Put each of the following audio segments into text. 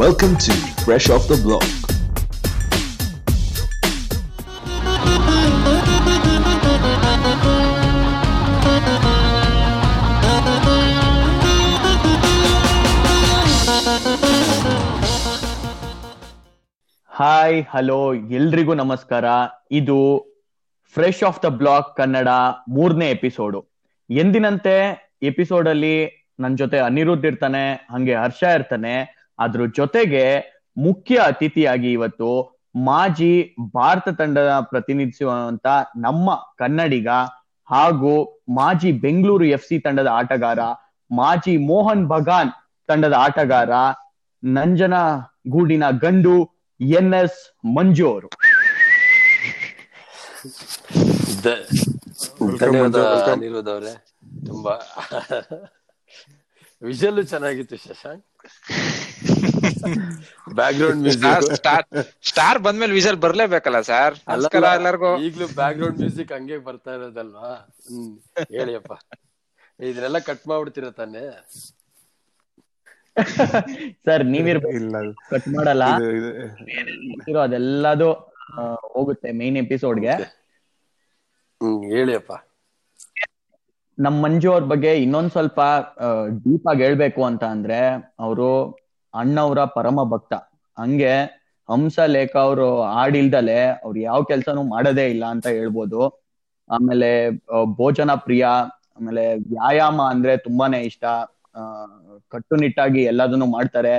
Welcome to Fresh Off the Block. Hi hello ಎಲ್ರಿಗೂ ನಮಸ್ಕಾರ. ಇದು fresh off the block Kannada ಮೂರನೇ episode ಎಂದಿನಂತೆ ಎಪಿಸೋಡ್ ಅಲ್ಲಿ ನನ್ ಜೊತೆ ಅನಿರುದ್ಧ ಇರ್ತಾನೆ, ಹಂಗೆ ಹರ್ಷ ಇರ್ತಾನೆ. ಅದ್ರ ಜೊತೆಗೆ ಮುಖ್ಯ ಅತಿಥಿಯಾಗಿ ಇವತ್ತು ಮಾಜಿ ಭಾರತ ತಂಡದ ಪ್ರತಿನಿಧಿಸುವಂತ ನಮ್ಮ ಕನ್ನಡಿಗ ಹಾಗೂ ಮಾಜಿ ಬೆಂಗಳೂರು ಎಫ್ ಸಿ ತಂಡದ ಆಟಗಾರ ಮಾಜಿ ಮೋಹನ್ ಬಗಾನ್ ತಂಡದ ಆಟಗಾರ ನಂಜನ ಗೂಡಿನ ಗಂಡು ಎನ್ ಎಸ್ ಮಂಜು ಅವರು. ತುಂಬಾ ವಿಜಲ್ ಚೆನ್ನಾಗಿತ್ತು Shashank. Background music star star ಬಂದ್ಮೇಲೆ ವಿಜಲ್ ಬರ್ಲೇಬೇಕಲ್ಲ ಸರ್ ನಮಸ್ಕಾರ ಎಲ್ಲರಿಗೂ. ಈಗಲೂ ಬ್ಯಾಕ್ ಗ್ರೌಂಡ್ ಮ್ಯೂಸಿಕ್ ಹಂಗೆ ಬರ್ತಾ ಇರೋದಲ್ವಾ? ಹ್ಮ್ ಹೇಳಿಯಪ್ಪ ಇದನ್ನೆಲ್ಲ ಕಟ್ ಮಾಡ್ಬಿಡ್ತೀರ ತಾನೆ? ಸರ್ ನೀವಿರ್ಬೇಕಿಲ್ಲ ಕಟ್ ಮಾಡಲ್ಲ. ಇದು ಇದು. ಇರೋ ಅದೆಲ್ಲದು ಹೋಗುತ್ತೆ ಮೈನ್ ಎಪಿಸೋಡ್ಗೆ ಹ್ಮ್ ಹೇಳಿಯಪ್ಪ ನಮ್ ಮಂಜು ಅವ್ರ ಬಗ್ಗೆ ಇನ್ನೊಂದ್ ಸ್ವಲ್ಪ ಡೀಪ್ ಆಗಿ ಹೇಳ್ಬೇಕು ಅಂತ ಅಂದ್ರೆ, ಅವರು ಅಣ್ಣವರ ಪರಮ ಭಕ್ತ. ಹಂಗೆ ಹಂಸ ಲೇಖ ಅವರು ಹಾಡಿಲ್ದಲೆ ಅವ್ರು ಯಾವ ಕೆಲ್ಸನೂ ಮಾಡೋದೇ ಇಲ್ಲ ಅಂತ ಹೇಳ್ಬೋದು. ಆಮೇಲೆ ಭೋಜನ ಪ್ರಿಯ, ಆಮೇಲೆ ವ್ಯಾಯಾಮ ಅಂದ್ರೆ ತುಂಬಾನೇ ಇಷ್ಟ. ಕಟ್ಟುನಿಟ್ಟಾಗಿ ಎಲ್ಲದನ್ನು ಮಾಡ್ತಾರೆ.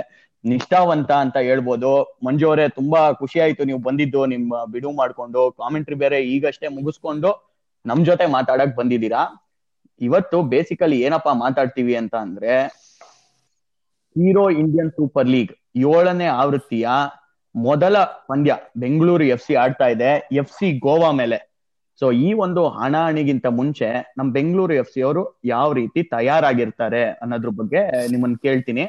ನಿಷ್ಠಾವಂತ ಅಂತ ಹೇಳ್ಬೋದು. ಮಂಜು ಅವರೇ, ತುಂಬಾ ಖುಷಿ ಆಯ್ತು ನೀವು ಬಂದಿದ್ದು, ನಿಮ್ಮ ಬಿಡುವು ಮಾಡ್ಕೊಂಡು ಕಾಮೆಂಟ್ರಿ ಬೇರೆ ಈಗಷ್ಟೇ ಮುಗಿಸ್ಕೊಂಡು ನಮ್ ಜೊತೆ ಮಾತಾಡಕ್ ಬಂದಿದ್ದೀರಾ? ಇವತ್ತು ಬೇಸಿಕಲಿ ಏನಪ್ಪಾ ಮಾತಾಡ್ತೀವಿ ಅಂತ ಅಂದ್ರೆ ಹೀರೋ ಇಂಡಿಯನ್ ಸೂಪರ್ ಲೀಗ್ ಏಳನೇ ಆವೃತ್ತಿಯ ಮೊದಲ ಪಂದ್ಯ ಬೆಂಗಳೂರು ಎಫ್ ಸಿ ಆಡ್ತಾ ಇದೆ ಎಫ್ ಸಿ ಗೋವಾ ಮೇಲೆ. ಸೊ ಈ ಒಂದು ಹಣಾಹಣಿಗಿಂತ ಮುಂಚೆ ನಮ್ ಬೆಂಗಳೂರು ಎಫ್ ಸಿ ಅವರು ಯಾವ ರೀತಿ ತಯಾರಾಗಿರ್ತಾರೆ ಅನ್ನೋದ್ರ ಬಗ್ಗೆ ನಿಮ್ಮನ್ನ ಕೇಳ್ತೀನಿ.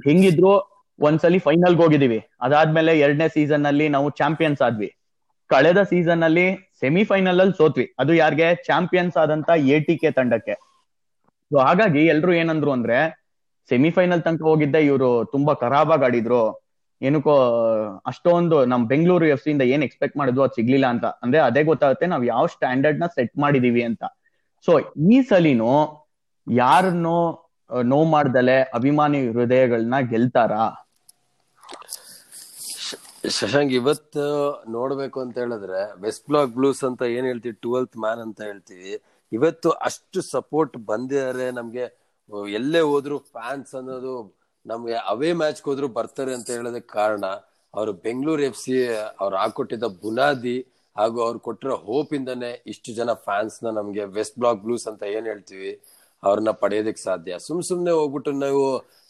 ಹೆಂಗಿದ್ರು ಒಂದ್ಸಲಿ ಫೈನಲ್ಗೆ ಹೋಗಿದೀವಿ ಅದಾದ್ಮೇಲೆ ಎರಡನೇ ಸೀಸನ್ ಅಲ್ಲಿ ನಾವು ಚಾಂಪಿಯನ್ಸ್ ಆದ್ವಿ. ಕಳೆದ ಸೀಸನ್ ಅಲ್ಲಿ ಸೆಮಿಫೈನಲ್ ಅಲ್ಲಿ ಸೋತ್ವಿ. ಅದು ಯಾರಿಗೆ? ಚಾಂಪಿಯನ್ಸ್ ಆದಂತ ಎ ಟಿ ಕೆ ತಂಡಕ್ಕೆ. ಸೊ ಹಾಗಾಗಿ ಎಲ್ರು ಏನಂದ್ರು ಅಂದ್ರೆ, ಸೆಮಿಫೈನಲ್ ತನಕ ಹೋಗಿದ್ದೆ ಇವರು ತುಂಬಾ ಖರಾಬಾಗಿ ಆಡಿದ್ರು. ಏನಕ್ಕೋ, ಅಷ್ಟೊಂದು ನಮ್ ಬೆಂಗಳೂರು ಎಫ್ ಸಿ ಇಂದ ಏನ್ ಎಕ್ಸ್ಪೆಕ್ಟ್ ಮಾಡಿದ್ವು ಅದು ಸಿಗ್ಲಿಲ್ಲ ಅಂತ. ಅಂದ್ರೆ ಅದೇ ಗೊತ್ತಾಗುತ್ತೆ, ನಾವ್ ಯಾವ ಸ್ಟ್ಯಾಂಡರ್ಡ್ನ ಸೆಟ್ ಮಾಡಿದೀವಿ ಅಂತ. ಸೊ ಈ ಸಲಿನೂ ಯಾರನ್ನು ನೋವು ಮಾಡ್ದಲೆ, ಅಭಿಮಾನಿ ಹೃದಯಗಳನ್ನ ಗೆಲ್ತಾರಾ? ಶಶಾಂಕ್, ಇವತ್ತು ನೋಡ್ಬೇಕು ಅಂತ ಹೇಳಿದ್ರೆ ವೆಸ್ಟ್ ಬ್ಲಾಕ್ ಬ್ಲೂಸ್ ಅಂತ ಏನ್ ಹೇಳ್ತೀವಿ? ಟ್ವೆಲ್ತ್ ಮ್ಯಾನ್ ಅಂತ ಹೇಳ್ತೀವಿ. ಇವತ್ತು ಅಷ್ಟು ಸಪೋರ್ಟ್ ಬಂದಿದ್ದಾರೆ ನಮ್ಗೆ. ಎಲ್ಲೇ ಹೋದ್ರು ಫ್ಯಾನ್ಸ್ ಅನ್ನೋದು ನಮ್ಗೆ ಅವೇ ಮ್ಯಾಚ್ ಹೋದ್ರು ಬರ್ತಾರೆ ಅಂತ ಹೇಳೋದಕ್ಕೆ ಕಾರಣ, ಅವರು ಬೆಂಗಳೂರು ಎಫ್ ಸಿ ಅವ್ರು ಹಾಕೊಟ್ಟಿದ್ದ ಬುನಾದಿ ಹಾಗೂ ಅವ್ರು ಕೊಟ್ಟಿರೋ ಹೋಪ್ ಇಂದಾನೆ ಇಷ್ಟು ಜನ ಫ್ಯಾನ್ಸ್ನ ನಮ್ಗೆ ವೆಸ್ಟ್ ಬ್ಲಾಕ್ ಬ್ಲೂಸ್ ಅಂತ ಏನ್ ಹೇಳ್ತೀವಿ, ಅವ್ರನ್ನ ಪಡೆಯೋದಕ್ಕೆ ಸಾಧ್ಯ. ಸುಮ್ ಸುಮ್ನೆ ಹೋಗ್ಬಿಟ್ಟು ನಾವು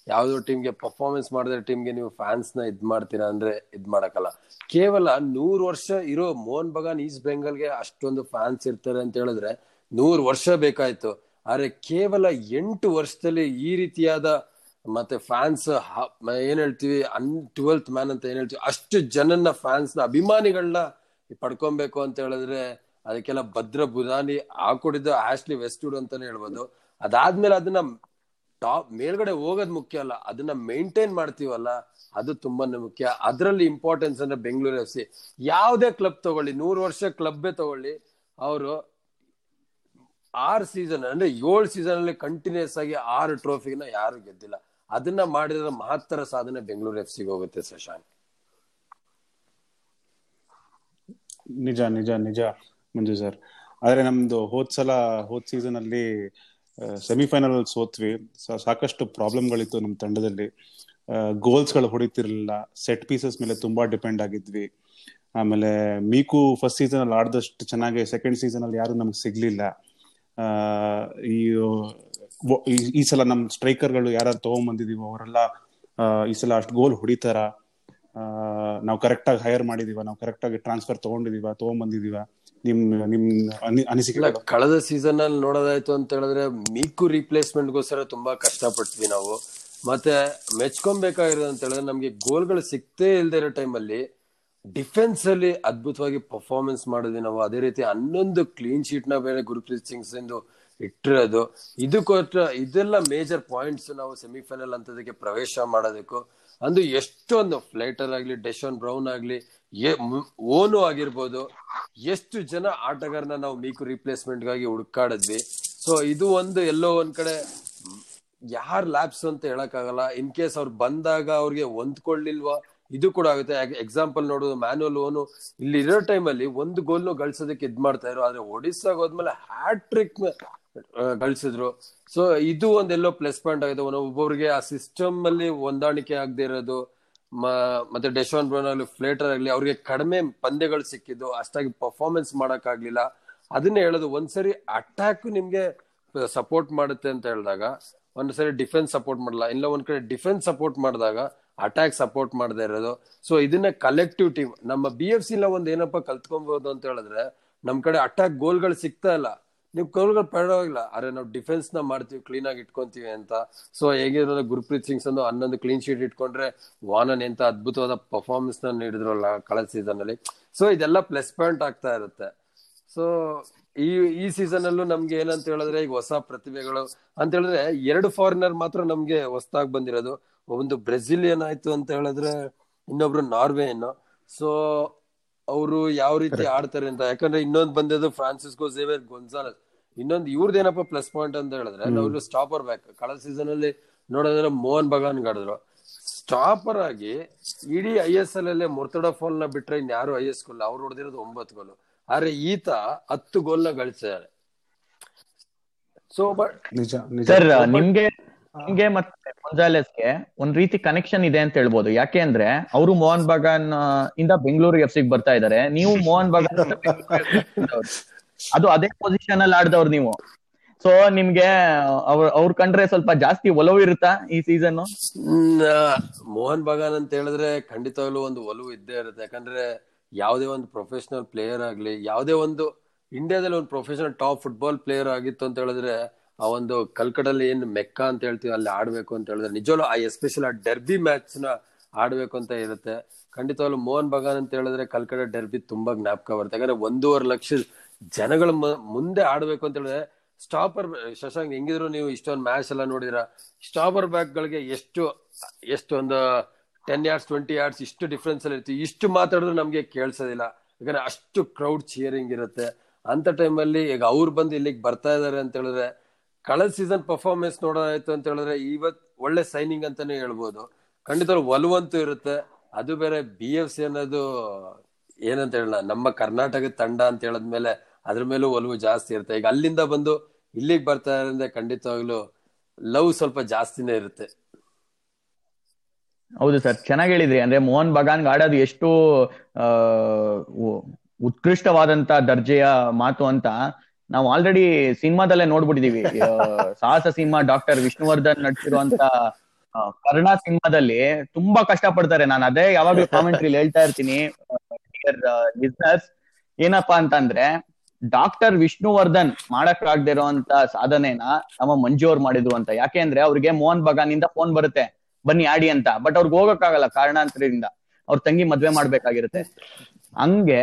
ಯಾವ್ದೋ ಟೀಮ್ಗೆ ಪರ್ಫಾರ್ಮೆನ್ಸ್ ಮಾಡಿದ್ರೆ ಟೀಮ್ಗೆ ನೀವು ಫ್ಯಾನ್ಸ್ನ ಇದ್ ಮಾಡ್ತೀರಾ ಅಂದ್ರೆ ಇದ್ ಮಾಡಕ್ಕಲ್ಲ. ಕೇವಲ ನೂರ್ ವರ್ಷ ಇರೋ ಮೋಹನ್ ಬಗಾನ್ ಈಸ್ಟ್ ಬೆಂಗಾಲ್ಗೆ ಅಷ್ಟೊಂದು ಫ್ಯಾನ್ಸ್ ಇರ್ತಾರೆ ಅಂತ ಹೇಳಿದ್ರೆ ನೂರ್ ವರ್ಷ ಬೇಕಾಯ್ತು. ಆದ್ರೆ ಕೇವಲ ಎಂಟು ವರ್ಷದಲ್ಲಿ ಈ ರೀತಿಯಾದ ಮತ್ತೆ ಫ್ಯಾನ್ಸ್ ಏನ್ ಹೇಳ್ತೀವಿ, ಅನ್ ಟ್ವೆಲ್ತ್ ಮ್ಯಾನ್ ಅಂತ ಏನ್ ಹೇಳ್ತೀವಿ, ಅಷ್ಟು ಜನನ್ನ ಫ್ಯಾನ್ಸ್ನ ಅಭಿಮಾನಿಗಳನ್ನ ಪಡ್ಕೊಬೇಕು ಅಂತ ಹೇಳಿದ್ರೆ ಅದಕ್ಕೆಲ್ಲ ಭದ್ರ ಬುನಾನಿ ಹಾಕೊಡಿದ್ದು ಆಶ್ಲಿ ವೆಸ್ಟ್ವುಡ್ ಅಂತಾನೆ ಹೇಳ್ಬೋದು. ಅದಾದ್ಮೇಲೆ ಅದನ್ನ ಟಾಪ್ ಮೇಲ್ಗಡೆ ಹೋಗೋದು ಮುಖ್ಯ ಅಲ್ಲ, ಅದನ್ನ ಮೇಂಟೈನ್ ಮಾಡ್ತೀವಲ್ಲ, ಅದು ತುಂಬಾನೇ ಮುಖ್ಯ. ಅದರಲ್ಲಿ ಇಂಪಾರ್ಟೆನ್ಸ್ ಅಂದ್ರೆ ಬೆಂಗಳೂರು ಎಫ್ ಸಿ ಯಾವುದೇ ಕ್ಲಬ್ ತಗೊಳ್ಳಿ, ನೂರು ವರ್ಷ ಕ್ಲಬ್ಬೇ ತಗೊಳ್ಳಿ, ಅವರು ಆರು ಸೀಸನ್ ಅಂದ್ರೆ ಏಳು ಸೀಸನ್ ಅಲ್ಲಿ ಕಂಟಿನ್ಯೂಸ್ ಆಗಿ ಆರು ಟ್ರೋಫಿನ ಯಾರು ಗೆದ್ದಿಲ್ಲ. ಅದನ್ನ ಮಾಡಿದ್ರೆ ಮಹತ್ತರ ಸಾಧನೆ ಬೆಂಗಳೂರು ಎಫ್ ಸಿಗೆ ಹೋಗುತ್ತೆ ಶಶಾಂಕ್ ನಿಜ ನಿಜ ನಿಜ ಮಂಜು ಸರ್ ಆದ್ರೆ ನಮ್ದು ಹೋದ್ ಸಲ ಹೋದ್ ಸೀಸನ್ ಅಲ್ಲಿ ಸೆಮಿಫೈನಲ್ ಅಲ್ಲಿ ಸೋತ್ವಿ ಸಾಕಷ್ಟು ಪ್ರಾಬ್ಲಮ್ಗಳಿತ್ತು ನಮ್ಮ ತಂಡದಲ್ಲಿ. ಗೋಲ್ಸ್ಗಳು ಹೊಡಿತಿರ್ಲಿಲ್ಲ. ಸೆಟ್ ಪೀಸಸ್ ಮೇಲೆ ತುಂಬಾ ಡಿಪೆಂಡ್ ಆಗಿದ್ವಿ. ಆಮೇಲೆ ಮೀಕು ಫಸ್ಟ್ ಸೀಸನ್ ಅಲ್ಲಿ ಆಡದಷ್ಟು ಚೆನ್ನಾಗಿ ಸೆಕೆಂಡ್ ಸೀಸನ್ ಅಲ್ಲಿ ಯಾರು ನಮ್ಗೆ ಸಿಗ್ಲಿಲ್ಲ. ಈ ಸಲ ನಮ್ ಸ್ಟ್ರೈಕರ್ಗಳು ಯಾರು ತಗೊಂಡ್ಬಂದಿದೀವೋ ಅವರೆಲ್ಲ ಈ ಸಲ ಅಷ್ಟು ಗೋಲ್ ಹೊಡಿತಾರ? ನಾವು ಕರೆಕ್ಟ್ ಆಗಿ ಹೈರ್ ಮಾಡಿದೀವ, ನಾವು ಕರೆಕ್ಟ್ ಆಗಿ ಟ್ರಾನ್ಸ್ಫರ್ ತಗೊಂಡಿದೀವ ತಗೊಂಡ್ಬಂದಿದೀವ ನಿಮ್ ನಿಮ್ ಅನಿ- ಅನಿಸಿಕೆ ಕಳೆದ ಸೀಸನ್ ಅಲ್ಲಿ ನೋಡೋದಾಯ್ತು ಅಂತ ಹೇಳಿದ್ರೆ ಮೀಕು ರಿಪ್ಲೇಸ್ಮೆಂಟ್ ಗೋಸ್ಕರ ತುಂಬಾ ಕಷ್ಟಪಟ್ವಿ ನಾವು. ಮತ್ತೆ ಮೆಚ್ಕೊಬೇಕಾಗಿರೋದು ಅಂತ ಹೇಳಿದ್ರೆ ನಮ್ಗೆ ಗೋಲ್ಗಳು ಸಿಕ್ತೇ ಇಲ್ದೇ ಇರೋ ಟೈಮಲ್ಲಿ ಡಿಫೆನ್ಸ್ ಅಲ್ಲಿ ಅದ್ಭುತವಾಗಿ ಪರ್ಫಾರ್ಮೆನ್ಸ್ ಮಾಡಿದ್ವಿ ನಾವು. ಅದೇ ರೀತಿ ಹನ್ನೊಂದು ಕ್ಲೀನ್ ಶೀಟ್ನ ಬೇರೆ ಗುರುಪ್ರೀತ್ ಸಿಂಗ್ ಇಂದು ಇಟ್ಟಿರೋದು. ಇದಕ್ಕೋಸ್ಕರ ಇದೆಲ್ಲ ಮೇಜರ್ ಪಾಯಿಂಟ್ಸ್ ನಾವು ಸೆಮಿಫೈನಲ್ ಅಂತದಕ್ಕೆ ಪ್ರವೇಶ ಮಾಡೋದಕ್ಕೂ ಅಂದು ಎಷ್ಟೊಂದು ಫ್ಲೈಟರ್ ಆಗ್ಲಿ ಡೆಶನ್ ಬ್ರೌನ್ ಆಗ್ಲಿ ಓನು ಆಗಿರ್ಬೋದು, ಎಷ್ಟು ಜನ ಆಟಗಾರನ ನಾವು ಮೀಕು ರಿಪ್ಲೇಸ್ಮೆಂಟ್ಗಾಗಿ ಹುಡುಕಾಡಿದ್ವಿ. ಸೊ ಇದು ಒಂದು ಎಲ್ಲೋ ಒಂದ್ ಕಡೆ ಯಾರ್ ಲ್ಯಾಬ್ಸ್ ಅಂತ ಹೇಳಕ್ಕಾಗಲ್ಲ. ಇನ್ ಕೇಸ್ ಅವ್ರು ಬಂದಾಗ ಅವ್ರಿಗೆ ಹೊಂದ್ಕೊಳ್ಳಿಲ್ವಾ, ಇದು ಕೂಡ ಆಗುತ್ತೆ. ಎಕ್ಸಾಂಪಲ್ ನೋಡೋದು ಮ್ಯಾನುವಲ್ ಓನು ಇಲ್ಲಿ ಇರೋ ಟೈಮಲ್ಲಿ ಒಂದು ಗೋಲ್ನು ಗಳಿಸೋದಕ್ಕೆ ಇದ್ ಮಾಡ್ತಾ ಇದ್ರು. ಆದ್ರೆ ಒಡಿಸ್ಸಾಗ ಹೋದ್ಮೇಲೆ ಹ್ಯಾಟ್ರಿಕ್ ಗಳಿಸಿದ್ರು ಸೊ ಇದು ಒಂದೆಲ್ಲೋ ಪ್ಲಸ್ ಪಾಯಿಂಟ್ ಆಗಿದೆ. ಒಬ್ಬೊಬ್ರಿಗೆ ಆ ಸಿಸ್ಟಮ್ ಅಲ್ಲಿ ಹೊಂದಾಣಿಕೆ ಆಗದೆ ಇರೋದು ಮತ್ತೆ ಡೆಶಾನ್ ಬ್ರೋನ್ ಆಗ್ಲಿ ಫ್ಲೇಟರ್ ಆಗ್ಲಿ, ಅವ್ರಿಗೆ ಕಡಿಮೆ ಪಂದ್ಯಗಳು ಸಿಕ್ಕಿದ್ದು, ಅಷ್ಟಾಗಿ ಪರ್ಫಾರ್ಮೆನ್ಸ್ ಮಾಡಕ್ ಆಗ್ಲಿಲ್ಲ. ಅದನ್ನೇ ಹೇಳೋದು, ಒಂದ್ಸರಿ ಅಟ್ಯಾಕ್ ನಿಮ್ಗೆ ಸಪೋರ್ಟ್ ಮಾಡುತ್ತೆ ಅಂತ ಹೇಳಿದಾಗ, ಒಂದ್ಸರಿ ಡಿಫೆನ್ಸ್ ಸಪೋರ್ಟ್ ಮಾಡಲ್ಲ, ಇಲ್ಲ ಒಂದ್ ಕಡೆ ಡಿಫೆನ್ಸ್ ಸಪೋರ್ಟ್ ಮಾಡಿದಾಗ ಅಟ್ಯಾಕ್ ಸಪೋರ್ಟ್ ಮಾಡದೇ ಇರೋದು. ಸೊ ಇದನ್ನ ಕಲೆಕ್ಟಿವ್ ಟೀಮ್ ನಮ್ಮ ಬಿ ಎಫ್ ಸಿ ಒಂದ್ ಏನಪ್ಪ ಕಲ್ತ್ಕೊಬಹುದು ಅಂತ ಹೇಳಿದ್ರೆ, ನಮ್ ಕಡೆ ಅಟ್ಯಾಕ್ ಗೋಲ್ಗಳು ಸಿಗ್ತಾ ಇಲ್ಲ. ನೀವು ಕೌಲ್ಗಳು ಪರವಾಗಿಲ್ಲ ಅರೆ ನಾವು ಡಿಫೆನ್ಸ್ನ ಮಾಡ್ತೀವಿ ಕ್ಲೀನ್ ಆಗಿ ಇಟ್ಕೊಂತೀವಿ ಅಂತ. ಸೊ ಹೇಗಿರೋದು ಗುರ್ಪ್ರೀತ್ ಸಿಂಗ್ಸ್ ಸಂದು ಹನ್ನೊಂದು ಕ್ಲೀನ್ ಶೀಟ್ ಇಟ್ಕೊಂಡ್ರೆ ವಾನನ್ ಎಂತ ಅದ್ಭುತವಾದ ಪರ್ಫಾರ್ಮೆನ್ಸ್ನ ನೀಡಿದ್ರಲ್ಲ ಕಳೆದ ಸೀಸನ್ ಅಲ್ಲಿ. ಸೊ ಇದೆಲ್ಲ ಪ್ಲಸ್ ಪಾಯಿಂಟ್ ಆಗ್ತಾ ಇರುತ್ತೆ. ಸೊ ಈ ಈ ಸೀಸನ್ ಅಲ್ಲೂ ನಮ್ಗೆ ಏನಂತ ಹೇಳಿದ್ರೆ ಈಗ ಹೊಸ ಪ್ರತಿಭೆಗಳು ಅಂತ ಹೇಳಿದ್ರೆ ಎರಡು ಫಾರಿನರ್ ಮಾತ್ರ ನಮ್ಗೆ ಹೊಸದಾಗಿ ಬಂದಿರೋದು. ಒಂದು ಬ್ರೆಜಿಲಿಯನ್ ಆಯ್ತು ಅಂತ ಹೇಳಿದ್ರೆ ಇನ್ನೊಬ್ರು ನಾರ್ವೇಯನ್ ಸೊ ಅವರು ಯಾವ ರೀತಿ ಆಡ್ತಾರೆ ಅಂತ. ಯಾಕಂದ್ರೆ ಇನ್ನೊಂದು ಬಂದಿದ್ದು ಫ್ರಾನ್ಸಿಸ್ಕೋ ಝೇವಿಯರ್ ಗೊಂಜಾಲಸ್ ಇನ್ನೊಂದು ಇವ್ರದ್ದೇನಪ್ಪ ಪ್ಲಸ್ ಪಾಯಿಂಟ್ ಅಂತ ಹೇಳಿದ್ರೆ ನಾವು ಸ್ಟಾಪರ್ ಬ್ಯಾಕ್ ಕಳೆದ ಸೀಸನ್ ಅಲ್ಲಿ ನೋಡೋದ್ರೆ ಮೋಹನ್ ಬಗಾನ್ ಆಡಿದ್ರು ಸ್ಟಾಪರ್ ಆಗಿ ಇಡೀ ಐ ಎಸ್ ಎಲ್ ಅಲ್ಲೇ ಮುರ್ತಡ ಫಾಲ್ನ ಬಿಟ್ರೆ ಇನ್ಯಾರು ಐ ಎಸ್ ಗೋಲ್ ಅವ್ರು ಹೊಡೆದಿರೋದು ಒಂಬತ್ತು ಗೋಲು ಆದ್ರೆ ಈತ ಹತ್ತು ಗೋಲ್ನ ಗಳಿಸಿದ್ದಾರೆ. ಸೊ ಬಟ್ ನಿಜ ನಿಜ. ಸರ್ ನಿಮ್ಗೆ ನಿಮ್ಗೆ ಮತ್ತೆ ಗೊಂಜಾಲೆಸ್ಗೆ ಒಂದ್ ರೀತಿ ಕನೆಕ್ಷನ್ ಇದೆ ಅಂತ ಹೇಳ್ಬೋದು. ಯಾಕೆ ಅಂದ್ರೆ ಅವರು ಮೋಹನ್ ಬಗಾನ್ ಇಂದ ಬೆಂಗಳೂರು ಎಫ್ ಸಿಗ್ ಬರ್ತಾ ಇದಾರೆ. ನೀವು ಮೋಹನ್ ಬಗಾನ್. ಅದು ಅದೇ ಪೊಸಿಷನ್ ಅಲ್ಲಿ ಆಡ್ದವ್ರು ನೀವು. ಸೊ ನಿಮ್ಗೆ ಅವ್ರ ಅವ್ರ ಕಂಡ್ರೆ ಸ್ವಲ್ಪ ಜಾಸ್ತಿ ಒಲವು ಇರುತ್ತಾ ಈ ಸೀಸನ್ ಮೋಹನ್ ಬಗಾನ್ ಅಂತ ಹೇಳಿದ್ರೆ ಖಂಡಿತವಾಗ್ಲೂ ಒಂದು ಒಲವು ಇದ್ದೇ ಇರುತ್ತೆ. ಯಾಕಂದ್ರೆ ಯಾವುದೇ ಒಂದು ಪ್ರೊಫೆಷನಲ್ ಪ್ಲೇಯರ್ ಆಗ್ಲಿ, ಯಾವುದೇ ಒಂದು ಇಂಡಿಯಾದಲ್ಲಿ ಒಂದು ಪ್ರೊಫೆಷನಲ್ ಟಾಪ್ ಫುಟ್ಬಾಲ್ ಪ್ಲೇಯರ್ ಆಗಿತ್ತು ಅಂತ ಹೇಳಿದ್ರೆ ಆ ಒಂದು ಕಲ್ಕಡಲ್ಲಿ ಏನು ಮೆಕ್ಕ ಅಂತ ಹೇಳ್ತೀವಿ, ಅಲ್ಲಿ ಆಡ್ಬೇಕು ಅಂತ ಹೇಳಿದ್ರೆ ನಿಜವಲ್ಲೂ ಆ ಎಸ್ಪೆಷಲ್ ಆ ಡೆರ್ಬಿ ಮ್ಯಾಚ್ನ ಆಡ್ಬೇಕು ಅಂತ ಇರುತ್ತೆ. ಖಂಡಿತವಾಗ್ಲೂ ಮೋಹನ್ ಬಗಾನ್ ಅಂತ ಹೇಳಿದ್ರೆ ಕಲ್ಕಡ ಡೆರ್ಬಿ ತುಂಬಾ ಜ್ಞಾಪಕ ಬರುತ್ತೆ. ಯಾಕಂದ್ರೆ ಒಂದೂವರೆ ಲಕ್ಷ ಜನಗಳ ಮುಂದೆ ಆಡ್ಬೇಕು ಅಂತ ಹೇಳಿದ್ರೆ ಸ್ಟಾಪರ್ ಶಶಾಂಕ್ ಹೆಂಗಿದ್ರು ನೀವು ಇಷ್ಟೊಂದು ಮ್ಯಾಚ್ ಎಲ್ಲ ನೋಡಿದ್ರ ಸ್ಟಾಪರ್ ಬ್ಯಾಕ್ ಗಳಿಗೆ ಎಷ್ಟು ಎಷ್ಟು ಒಂದು ಟೆನ್ ಯಾರ್ಡ್ಸ್ ಟ್ವೆಂಟಿ ಯಾರ್ಡ್ಸ್ ಇಷ್ಟು ಡಿಫ್ರೆನ್ಸ್ ಅಲ್ಲಿ ಇರ್ತೀವಿ ಇಷ್ಟು ಮಾತಾಡಿದ್ರು ನಮ್ಗೆ ಕೇಳಿಸೋದಿಲ್ಲ. ಯಾಕಂದ್ರೆ ಅಷ್ಟು ಕ್ರೌಡ್ ಚಿಯರಿಂಗ್ ಇರುತ್ತೆ. ಅಂತ ಟೈಮಲ್ಲಿ ಈಗ ಅವ್ರು ಬಂದು ಇಲ್ಲಿಗೆ ಬರ್ತಾ ಇದಾರೆ ಅಂತ ಹೇಳಿದ್ರೆ ಕಳೆದ ಸೀಸನ್ ಪರ್ಫಾರ್ಮೆನ್ಸ್ ನೋಡೋದಾಯ್ತು ಅಂತ ಹೇಳಿದ್ರೆ ಇವತ್ ಒಳ್ಳೆ ಸೈನಿಂಗ್ ಅಂತಾನೆ ಹೇಳ್ಬೋದು. ಖಂಡಿತ ಒಲವಂತೂ ಇರುತ್ತೆ. ಅದು ಬೇರೆ ಬಿ ಎಫ್ ಸಿ ಅನ್ನೋದು ಏನಂತ ಹೇಳಲ್ಲ, ನಮ್ಮ ಕರ್ನಾಟಕದ ತಂಡ ಅಂತ ಹೇಳದ್ಮೇಲೆ ಅದ್ರ ಮೇಲೂ ಒಲವು ಜಾಸ್ತಿ ಇರುತ್ತೆ. ಈಗ ಅಲ್ಲಿಂದ ಬಂದು ಇಲ್ಲಿಗೆ ಬರ್ತಾ ಇರೋದ್ರಿಂದ ಖಂಡಿತವಾಗ್ಲೂ ಲವ್ ಸ್ವಲ್ಪ ಜಾಸ್ತಿನೇ ಇರುತ್ತೆ. ಹೌದು ಸರ್, ಚೆನ್ನಾಗಿ ಹೇಳಿದ್ರಿ. ಅಂದ್ರೆ ಮೋಹನ್ ಬಗಾನ್ ಆಡೋದು ಎಷ್ಟು ಉತ್ಕೃಷ್ಟವಾದಂತ ದರ್ಜೆಯ ಮಾತು ಅಂತ. ನಾವು ಆಲ್ರೆಡಿ ಸಿನಿಮಾದಲ್ಲೇ ನೋಡ್ಬಿಟ್ಟಿದೀವಿ. ಸಾಹಸ ಸಿನಿಮಾ ಡಾಕ್ಟರ್ ವಿಷ್ಣುವರ್ಧನ್ ನಡೆಸಿರುವಂತ ಕರ್ಣ ಸಿನಿಮಾದಲ್ಲಿ ತುಂಬಾ ಕಷ್ಟ ಪಡ್ತಾರೆ ನಾನು ಅದೇ ಯಾವಾಗ್ಲೂ ಕಾಮೆಂಟ್ರಿ ಹೇಳ್ತಾ ಇರ್ತೀನಿ. ಏನಪ್ಪಾ ಅಂತಂದ್ರೆ ಡಾಕ್ಟರ್ ವಿಷ್ಣುವರ್ಧನ್ ಮಾಡಕ್ ಆಗದೆ ಇರುವಂತ ಸಾಧನೆನ ನಮ್ಮ ಮಂಜು ಅವ್ರು ಮಾಡಿದ್ರು ಅಂತ. ಯಾಕೆ ಅಂದ್ರೆ ಅವ್ರಿಗೆ ಮೋಹನ್ ಬಗಾನಿಂದ ಫೋನ್ ಬರುತ್ತೆ. ಬನ್ನಿ ಆಡಿ ಅಂತ. ಬಟ್ ಅವ್ರಿಗೆ ಹೋಗಕ್ಕಾಗಲ್ಲ ಕಾರಣಾಂತರದಿಂದ. ಅವ್ರ ತಂಗಿ ಮದ್ವೆ ಮಾಡ್ಬೇಕಾಗಿರುತ್ತೆ. ಹಂಗೆ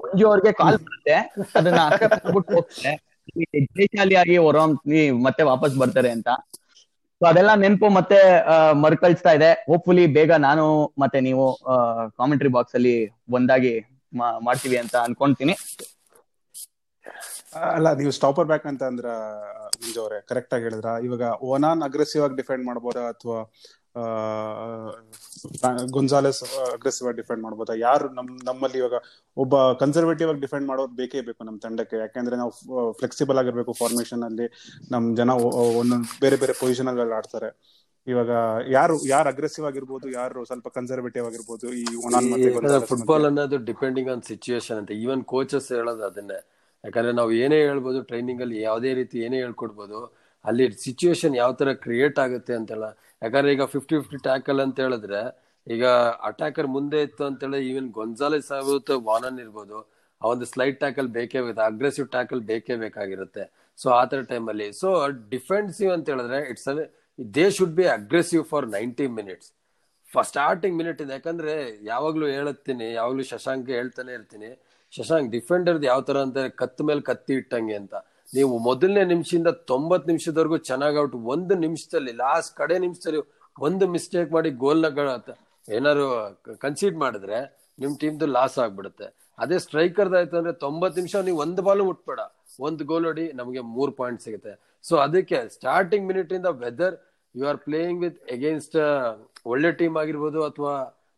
ಮಂಜು ಕಾಲ್ ಬರುತ್ತೆ. ಅದನ್ನ ಅಕ್ಕಬಿಟ್ಟು ಹೋಗ್ತಾರೆ. ಹೋಗ್ತಾರೆ ಆಗಿ ಹೊರೋ ಮತ್ತೆ ವಾಪಸ್ ಬರ್ತಾರೆ ಅಂತ. ಸೊ ಅದೆಲ್ಲ ನೆನಪು ಮತ್ತೆ ಮರುಕಳಿಸ್ತಾ ಇದೆ. ಹೋಪ್ಫುಲಿ ಬೇಗ ನಾನು ಮತ್ತೆ ನೀವು ಕಾಮೆಂಟ್ರಿ ಬಾಕ್ಸ್ ಅಲ್ಲಿ ಒಂದಾಗಿ ಮಾಡ್ತೀವಿ ಅಂತ ಅನ್ಕೊಂತೀನಿ. ಅಲ್ಲ, ನೀವು ಸ್ಟಾಪರ್ ಬ್ಯಾಕ್ ಅಂತ ಅಂದ್ರ ಮುಂಜೆ ಅವರೇ ಕರೆಕ್ಟ್ ಆಗಿ ಹೇಳಿದ್ರ? ಇವಾಗ ಓನಾನ್ ಅಗ್ರೆಸಿವ್ ಆಗಿ ಡಿಫೆಂಡ್ ಮಾಡ್ಬೋದಾ ಅಥವಾ ಗುಂಜಾಲೆಸ್ ಅಗ್ರೆಸಿವ್ ಆಗಿ ಡಿಫೆಂಡ್ ಮಾಡ್ಬೋದಾ? ಯಾರು ನಮ್ ನಮ್ಮಲ್ಲಿ ಇವಾಗ ಒಬ್ಬ ಕನ್ಸರ್ವೇಟಿವ್ ಆಗಿ ಡಿಫೆಂಡ್ ಮಾಡೋದು ಬೇಕೇ ಬೇಕು ನಮ್ಮ ತಂಡಕ್ಕೆ. ಯಾಕೆಂದ್ರೆ ನಾವು ಫ್ಲೆಕ್ಸಿಬಲ್ ಆಗಿರ್ಬೇಕು ಫಾರ್ಮೇಶನ್ ಅಲ್ಲಿ. ನಮ್ ಜನ ಒಂದೊಂದು ಬೇರೆ ಬೇರೆ ಪೊಸಿಷನ್ ಅಲ್ಲಿ ಆಡ್ತಾರೆ. ಇವಾಗ ಯಾರು ಯಾರು ಅಗ್ರೆಸಿವ್ ಆಗಿರ್ಬೋದು ಯಾರು ಸ್ವಲ್ಪ ಕನ್ಸರ್ವೇಟಿವ್ ಆಗಿರ್ಬೋದು ಈ ಫುಟ್ಬಾಲ್? ಅನ್ನೋದು ಡಿಪೆಂಡಿಂಗ್ ಆನ್ ಸಿಚುಯೇಷನ್ ಅಂತ. ಈವನ್ ಕೋಚಸ್ ಹೇಳೋದು ಅದನ್ನೇ. ಯಾಕಂದ್ರೆ ನಾವು ಏನೇ ಹೇಳ್ಬೋದು ಟ್ರೈನಿಂಗ್ ಅಲ್ಲಿ ಯಾವುದೇ ರೀತಿ ಏನೇ ಹೇಳ್ಕೊಡ್ಬೋದು ಅಲ್ಲಿ ಸಿಚುಯೇಷನ್ ಯಾವ ತರ ಕ್ರಿಯೇಟ್ ಆಗುತ್ತೆ ಅಂತೆಲ್ಲ ಯಾಕಂದ್ರೆ ಈಗ ಫಿಫ್ಟಿ ಫಿಫ್ಟಿ ಟ್ಯಾಕಲ್ ಅಂತ ಹೇಳಿದ್ರೆ, ಈಗ ಅಟ್ಯಾಕರ್ ಮುಂದೆ ಇತ್ತು ಅಂತ ಹೇಳಿ ಈವನ್ ಗೊಂಜಾಲೆಸ್ ಆಗುತ್ತೆ ವಾನನ್ ಇರ್ಬೋದು. ಆ ಒಂದು ಸ್ಲೈಡ್ ಟ್ಯಾಕಲ್ ಬೇಕೇ ಬೇಕು ಅಗ್ರೆಸಿವ್ ಟ್ಯಾಕಲ್ ಬೇಕೇ ಬೇಕಾಗಿರುತ್ತೆ. ಸೊ ಆ ತರ ಟೈಮಲ್ಲಿ ಸೊ ಡಿಫೆನ್ಸಿವ್ ಅಂತ ಹೇಳಿದ್ರೆ it's they should be aggressive for ninety minutes starting minute ಇದೆ, ಯಾಕಂದ್ರೆ ಯಾವಾಗ್ಲೂ ಹೇಳುತ್ತೀನಿ, ಯಾವಾಗ್ಲೂ ಶಶಾಂಕ್ ಹೇಳ್ತಾನೆ ಇರ್ತೀನಿ, ಶಶಾಂಕ್ ಡಿಫೆಂಡರ್ ಯಾವ ತರ ಅಂತ ಕತ್ತ ಮೇಲೆ ಕತ್ತಿ ಇಟ್ಟಂಗೆ ಅಂತ. ನೀವು ಮೊದಲನೇ ನಿಮಿಷದಿಂದ ತೊಂಬತ್ ನಿಮಿಷದವರೆಗೂ ಚೆನ್ನಾಗಿ ಔಟ್ ಒಂದು ನಿಮಿಷದಲ್ಲಿ ಲಾಸ್ಟ್ ಕಡೆ ನಿಮಿಷದಲ್ಲಿ ಒಂದು ಮಿಸ್ಟೇಕ್ ಮಾಡಿ ಗೋಲ್ನ ಏನಾದ್ರು ಕನ್ಸಿಡ್ ಮಾಡಿದ್ರೆ ನಿಮ್ ಟೀಮ್ದು ಲಾಸ್ ಆಗ್ಬಿಡುತ್ತೆ. ಅದೇ ಸ್ಟ್ರೈಕರ್ ಆಯ್ತು ಅಂದ್ರೆ ತೊಂಬತ್ ನಿಮಿಷ ನೀವು ಒಂದು ಬಾಲು ಮುಟ್ಬೇಡ. ಒಂದು ಗೋಲ್ ಹೊಡಿ ನಮಗೆ ಮೂರ್ ಪಾಯಿಂಟ್ ಸಿಗುತ್ತೆ. ಸೊ ಅದಕ್ಕೆ ಸ್ಟಾರ್ಟಿಂಗ್ ಮಿನಿಟ್ ಇಂದ whether you are playing with against ಒಳ್ಳೆ ಟೀಮ್ ಆಗಿರ್ಬೋದು ಅಥವಾ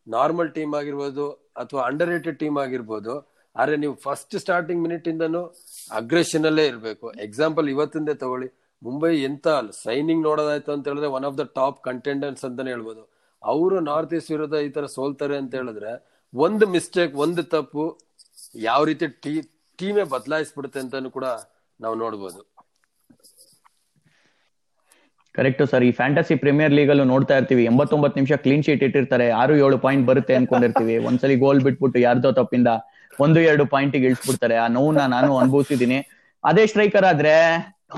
ನಾರ್ಮಲ್ ಟೀಮ್ ಆಗಿರ್ಬೋದು ಅಥವಾ ಅಂಡರ್ ರೇಟೆಡ್ ಟೀಮ್ ಆಗಿರ್ಬೋದು, ಆದ್ರೆ ನೀವು ಫಸ್ಟ್ ಸ್ಟಾರ್ಟಿಂಗ್ ಮಿನಿಟ್ ಇಂದನು ಅಗ್ರೆಷನ್ ಅಲ್ಲೇ ಇರಬೇಕು. ಎಕ್ಸಾಂಪಲ್ ಇವತ್ತಿಂದೇ ತಗೊಳ್ಳಿ. ಮುಂಬೈ ಎಂತ ಸೈನಿಂಗ್ ನೋಡೋದಾಯ್ತು ಅಂತ ಹೇಳಿದ್ರೆ one of the top contenders ಅಂತಾನೆ ಹೇಳ್ಬೋದು. ಅವರು ನಾರ್ತ್ ಈಸ್ಟ್ ವಿರುದ್ಧ ಈ ತರ ಸೋಲ್ತಾರೆ ಅಂತ ಹೇಳಿದ್ರೆ ಒಂದು ಮಿಸ್ಟೇಕ್ ಒಂದು ತಪ್ಪು ಯಾವ ರೀತಿ ಟೀ, ಟೀಮೇ ಬದಲಾಯಿಸ್ಬಿಡುತ್ತೆ ಅಂತಾನು ಕೂಡ ನಾವು ನೋಡ್ಬೋದು. ಕರೆಕ್ಟ್ ಸರ್ ಈ ಫ್ಯಾಂಟಸಿ ಪ್ರೀಮಿಯರ್ ಲೀಗ್ ಅಲ್ಲೂ ನೋಡ್ತಾ ಇರ್ತೀವಿ. ಎಂಬತ್ತೊಂಬತ್ತು ನಿಮಿಷ ಕ್ಲೀನ್ ಶೀಟ್ ಇಟ್ಟಿರ್ತಾರೆ. ಆರು ಏಳು ಪಾಯಿಂಟ್ ಬರುತ್ತೆ ಅನ್ಕೊಂಡಿರ್ತೀವಿ. ಒಂದ್ಸಲಿ ಗೋಲ್ ಬಿಟ್ಬಿಟ್ಟು ಯಾರ್ದೋ ತಪ್ಪಿಂದ ಒಂದು ಎರಡು ಪಾಯಿಂಟ್ ಇಳಿಸ್ಬಿಡ್ತಾರೆ. ಆ ನೋವು ನಾನು ಅನುಭವಿಸಿದೀನಿ ಅದೇ ಸ್ಟ್ರೈಕರ್ ಆದ್ರೆ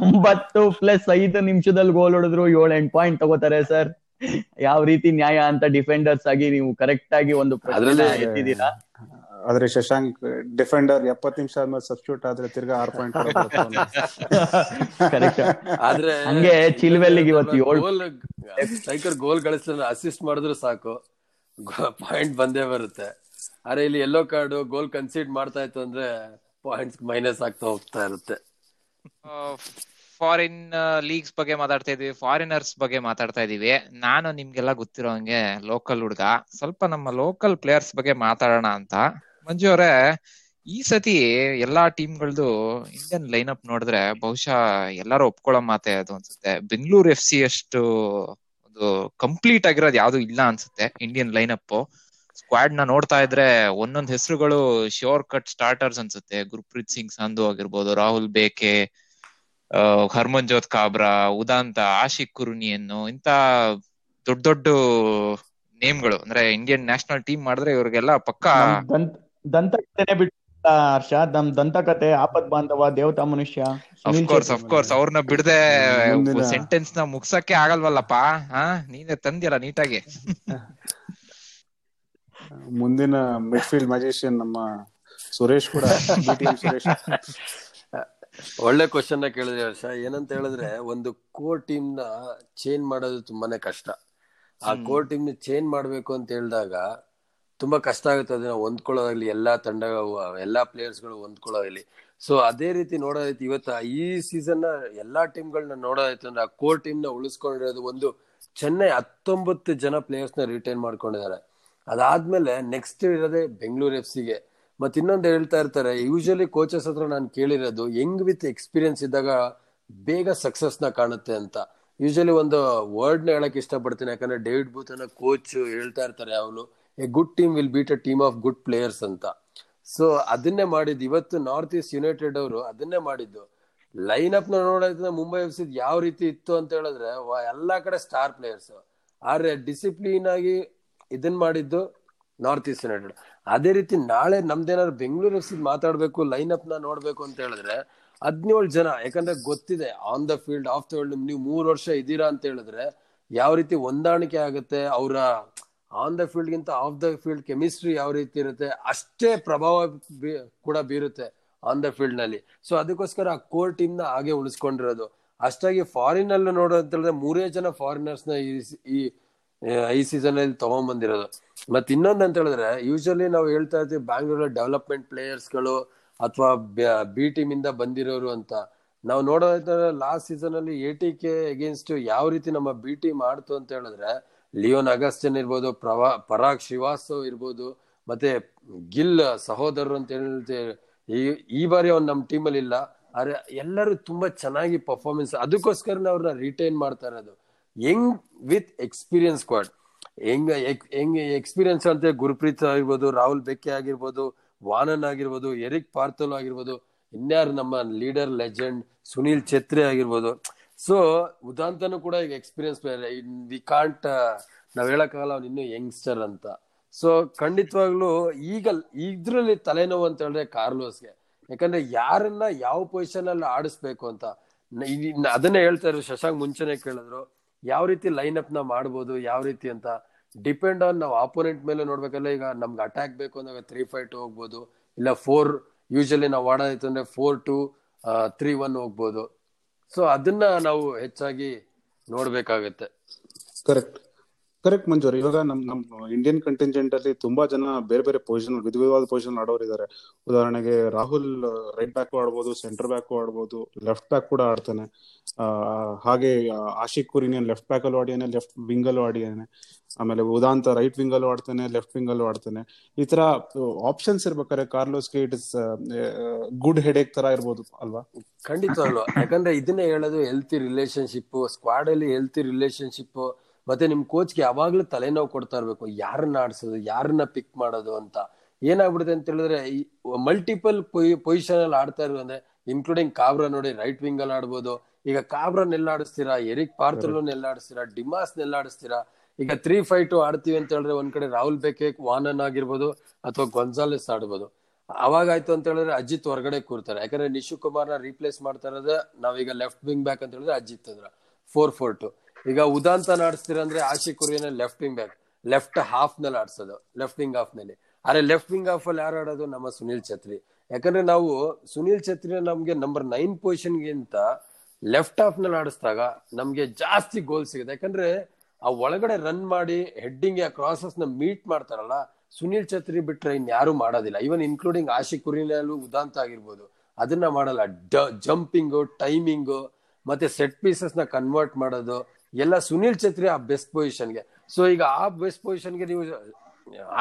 ಒಂಬತ್ತು ಪ್ಲಸ್ ಐದು ನಿಮಿಷದಲ್ಲಿ ಗೋಲ್ ಹೊಡೆದ್ರು ಏಳು ಎಂಟು ಪಾಯಿಂಟ್ ತಗೋತಾರೆ ಸರ್ ಯಾವ ರೀತಿ ನ್ಯಾಯ ಅಂತ ಡಿಫೆಂಡರ್ಸ್ ಆಗಿ ನೀವು ಕರೆಕ್ಟ್ ಆಗಿ ಒಂದು ಎತ್ತಿದ್ದೀರಾ? ಆದ್ರೆ ಶಶಾಂಕ್ ಡಿಫೆಂಡರ್ ಎಪ್ಪತ್ ನಿಮಿಷ ಆದ್ಮೇಲೆ ಸಬ್ಸ್ಟಿಟ್ಯೂಟ್ ಆದ್ರೆ ತಿರ್ಗಾ ಆರ್ ಪಾಯಿಂಟ್ ಕರೆಕ್ಟ್ ಆದ್ರೆ ಹಂಗೆ ಚಿಲ್ವೆಲ್ಲಿಗೆ ಇವತ್ತು ಏಳು ಗೋಲ್ ಸ್ಟ್ರೈಕರ್ ಗೋಲ್ ಗಳಿಸಿದ್ರೆ ಅಸಿಸ್ಟ್ ಮಾಡಿದ್ರು ಸಾಕು. ಪಾಯಿಂಟ್ ಬಂದೇ ಬರುತ್ತೆ. ಆದ್ರೆ ಇಲ್ಲಿ ಎಲ್ಲೋ ಕಾರ್ಡ್ ಗೋಲ್ ಕನ್ಸಿಡ್ ಮಾಡ್ತಾ ಇತ್ತು ಅಂದ್ರೆ ಪಾಯಿಂಟ್ಸ್ ಮೈನಸ್ ಆಗ್ತಾ ಹೋಗ್ತಾ ಇರುತ್ತೆ. ಫಾರಿನ್ ಲೀಗ್ಸ್ ಬಗ್ಗೆ ಮಾತಾಡ್ತಾ ಇದೀವಿ ಫಾರಿನರ್ಸ್ ಬಗ್ಗೆ ಮಾತಾಡ್ತಾ ಇದೀವಿ. ನಾನು ನಿಮ್ಗೆಲ್ಲ ಗೊತ್ತಿರೋ ಹಂಗೆ ಲೋಕಲ್ ಹುಡ್ಗ, ಸ್ವಲ್ಪ ನಮ್ಮ ಲೋಕಲ್ ಪ್ಲೇಯರ್ಸ್ ಬಗ್ಗೆ ಮಾತಾಡೋಣ ಅಂತ. ಮಂಜು ಅವರೇ, ಈ ಸತಿ ಎಲ್ಲಾ ಟೀಮ್ಗಳದು ಇಂಡಿಯನ್ ಲೈನ್ ಅಪ್ ನೋಡಿದ್ರೆ ಬಹುಶಃ ಎಲ್ಲಾರು ಒಪ್ಕೊಳ್ಳೋ ಮಾತೆ ಅದು ಅನ್ಸುತ್ತೆ. ಬೆಂಗಳೂರು ಎಫ್ ಸಿ ಅಷ್ಟು ಒಂದು ಕಂಪ್ಲೀಟ್ ಆಗಿರೋದು ಯಾವ್ದು ಇಲ್ಲ ಅನ್ಸುತ್ತೆ ಇಂಡಿಯನ್ ಲೈನ್ ಅಪ್ ಸ್ಕ್ವಾಡ್ನ ನೋಡ್ತಾ ಇದ್ರೆ ಒಂದೊಂದ್ ಹೆಸರುಗಳು ಶೋರ್ ಕಟ್ ಸ್ಟಾರ್ಟರ್ಸ್ ಅನ್ಸುತ್ತೆ. ಗುರ್ಪ್ರೀತ್ ಸಿಂಗ್ ಸಂಧು ಆಗಿರ್ಬೋದು ರಾಹುಲ್ ಬೇಕೆ ಹರ್ಮನ್ ಜೋತ್ ಕಾಬ್ರಾ ಉದಾಂತ ಆಶಿಕ್ ಕುರುನಿಯನ್ನು ಇಂತ ದೊಡ್ಡ ದೊಡ್ಡ ನೇಮ್ಗಳು ಅಂದ್ರೆ ಇಂಡಿಯನ್ ನ್ಯಾಷನಲ್ ಟೀಮ್ ಮಾಡಿದ್ರೆ ಇವ್ರಿಗೆಲ್ಲ ಪಕ್ಕ ದಂತ ದಂತಕಥೆನೆ ಬಿಟ್ಟು ಹರ್ಷ. ನಮ್ ದಂತಕಥೆ ಆಪತ್ ಬಾಂಧವ ದೇವತಾ ಮನುಷ್ಯ ಅಫ್ಕೋರ್ಸ್. ಅಫ್ಕೋರ್ಸ್ ಅವ್ರನ್ನ ಬಿಡದೆ ಸೆಂಟೆನ್ಸ್ನ ಮುಗ್ಸಕ್ಕೆ ಆಗಲ್ವಲ್ಲಪ್ಪ. ಹಾ? ನೀನೆ ತಂದಿಲ್ಲ ನೀಟಾಗಿ. ಮುಂದಿನ ಮಿಡ್ಫೀಲ್ಡ್ ಮ್ಯಾಜಿಷಿಯನ್ ನಮ್ಮ ಸುರೇಶ್ ಕೂಡ ಸುರೇಶ್. ಒಳ್ಳೆ ಕ್ವಶನ್ ಕೇಳಿದ್ರೆ ಕೇಳಿದ್ರಿ ಹರ್ಷ. ಏನಂತ ಹೇಳಿದ್ರೆ ಒಂದು ಕೋರ್ ಟೀಮ್ನ ಚೇಂಜ್ ಮಾಡೋದು ತುಂಬಾನೇ ಕಷ್ಟ. ಆ ಕೋರ್ ಟೀಮ್ನ ಚೇಂಜ್ ಮಾಡ್ಬೇಕು ಅಂತ ಹೇಳಿದಾಗ ತುಂಬಾ ಕಷ್ಟ ಆಗುತ್ತೆ ಅದನ್ನ ಹೊಂದ್ಕೊಳ್ಳೋದಾಗ್ಲಿ ಎಲ್ಲಾ ತಂಡ ಎಲ್ಲಾ ಪ್ಲೇಯರ್ಸ್ಗಳು ಹೊಂದ್ಕೊಳ್ಳೋದಾಗ್ಲಿ ಸೊ ಅದೇ ರೀತಿ ನೋಡೋದೈತಿ ಇವತ್ತು ಈ ಸೀಸನ್ನ ಎಲ್ಲಾ ಟೀಮ್ ಗಳನ್ನ ನೋಡೋದಾಯ್ತು ಅಂದ್ರೆ ಆ ಕೋರ್ ಟೀಮ್ನ ಉಳಿಸ್ಕೊಂಡಿರೋದು ಒಂದು ಚೆನ್ನೈ ಹತ್ತೊಂಬತ್ತು ಜನ ಪ್ಲೇಯರ್ಸ್ನ ರಿಟೈನ್ ಮಾಡ್ಕೊಂಡಿದ್ದಾರೆ. ಅದಾದ್ಮೇಲೆ ನೆಕ್ಸ್ಟ್ ಇರೋದೇ ಬೆಂಗಳೂರು ಎಫ್ ಸಿಗೆ ಮತ್ತೆ ಇನ್ನೊಂದು ಹೇಳ್ತಾ ಇರ್ತಾರೆ ಯೂಶಲಿ ಕೋಚಸ್ ಹತ್ರ ನಾನು ಕೇಳಿರೋದು ಹೆಂಗ್ ವಿತ್ ಎಕ್ಸ್ಪೀರಿಯನ್ಸ್ ಇದ್ದಾಗ ಬೇಗ ಸಕ್ಸಸ್ನ ಕಾಣುತ್ತೆ ಅಂತ. ಯೂಶಲಿ ಒಂದು ವರ್ಡ್ನ ಹೇಳಕ್ ಇಷ್ಟಪಡ್ತೀನಿ, ಯಾಕಂದ್ರೆ ಡೇವಿಡ್ ಬೂತನ ಕೋಚ್ ಹೇಳ್ತಾ ಇರ್ತಾರೆ ಅವನು, a good team will beat a team of good players ಅಂತ. ಸೊ ಅದನ್ನೇ ಮಾಡಿದ್ದು. ಇವತ್ತು ನಾರ್ತ್ ಈಸ್ಟ್ ಯುನೈಟೆಡ್ ಅವರು ಅದನ್ನೇ ಮಾಡಿದ್ದು. ಲೈನ್ ಅಪ್ ನೋಡೋದ್ರೆ ಮುಂಬೈ ಎಫ್ ಯಾವ ರೀತಿ ಇತ್ತು ಅಂತ ಹೇಳಿದ್ರೆ ಎಲ್ಲಾ ಕಡೆ ಸ್ಟಾರ್ ಪ್ಲೇಯರ್ಸ್ ಆದ್ರೆ ಡಿಸಿಪ್ಲಿನ್ ಆಗಿ ಇದನ್ ಮಾಡಿದ್ದು ನಾರ್ತ್ ಈಸ್ಟ್ ಯುನೈಟೆಡ್ ಅದೇ ರೀತಿ ನಾಳೆ ನಮ್ದೇನಾದ್ರು ಬೆಂಗಳೂರು ಎಫ್ ಮಾತಾಡ್ಬೇಕು ಲೈನ್ ಅಪ್ನ ನೋಡ್ಬೇಕು ಅಂತ ಹೇಳಿದ್ರೆ ಹದಿನೇಳು ಜನ, ಯಾಕಂದ್ರೆ ಗೊತ್ತಿದೆ on the field off the field ನೀವು ಮೂರ್ ವರ್ಷ ಇದೀರಾ ಅಂತ ಹೇಳಿದ್ರೆ ಯಾವ ರೀತಿ ಹೊಂದಾಣಿಕೆ ಆಗುತ್ತೆ, ಅವರ ಆನ್ ದ ಫೀಲ್ಡ್ ಗಿಂತ ಆಫ್ ದ ಫೀಲ್ಡ್ ಕೆಮಿಸ್ಟ್ರಿ ಯಾವ ರೀತಿ ಇರುತ್ತೆ, ಅಷ್ಟೇ ಪ್ರಭಾವ ಕೂಡ ಬೀರುತ್ತೆ ಆನ್ ದ ಫೀಲ್ಡ್ನಲ್ಲಿ. ಸೊ ಅದಕ್ಕೋಸ್ಕರ ಆ ಕೋರ್ ಟೀಮ್ನ ಹಾಗೆ ಉಳಿಸ್ಕೊಂಡಿರೋದು. ಅಷ್ಟಾಗಿ ಫಾರಿನ್ ಅಲ್ಲಿ ನೋಡೋ ಅಂತ ಹೇಳಿದ್ರೆ ಮೂರೇ ಜನ ಫಾರಿನರ್ಸ್ನ ಈ ಈ ಸೀಸನ್ ಅಲ್ಲಿ ತಗೊಂಡ್ಬಂದಿರೋದು ಮತ್ ಇನ್ನೊಂದ್ ಅಂತ ಹೇಳಿದ್ರೆ ಯೂಶಲಿ ನಾವು ಹೇಳ್ತಾ ಇರ್ತೀವಿ ಬ್ಯಾಂಗ್ಳೂರ್ ಡೆವಲಪ್ಮೆಂಟ್ ಪ್ಲೇಯರ್ಸ್ಗಳು ಅಥವಾ ಬಿ ಟೀಮ್ ಇಂದ ಬಂದಿರೋರು ಅಂತ. ನಾವು ನೋಡೋದ್ರೆ ಲಾಸ್ಟ್ ಸೀಸನ್ ಅಲ್ಲಿ ಎ ಟಿ ಕೆ ಅಗೇನ್ಸ್ಟ್ ಯಾವ ರೀತಿ ನಮ್ಮ ಬಿ ಟೀಮ್ ಆಡ್ತು ಅಂತ ಹೇಳಿದ್ರೆ ಲಿಯೋನ್ ಅಗಸ್ಟನ್ ಇರ್ಬೋದು, ಪ್ರವಾ, ಪರಾಗ್ ಶ್ರೀವಾಸ್ತವ್ ಇರ್ಬೋದು, ಮತ್ತೆ ಗಿಲ್ ಸಹೋದರರು ಅಂತ ಹೇಳಿ ಈ ಈ ಬಾರಿ ಅವ್ನು ನಮ್ಮ ಟೀಮಲ್ಲಿ ಇಲ್ಲ. ಆದ್ರೆ ಎಲ್ಲರೂ ತುಂಬಾ ಚೆನ್ನಾಗಿ ಪರ್ಫಾರ್ಮೆನ್ಸ್ ಅದಕ್ಕೋಸ್ಕರ ಅವ್ರನ್ನ ರಿಟೈನ್ ಮಾಡ್ತಾ ಇರೋದು. Young with experience squad. ಹೆಂಗ್ ಹೆಂಗ್ ಎಕ್ಸ್ಪೀರಿಯನ್ಸ್ ಅಂತ ಗುರುಪ್ರೀತ್ ಆಗಿರ್ಬೋದು, ರಾಹುಲ್ ಬೆಕ್ಕೆ ಆಗಿರ್ಬೋದು, ವಾನನ್ ಆಗಿರ್ಬೋದು, ಎರಿಕ್ ಪಾರ್ಥಲ್ ಆಗಿರ್ಬೋದು, ಇನ್ಯಾರು ನಮ್ಮ ಲೀಡರ್ ಲೆಜೆಂಡ್ ಸುನೀಲ್ ಛತ್ರಿ ಆಗಿರ್ಬೋದು. ಸೊ ಉದಾಂತನೂ ಕೂಡ ಈಗ ಎಕ್ಸ್ಪೀರಿಯನ್ಸ್ ಪ್ಲೇಯರ್. ವಿ ಕಾಂಟ್ ನಾವ್ ಹೇಳಕ್ಕಾಗಲ್ಲ ಅವ್ನು ಇನ್ನೂ ಯಂಗ್ಸ್ಟರ್ ಅಂತ. ಸೊ ಖಂಡಿತವಾಗ್ಲೂ ಈಗ, ಇದ್ರಲ್ಲಿ ತಲೆನೋವು ಅಂತ ಹೇಳಿದ್ರೆ ಕಾರ್ಲೋಸ್ಗೆ. ಯಾಕಂದ್ರೆ ಯಾರನ್ನ ಯಾವ ಪೊಸಿಷನ್ ಅಲ್ಲಿ ಆಡಿಸ್ಬೇಕು ಅಂತ. ಅದನ್ನೇ ಹೇಳ್ತಾ ಇದ್ರು ಶಶಾಂಕ್ ಮುಂಚೆನೆ ಕೇಳಿದ್ರು. ಯಾವ ರೀತಿ ಲೈನ್ ಅಪ್ನ ಮಾಡ್ಬೋದು, ಯಾವ ರೀತಿ ಅಂತ ಡಿಪೆಂಡ್ ಆನ್ ನಾವು ಆಪೋನೆಂಟ್ ಮೇಲೆ ನೋಡ್ಬೇಕಲ್ಲ, ಈಗ ನಮ್ಗೆ ಅಟ್ಯಾಕ್ ಬೇಕು ಅಂದಾಗ ತ್ರೀ ಫೈವ್ ಟು ಹೋಗ್ಬೋದು, ಇಲ್ಲ ಫೋರ್ ಯೂಶಲಿ ನಾವು ಆಡೋದಿತ್ತು ಅಂದ್ರೆ ಫೋರ್ ಟು ತ್ರೀ ಒನ್ ಹೋಗ್ಬೋದು. ಸೊ ಅದನ್ನ ನಾವು ಹೆಚ್ಚಾಗಿ ನೋಡ್ಬೇಕಾಗತ್ತೆ. ಕರೆಕ್ಟ್ ಕರೆಕ್ಟ್ ಮಂಜೂರ್ ಇವಾಗ ನಮ್ ನಮ್ ಇಂಡಿಯನ್ ಕಂಟಿಂಜೆಂಟ್ ಅಲ್ಲಿ ತುಂಬಾ ಜನ ಬೇರೆ ಬೇರೆ ಪೊಸಿಷನ್ ವಿಧ ವಿಧವಾದ ಪೊಸಿಷನ್ ಆಡೋರು ಇದಾರೆ. ಉದಾಹರಣೆಗೆ ರಾಹುಲ್ ರೈಟ್ ಬ್ಯಾಕ್ ಆಡ್ಬೋದು ಸೆಂಟರ್ ಬ್ಯಾಕ್ ಆಡ್ಬೋದು ಲೆಫ್ಟ್ ಬ್ಯಾಕ್ ಕೂಡ ಆಡ್ತಾನೆ. ಹಾಗೆ ಆಶಿಕ್ ಕುರಿನೇ ಲೆಫ್ಟ್ ಬ್ಯಾಕ್ ಅಲ್ಲೂ ಆಡಿಯಾನೆ ಲೆಫ್ಟ್ ವಿಂಗ್ ಅಲ್ಲೂ ಆಡಿಯಾನೆ ಆಮೇಲೆ ಉದಾಂತ ರೈಟ್ ವಿಂಗ್ ಅಲ್ಲೂ ಆಡ್ತಾನೆ ಲೆಫ್ಟ್ ವಿಂಗ್ ಅಲ್ಲೂ ಆಡ್ತಾನೆ. ಈ ತರ ಆಪ್ಷನ್ಸ್ ಇರ್ಬೇಕಾದ್ರೆ ಕಾರ್ಲೋಸ್ಗೆ ಇಟ್ ಇಸ್ ಗುಡ್ ಹೆಡೇಕ್ ತರ ಇರ್ಬೋದು ಅಲ್ವಾ? ಖಂಡಿತ ಅಲ್ವಾ. ಯಾಕಂದ್ರೆ ಇದನ್ನೇ ಹೇಳೋದು ಹೆಲ್ತಿ ರಿಲೇಶನ್ಶಿಪ್ ಸ್ಕ್ವಾಡ್ ಅಲ್ಲಿ ಹೆಲ್ತಿ ರಿಲೇಶನ್ಶಿಪ್ ಮತ್ತೆ ನಿಮ್ ಕೋಚ್ಗೆ ಯಾವಾಗ್ಲೂ ತಲೆನೋವು ಕೊಡ್ತಾ ಇರ್ಬೇಕು. ಯಾರನ್ನ ಆಡ್ಸೋದು, ಯಾರನ್ನ ಪಿಕ್ ಮಾಡೋದು ಅಂತ. ಏನಾಗ್ಬಿಡುತ್ತೆ ಅಂತ ಹೇಳಿದ್ರೆ ಮಲ್ಟಿಪಲ್ ಪೊಸಿಷನ್ ಅಲ್ಲಿ ಆಡ್ತಾ ಇರೋ ಅಂದ್ರೆ ಇನ್ಕ್ಲೂಡಿಂಗ್ ಕಾವ್ರ ನೋಡಿ ರೈಟ್ ವಿಂಗ್ ಅಲ್ಲಿ ಆಡ್ಬೋದು. ಈಗ ಕಾವ್ರ ನೆಲ್ಲ ಆಡಿಸ್ತೀರಾ ಎರಿಕ್ ಪಾರ್ಥರ್ ನೆಲ್ಲ ಆಡಿಸ್ತೀರಾ ಡಿಮಾಸ್ ನೆಲ್ಲಾಡಿಸ್ತೀರಾ? ಈಗ ತ್ರೀ ಫೈವ್ ಟು ಆಡ್ತೀವಿ ಅಂತ ಹೇಳಿದ್ರೆ, ಒಂದ್ ಕಡೆ ರಾಹುಲ್ ಬೇಕೆ, ವಾನನ್ ಆಗಿರ್ಬೋದು, ಅಥವಾ ಗೊಂಜಾಲೆಸ್ ಆಡ್ಬೋದು. ಅವಾಗ ಆಯ್ತು ಅಂತ ಹೇಳಿದ್ರೆ, ಅಜಿತ್ ಹೊರಗಡೆ ಕೂರ್ತಾರೆ. ಯಾಕಂದ್ರೆ ನಿಶು ನ ರೀಪ್ಲೇಸ್ ಮಾಡ್ತಾ ಇರೋದ್ರೆ ನಾವೀಗ ಲೆಫ್ಟ್ ವಿಂಗ್ ಬ್ಯಾಕ್ ಅಂತ ಹೇಳಿದ್ರೆ, ಅಜಿತ್ ಅಂದ್ರ. ಫೋರ್ ಫೋರ್ ಟು ಈಗ ಉದಾಂತ ಆಡಿಸ್ತೀರ ಅಂದ್ರೆ ಆಶಿಕ್ ಕುರಿಯನ್ನ ಲೆಫ್ಟ್ ವಿಂಗ್ ಬ್ಯಾಕ್ ಲೆಫ್ಟ್ ಹಾಫ್ನಲ್ಲಿ ಆಡ್ಸೋದು ಲೆಫ್ಟ್ ವಿಂಗ್ ಹಾಫ್ನಲ್ಲಿ. ಆದ್ರೆ ಲೆಫ್ಟ್ ವಿಂಗ್ ಹಾಫ್ ಅಲ್ಲಿ ಯಾರು ಆಡೋದು ನಮ್ಮ ಸುನಿಲ್ ಛತ್ರಿ. ಯಾಕಂದ್ರೆ ನಾವು ಸುನಿಲ್ ಛತ್ರಿ ನಮ್ಗೆ ನಂಬರ್ ನೈನ್ ಪೊಸಿಷನ್ ಗಿಂತ ಲೆಫ್ಟ್ ಹಾಫ್ನಲ್ಲಿ ಆಡಿಸಿದಾಗ ನಮ್ಗೆ ಜಾಸ್ತಿ ಗೋಲ್ ಸಿಗುತ್ತೆ. ಯಾಕಂದ್ರೆ ಆ ಒಳಗಡೆ ರನ್ ಮಾಡಿ ಹೆಡ್ಡಿಂಗ್ ಕ್ರಾಸಸ್ನ ಮೀಟ್ ಮಾಡ್ತಾರಲ್ಲ, ಸುನಿಲ್ ಛತ್ರಿ ಬಿಟ್ರೆ ಇನ್ ಯಾರು ಮಾಡೋದಿಲ್ಲ. ಇವನ್ ಇನ್ಕ್ಲೂಡಿಂಗ್ ಆಶಿಕ್ ಕುರಿನಲ್ಲೂ ಉದಾಂತ ಆಗಿರ್ಬೋದು. ಅದನ್ನ ಮಾಡಲ್ಲ. ಜಂಪಿಂಗು ಟೈಮಿಂಗು ಮತ್ತೆ ಸೆಟ್ ಪೀಸಸ್ನ ಕನ್ವರ್ಟ್ ಮಾಡೋದು ಎಲ್ಲ ಸುನಿಲ್ ಛತ್ರಿ ಆ ಬೆಸ್ಟ್ ಪೊಸಿಷನ್ಗೆ ಸೊ ಈಗ ಆ ಬೆಸ್ಟ್ ಪೊಸಿಷನ್ಗೆ ನೀವು,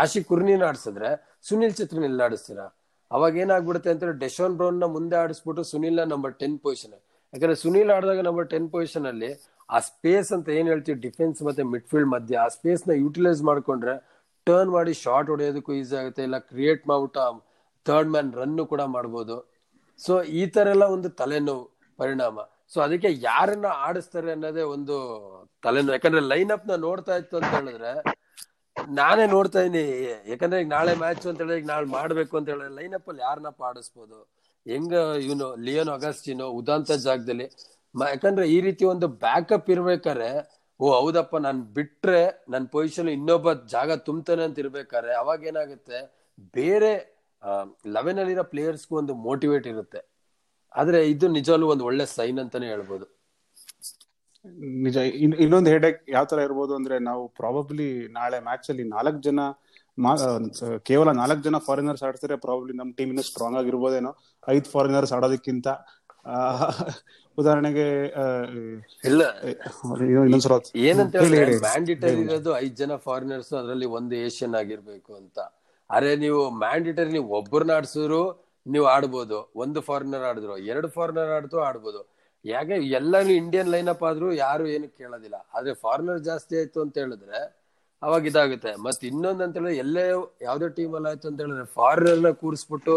ಆಶಿಕ್ ಕುರ್ನಿನ ಆಡಿಸಿದ್ರೆ ಸುನಿಲ್ ಛತ್ರಿನ ಎಲ್ಲ ಆಡಿಸ್ತೀರಾ ಅವಾಗ ಏನಾಗ್ಬಿಡುತ್ತೆ ಅಂತಂದ್ರೆ ಡೆಶೋನ್ ಬ್ರೌನ್ನ ಮುಂದೆ ಆಡಿಸ್ಬಿಟ್ಟು ಸುನಿಲ್ನ ನಂಬರ್ ಟೆನ್ ಪೊಸಿಷನ್ ಯಾಕಂದ್ರೆ ಸುನಿಲ್ ಆಡಿದಾಗ ನಂಬರ್ ಟೆನ್ ಪೊಸಿಷನ್ ಅಲ್ಲಿ ಆ ಸ್ಪೇಸ್ ಅಂತ ಏನ್ ಹೇಳ್ತೀವಿ? ಡಿಫೆನ್ಸ್ ಮತ್ತೆ ಮಿಡ್ಫೀಲ್ಡ್ ಮಧ್ಯೆ ಆ ಸ್ಪೇಸ್ನ ಯುಟಿಲೈಸ್ ಮಾಡ್ಕೊಂಡ್ರೆ ಟರ್ನ್ ಮಾಡಿ ಶಾರ್ಟ್ ಹೊಡೆಯೋದಕ್ಕೂ ಈಸಿ ಆಗುತ್ತೆ. ಇಲ್ಲ ಕ್ರಿಯೇಟ್ ಮಾಡ್ಬಿಟ್ಟು ಥರ್ಡ್ ಮ್ಯಾನ್ ರನ್ ಕೂಡ ಮಾಡ್ಬೋದು. ಸೊ ಈ ತರ ಎಲ್ಲ ಒಂದು ತಲೆನೋವು, ಪರಿಣಾಮ. ಸೊ ಅದಕ್ಕೆ ಯಾರನ್ನ ಆಡಿಸ್ತಾರೆ ಅನ್ನೋದೇ ಒಂದು ತಲೆನೋವು. ಯಾಕಂದ್ರೆ ಲೈನ್ ಅಪ್ನ ನೋಡ್ತಾ ಇತ್ತು ಅಂತ ಹೇಳಿದ್ರೆ, ನಾನೇ ನೋಡ್ತಾ ಇದೀನಿ ಯಾಕಂದ್ರೆ ಈಗ ನಾಳೆ ಮ್ಯಾಚ್ ಅಂತ ಹೇಳಿದ್ರೆ ನಾಳೆ ಮಾಡ್ಬೇಕು ಅಂತ ಹೇಳಿದ್ರೆ ಲೈನ್ ಅಪ್ ಅಲ್ಲಿ ಯಾರನ್ನಪ್ಪ ಆಡಿಸ್ಬೋದು? ಹೆಂಗ ಇವನು ಲಿಯೋನ್ ಅಗಸ್ಟಿನೋ ಉದಾಂತ ಜಾಗದಲ್ಲಿ. ಯಾಕಂದ್ರೆ ಈ ರೀತಿ ಒಂದು ಬ್ಯಾಕಪ್ ಇರ್ಬೇಕಾರೆ ಓ, ಹೌದಪ್ಪ, ನಾನು ಬಿಟ್ರೆ ನನ್ನ ಪೊಸಿಷನ್ ಇನ್ನೊಬ್ಬ ಜಾಗ ತುಂಬ್ತಾನೆ ಅಂತ ಇರ್ಬೇಕಾರೆ ಅವಾಗ ಏನಾಗುತ್ತೆ? ಬೇರೆ ಲೆವೆನ್ ಅಲ್ಲಿರೋ ಪ್ಲೇಯರ್ಸ್ಗೂ ಒಂದು ಮೋಟಿವೇಟ್ ಇರುತ್ತೆ. ಆದ್ರೆ ಇದು ನಿಜವಾಗ್ಲೂ ಒಂದು ಒಳ್ಳೆ ಸೈನ್ ಅಂತಾನೆ ಹೇಳ್ಬೋದು. ನಿಜ. ಇನ್- ಇನ್ನೊಂದು ಹೆಡೆಕ್ ಯಾವ ತರ ಇರ್ಬೋದು ಅಂದ್ರೆ ನಾವು ಪ್ರಾಬಬ್ಲಿ ನಾಳೆ ಮ್ಯಾಚ್ ಅಲ್ಲಿ ನಾಲ್ಕು ಜನ ಕೇವಲ ನಾಲ್ಕು ಜನ ಫಾರಿನರ್ಸ್ ಆಡ್ತಾರೆ ಪ್ರಾಬಬ್ಲಿ ನಮ್ಮ ಟೀಮ್ ಇನ್ನೂ ಸ್ಟ್ರಾಂಗ್ ಆಗಿರ್ಬೋದೇನೋ. ಐದ್ ಫಾರಿನರ್ಸ್ ಆಡೋದಕ್ಕಿಂತ ಉದಾಹರಣೆಗೆ ಇಲ್ಲ. ಏನಂತ. ಮ್ಯಾಂಡಿಟರಿ ಇರೋದು ಐದ್ ಜನ ಫಾರಿನರ್ಸ್ ಅದರಲ್ಲಿ ಒಂದು ಏಷ್ಯನ್ ಆಗಿರ್ಬೇಕು ಅಂತ. ಅರೆ ನೀವು ಮ್ಯಾಂಡಿಟರಿ ನೀವು ಒಬ್ಬರನ್ನ ಆಡ್ಸಿದ್ರು ನೀವು ಆಡ್ಬೋದು. ಒಂದು ಫಾರಿನರ್ ಆಡಿದ್ರು. ಎರಡು ಫಾರಿನರ್ ಆಡ್ತು ಆಡ್ಬೋದು. ಯಾಕೆ? ಎಲ್ಲಾನು ಇಂಡಿಯನ್ ಲೈನ್ ಅಪ್ ಆದ್ರೂ ಯಾರು ಏನು ಕೇಳೋದಿಲ್ಲ. ಆದ್ರೆ ಫಾರಿನರ್ ಜಾಸ್ತಿ ಆಯ್ತು ಅಂತ ಹೇಳಿದ್ರೆ ಅವಾಗ ಇದಾಗುತ್ತೆ. ಮತ್ ಇನ್ನೊಂದ್ ಅಂತ ಹೇಳಿದ್ರೆ ಎಲ್ಲೇ ಯಾವ್ದೇ ಟೀಮ್ ಅಲ್ಲಿ ಆಯ್ತು ಅಂತ ಹೇಳಿದ್ರೆ ಫಾರಿನರ್ನ ಕೂರಿಸ್ಬಿಟ್ಟು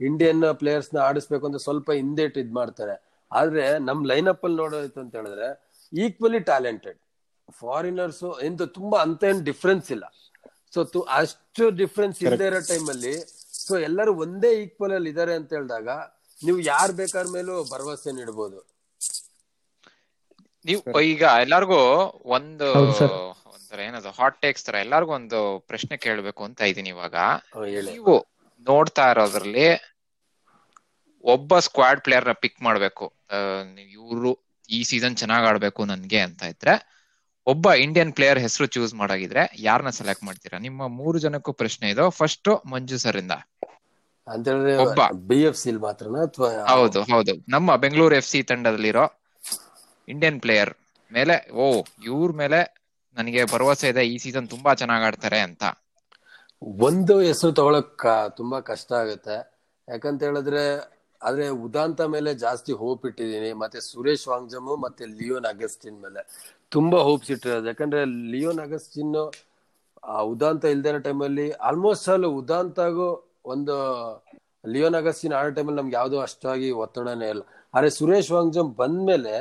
ಇಂಡಿಯನ್ ಪ್ಲೇಯರ್ಸ್ನ ಆಡಿಸ್ಬೇಕು ಅಂತ ಸ್ವಲ್ಪ ಹಿಂದೇಟ್ ಇದ್ ಮಾಡ್ತಾರೆ. ಆದ್ರೆ ನಮ್ ಲೈನ್ ಅಪ್ ಅಲ್ಲಿ ನೋಡೋದಿತ್ತು ಅಂತ ಹೇಳಿದ್ರೆ ಈಕ್ವಲಿ ಟ್ಯಾಲೆಂಟೆಡ್ ಫಾರಿನರ್ಸ್ ಎಂತ ತುಂಬಾ ಅಂತ ಏನ್ ಡಿಫ್ರೆನ್ಸ್ ಇಲ್ಲ. ಸೊ ಅಷ್ಟು ಡಿಫ್ರೆನ್ಸ್ ಇಲ್ಲದೆ ಇರೋ ಟೈಮ್ ಅಲ್ಲಿ ಸೊ ಎಲ್ಲರೂ ಒಂದೇ ಈಕ್ವಲ್ ಅಲ್ಲಿ ಇದಾರೆ ಅಂತ ಹೇಳಿದಾಗ ನೀವು ಯಾರ್ ಬೇಕಾದ ಮೇಲೂ ಭರವಸೆ ನೀಡಬಹುದು ನೀವು ಈಗ ಎಲ್ಲಾರ್ಗೂ ಒಂದು ಏನದು ಹಾಟ್ ಟೇಕ್ಸ್ ತರ ಎಲ್ಲಾರ್ಗು ಒಂದು ಪ್ರಶ್ನೆ ಕೇಳ್ಬೇಕು ಅಂತ ಇದೀನಿ ಇವಾಗ. ನೀವು ನೋಡ್ತಾ ಇರೋದ್ರಲ್ಲಿ ಒಬ್ಬ ಸ್ಕ್ವಾಡ್ ಪ್ಲೇಯರ್ನ ಪಿಕ್ ಮಾಡ್ಬೇಕು. ಇವ್ರು ಈ ಸೀಸನ್ ಚೆನ್ನಾಗ್ ಆಡ್ಬೇಕು ನನ್ಗೆ ಅಂತ ಇದ್ರೆ ಒಬ್ಬ ಇಂಡಿಯನ್ ಪ್ಲೇಯರ್ ಹೆಸರು ಚೂಸ್ ಮಾಡಾಗಿದ್ರೆ ಯಾರನ್ನ ಸೆಲೆಕ್ಟ್ ಮಾಡ್ತೀರಾ? ನಿಮ್ಮ ಮೂರು ಜನಕ್ಕೂ ಪ್ರಶ್ನೆ ಇದು. ಫಸ್ಟ್ ಮಂಜು ಸರ್ ಇಂದ. ಒಬ್ಬ. ಬಿ ಎಫ್ ಅಥವಾ ಹೌದು ಹೌದು. ನಮ್ಮ ಬೆಂಗಳೂರು ಎಫ್ ಸಿ ತಂಡದಲ್ಲಿರೋ ಇಂಡಿಯನ್ ಪ್ಲೇಯರ್ ಮೇಲೆ ಓ ಇವ್ರ ಮೇಲೆ ನನಗೆ ಭರವಸೆ ಇದೆ ಈ ಸೀಸನ್ ತುಂಬಾ ಚೆನ್ನಾಗ್ ಆಡ್ತಾರೆ ಅಂತ. ಒಂದು ಹೆಸರು ತಗೊಳಕ್ ತುಂಬಾ ಕಷ್ಟ ಆಗುತ್ತೆ. ಯಾಕಂತ ಹೇಳಿದ್ರೆ ಆದ್ರೆ ಉದಾಂತ ಮೇಲೆ ಜಾಸ್ತಿ ಹೋಪ್ ಇಟ್ಟಿದೀನಿ ಮತ್ತೆ ಸುರೇಶ್ ವಾಂಗ್ಜಮ್ ಮತ್ತೆ ಲಿಯೋನ್ ಅಗಸ್ಟಿನ್ ಮೇಲೆ. ತುಂಬಾ ಹೋಪ್ಸ್ ಇಟ್ಟಿರೋದು. ಯಾಕಂದ್ರೆ ಲಿಯೋನ್ ಅಗಸ್ಟಿನ್ ಆ ಉದಾಂತ ಇಲ್ದೇ ಇರೋ ಟೈಮಲ್ಲಿ ಆಲ್ಮೋಸ್ಟ್ ಆಲ್ ಉದಾಂತಾಗೂ ಒಂದು ಲಿಯೋನ್ ಅಗಸ್ಟಿನ್ ಆಡೋ ಟೈಮಲ್ಲಿ ನಮ್ಗೆ ಯಾವ್ದು ಅಷ್ಟಾಗಿ ಒತ್ತಡನೇ ಇಲ್ಲ. ಆದ್ರೆ ಸುರೇಶ್ ವಾಂಗ್ಜಮ್ ಬಂದ್ಮೇಲೆ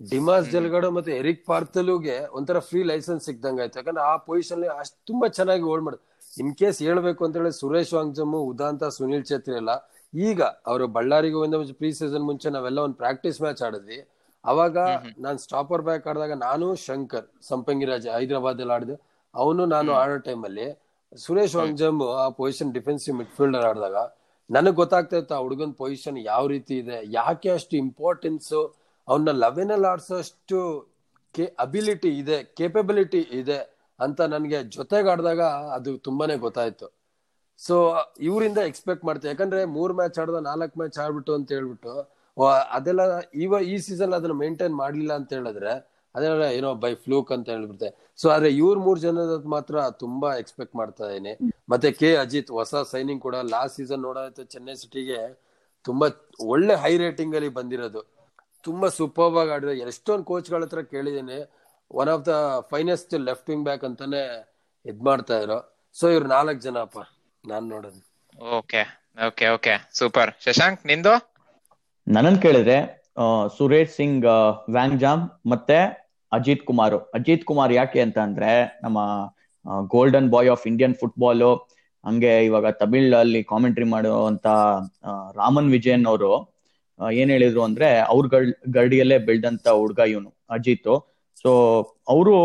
ಡಿಮಾಸ್ ಜಲ್ಗಡ ಮತ್ತೆ ಎರಿಕ್ ಪಾರ್ತಲುಗೆ ಒಂಥರ ಫ್ರೀ ಲೈಸೆನ್ಸ್ ಸಿಕ್ದಂಗ ಆಯ್ತು. ಯಾಕಂದ್ರೆ ಆ ಪೊಸಿಷನ್ ಅಷ್ಟು ತುಂಬಾ ಚೆನ್ನಾಗಿ ಹೋಲ್ಡ್ ಮಾಡ್ ಇನ್ ಕೇಸ್ ಹೇಳ್ಬೇಕು ಅಂತ ಹೇಳಿ ಸುರೇಶ್ ವಾಂಗ್ಜಮ್ ಉದಾಂತ ಸುನಿಲ್ ಛೇತ್ರಿ ಎಲ್ಲ ಈಗ ಅವರು ಬಳ್ಳಾರಿಗೆ ಒಂದು ಪ್ರೀ ಸೀಸನ್ ಮುಂಚೆ ನಾವೆಲ್ಲ ಒಂದು ಪ್ರಾಕ್ಟೀಸ್ ಮ್ಯಾಚ್ ಆಡಿದ್ವಿ. ಅವಾಗ ನಾನ್ ಸ್ಟಾಪರ್ ಬ್ಯಾಕ್ ಆಡಿದಾಗ ನಾನು ಶಂಕರ್ ಸಂಪಂಗಿರಾಜ್ ಹೈದರಾಬಾದ್ ಅಲ್ಲಿ ಆಡಿದೆ ಅವನು ನಾನು ಆಡೋ ಟೈಮಲ್ಲಿ ಸುರೇಶ್ ವಂಜಮ್ ಆ ಪೊಸಿಷನ್ ಡಿಫೆನ್ಸಿವ್ ಮಿಡ್ಫೀಲ್ಡರ್ ಆಡಿದಾಗ ನನಗೆ ಗೊತ್ತಾಗ್ತಾ ಇತ್ತು ಆ ಹುಡುಗನ್ ಪೊಸಿಷನ್ ಯಾವ ರೀತಿ ಇದೆ ಯಾಕೆ ಅಷ್ಟು ಇಂಪಾರ್ಟೆನ್ಸ್ ಅವನ್ನ ಲೆವೆನ್ ಅಲ್ಲಿ ಆಡ್ಸೋ ಅಷ್ಟು ಅಬಿಲಿಟಿ ಇದೆ ಕೇಪಬಿಲಿಟಿ ಇದೆ ಅಂತ ನನ್ಗೆ ಜೊತೆಗೆ ಆಡಿದಾಗ ಅದು ತುಂಬಾನೇ ಗೊತ್ತಾಯ್ತು. ಸೊ ಇವರಿಂದ ಎಕ್ಸ್ಪೆಕ್ಟ್ ಮಾಡ್ತೀವಿ ಯಾಕಂದ್ರೆ ಮೂರ್ ಮ್ಯಾಚ್ ಆಡ್ದ ನಾಲ್ಕು ಮ್ಯಾಚ್ ಆಡ್ಬಿಟ್ಟು ಅಂತ ಹೇಳ್ಬಿಟ್ಟು ಅದೆಲ್ಲ ಇವ ಈ ಸೀಸನ್ ಅದನ್ನ ಮೇಂಟೈನ್ ಮಾಡ್ಲಿಲ್ಲ ಅಂತ ಹೇಳಿದ್ರೆ ಅದೆಲ್ಲ ಏನೋ ಬೈ ಫ್ಲೂಕ್ ಅಂತ ಹೇಳ್ಬಿಡುತ್ತೆ. ಸೊ ಆದ್ರೆ ಇವ್ರ ಮೂರ್ ಜನದ ಮಾತ್ರ ತುಂಬಾ ಎಕ್ಸ್ಪೆಕ್ಟ್ ಮಾಡ್ತಾ ಇದೀನಿ. ಮತ್ತೆ ಕೆ ಅಜಿತ್ ಹೊಸ ಸೈನಿಂಗ್ ಕೂಡ ಲಾಸ್ಟ್ ಸೀಸನ್ ನೋಡೋದಕ್ಕೆ ಚೆನ್ನೈ ಸಿಟಿಗೆ ತುಂಬಾ ಒಳ್ಳೆ ಹೈ ರೇಟಿಂಗ್ ಅಲ್ಲಿ ಬಂದಿರೋದು. ತುಂಬಾ ಸೂಪರ್ ಆಗಿ ಆಡಿರೋ ಎಷ್ಟೊಂದು ಕೋಚ್ಗಳ ಹತ್ರ ಕೇಳಿದೀನಿ. One of the finest left wing back ಅಂತಾನೆ ಇದ್ ಮಾಡ್ತಾ ಇರೋ ಸೊ ಇವ್ರು ನಾಲ್ಕ್ ಜನ ಅಪ್ಪ. ನಾನ್ ನೋಡೋದು. Okay okay okay super Shashank, ನಿಂದು? ನನ್ನನ್ ಕೇಳಿದ್ರೆ ಸುರೇಶ್ ಸಿಂಗ್ ವ್ಯಾಂಗ್ ವ್ಯಾಂಗ್ಜಾಮ್ ಮತ್ತೆ ಅಜಿತ್ ಕುಮಾರ್. ಅಜಿತ್ ಕುಮಾರ್ ಯಾಕೆ ಅಂತ ಅಂದ್ರೆ, ನಮ್ಮ golden boy of Indian football, ಹಂಗೆ ಇವಾಗ ತಮಿಳ್ ಅಲ್ಲಿ ಕಾಮೆಂಟ್ರಿ ಮಾಡುವಂತ ರಾಮನ್ ವಿಜಯನ್ ಅವರು ಏನ್ ಹೇಳಿದ್ರು ಅಂದ್ರೆ, ಅವ್ರ ಗಡ್ ಗಡಿಯಲ್ಲೇ ಬೆಳ್ದಂತ ಹುಡ್ಗ ಇವನು, ಅಜಿತ್. ಸೊ ಅವರು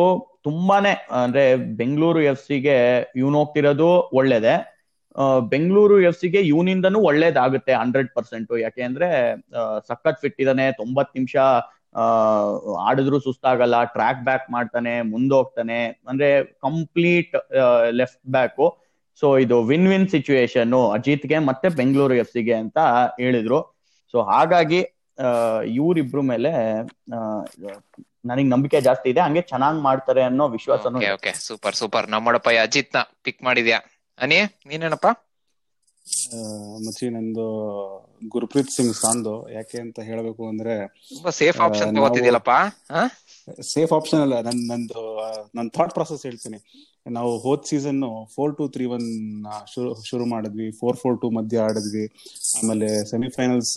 ತುಂಬಾನೇ, ಅಂದ್ರೆ ಬೆಂಗಳೂರು ಎಫ್ ಸಿಗೆ ಇವನು ಹೋಗ್ತಿರೋದು ಒಳ್ಳೇದೆ. ಬೆಂಗಳೂರು ಎಫ್ ಸಿಗೆ ಇವನಿಂದನೂ ಒಳ್ಳೇದಾಗುತ್ತೆ ಹಂಡ್ರೆಡ್ ಪರ್ಸೆಂಟ್. ಯಾಕೆ ಅಂದ್ರೆ ಸಖತ್ ಫಿಟ್ ಇದಾನೆ ತೊಂಬತ್ ನಿಮಿಷ ಆಡಿದ್ರು ಸುಸ್ತಾಗಲ್ಲ ಟ್ರ್ಯಾಕ್ ಬ್ಯಾಕ್ ಮಾಡ್ತಾನೆ, ಮುಂದೋಗ್ತಾನೆ, ಅಂದ್ರೆ ಕಂಪ್ಲೀಟ್ ಲೆಫ್ಟ್ ಬ್ಯಾಕು ಸೊ ಇದು ವಿನ್ ವಿನ್ ಸಿಚುವೇಶನ್ ಅಜಿತ್ಗೆ ಮತ್ತೆ ಬೆಂಗಳೂರು ಎಫ್ ಸಿಗೆ ಅಂತ ಹೇಳಿದ್ರು. ಸೊ ಹಾಗಾಗಿ ಇವರಿಬ್ರು ಮೇಲೆ ನನಗೆ ನಂಬಿಕೆ ಜಾಸ್ತಿ ಇದೆ. ಹಂಗೆ ಚೆನ್ನಾಗ್ ಮಾಡ್ತಾರೆ ಅನ್ನೋ ಓಕೆ ಸೂಪರ್ ಸೂಪರ್ ನಮ್ಮೊಡಪ್ಪ ಅಜಿತ್ನ ಪಿಕ್ ಮಾಡಿದ್ಯಾ? ಅನಿ ನೀನೇನಪ್ಪ? ಆ, ಮಚ್ಚಿ ನಂದು ಗುರುಪ್ರೀತ್ ಸಿಂಗ್ ಸಾಂದು ಯಾಕೆ ಅಂತ ಹೇಳಬೇಕು ಅಂದ್ರೆ ತುಂಬಾ ಸೇಫ್ ಆಪ್ಷನ್ ತಗೋತಿದ್ಯಲ್ಲಪ್ಪ ಸೇಫ್ ಆಪ್ಷನ್ ಅಲ್ಲ ನನ್ ನಂದು ಆ, ನನ್ ಥಾಟ್ ಪ್ರಾಸೆಸ್ ಹೇಳ್ತೀನಿ. ನಾವು ಹೋದ್ season four two three one ಶುರು ಶುರು ಮಾಡಿದ್ವಿ ಫೋರ್ ಫೋರ್ ಟು ಮಧ್ಯ ಆಡಿದ್ವಿ. ಆಮೇಲೆ semifinals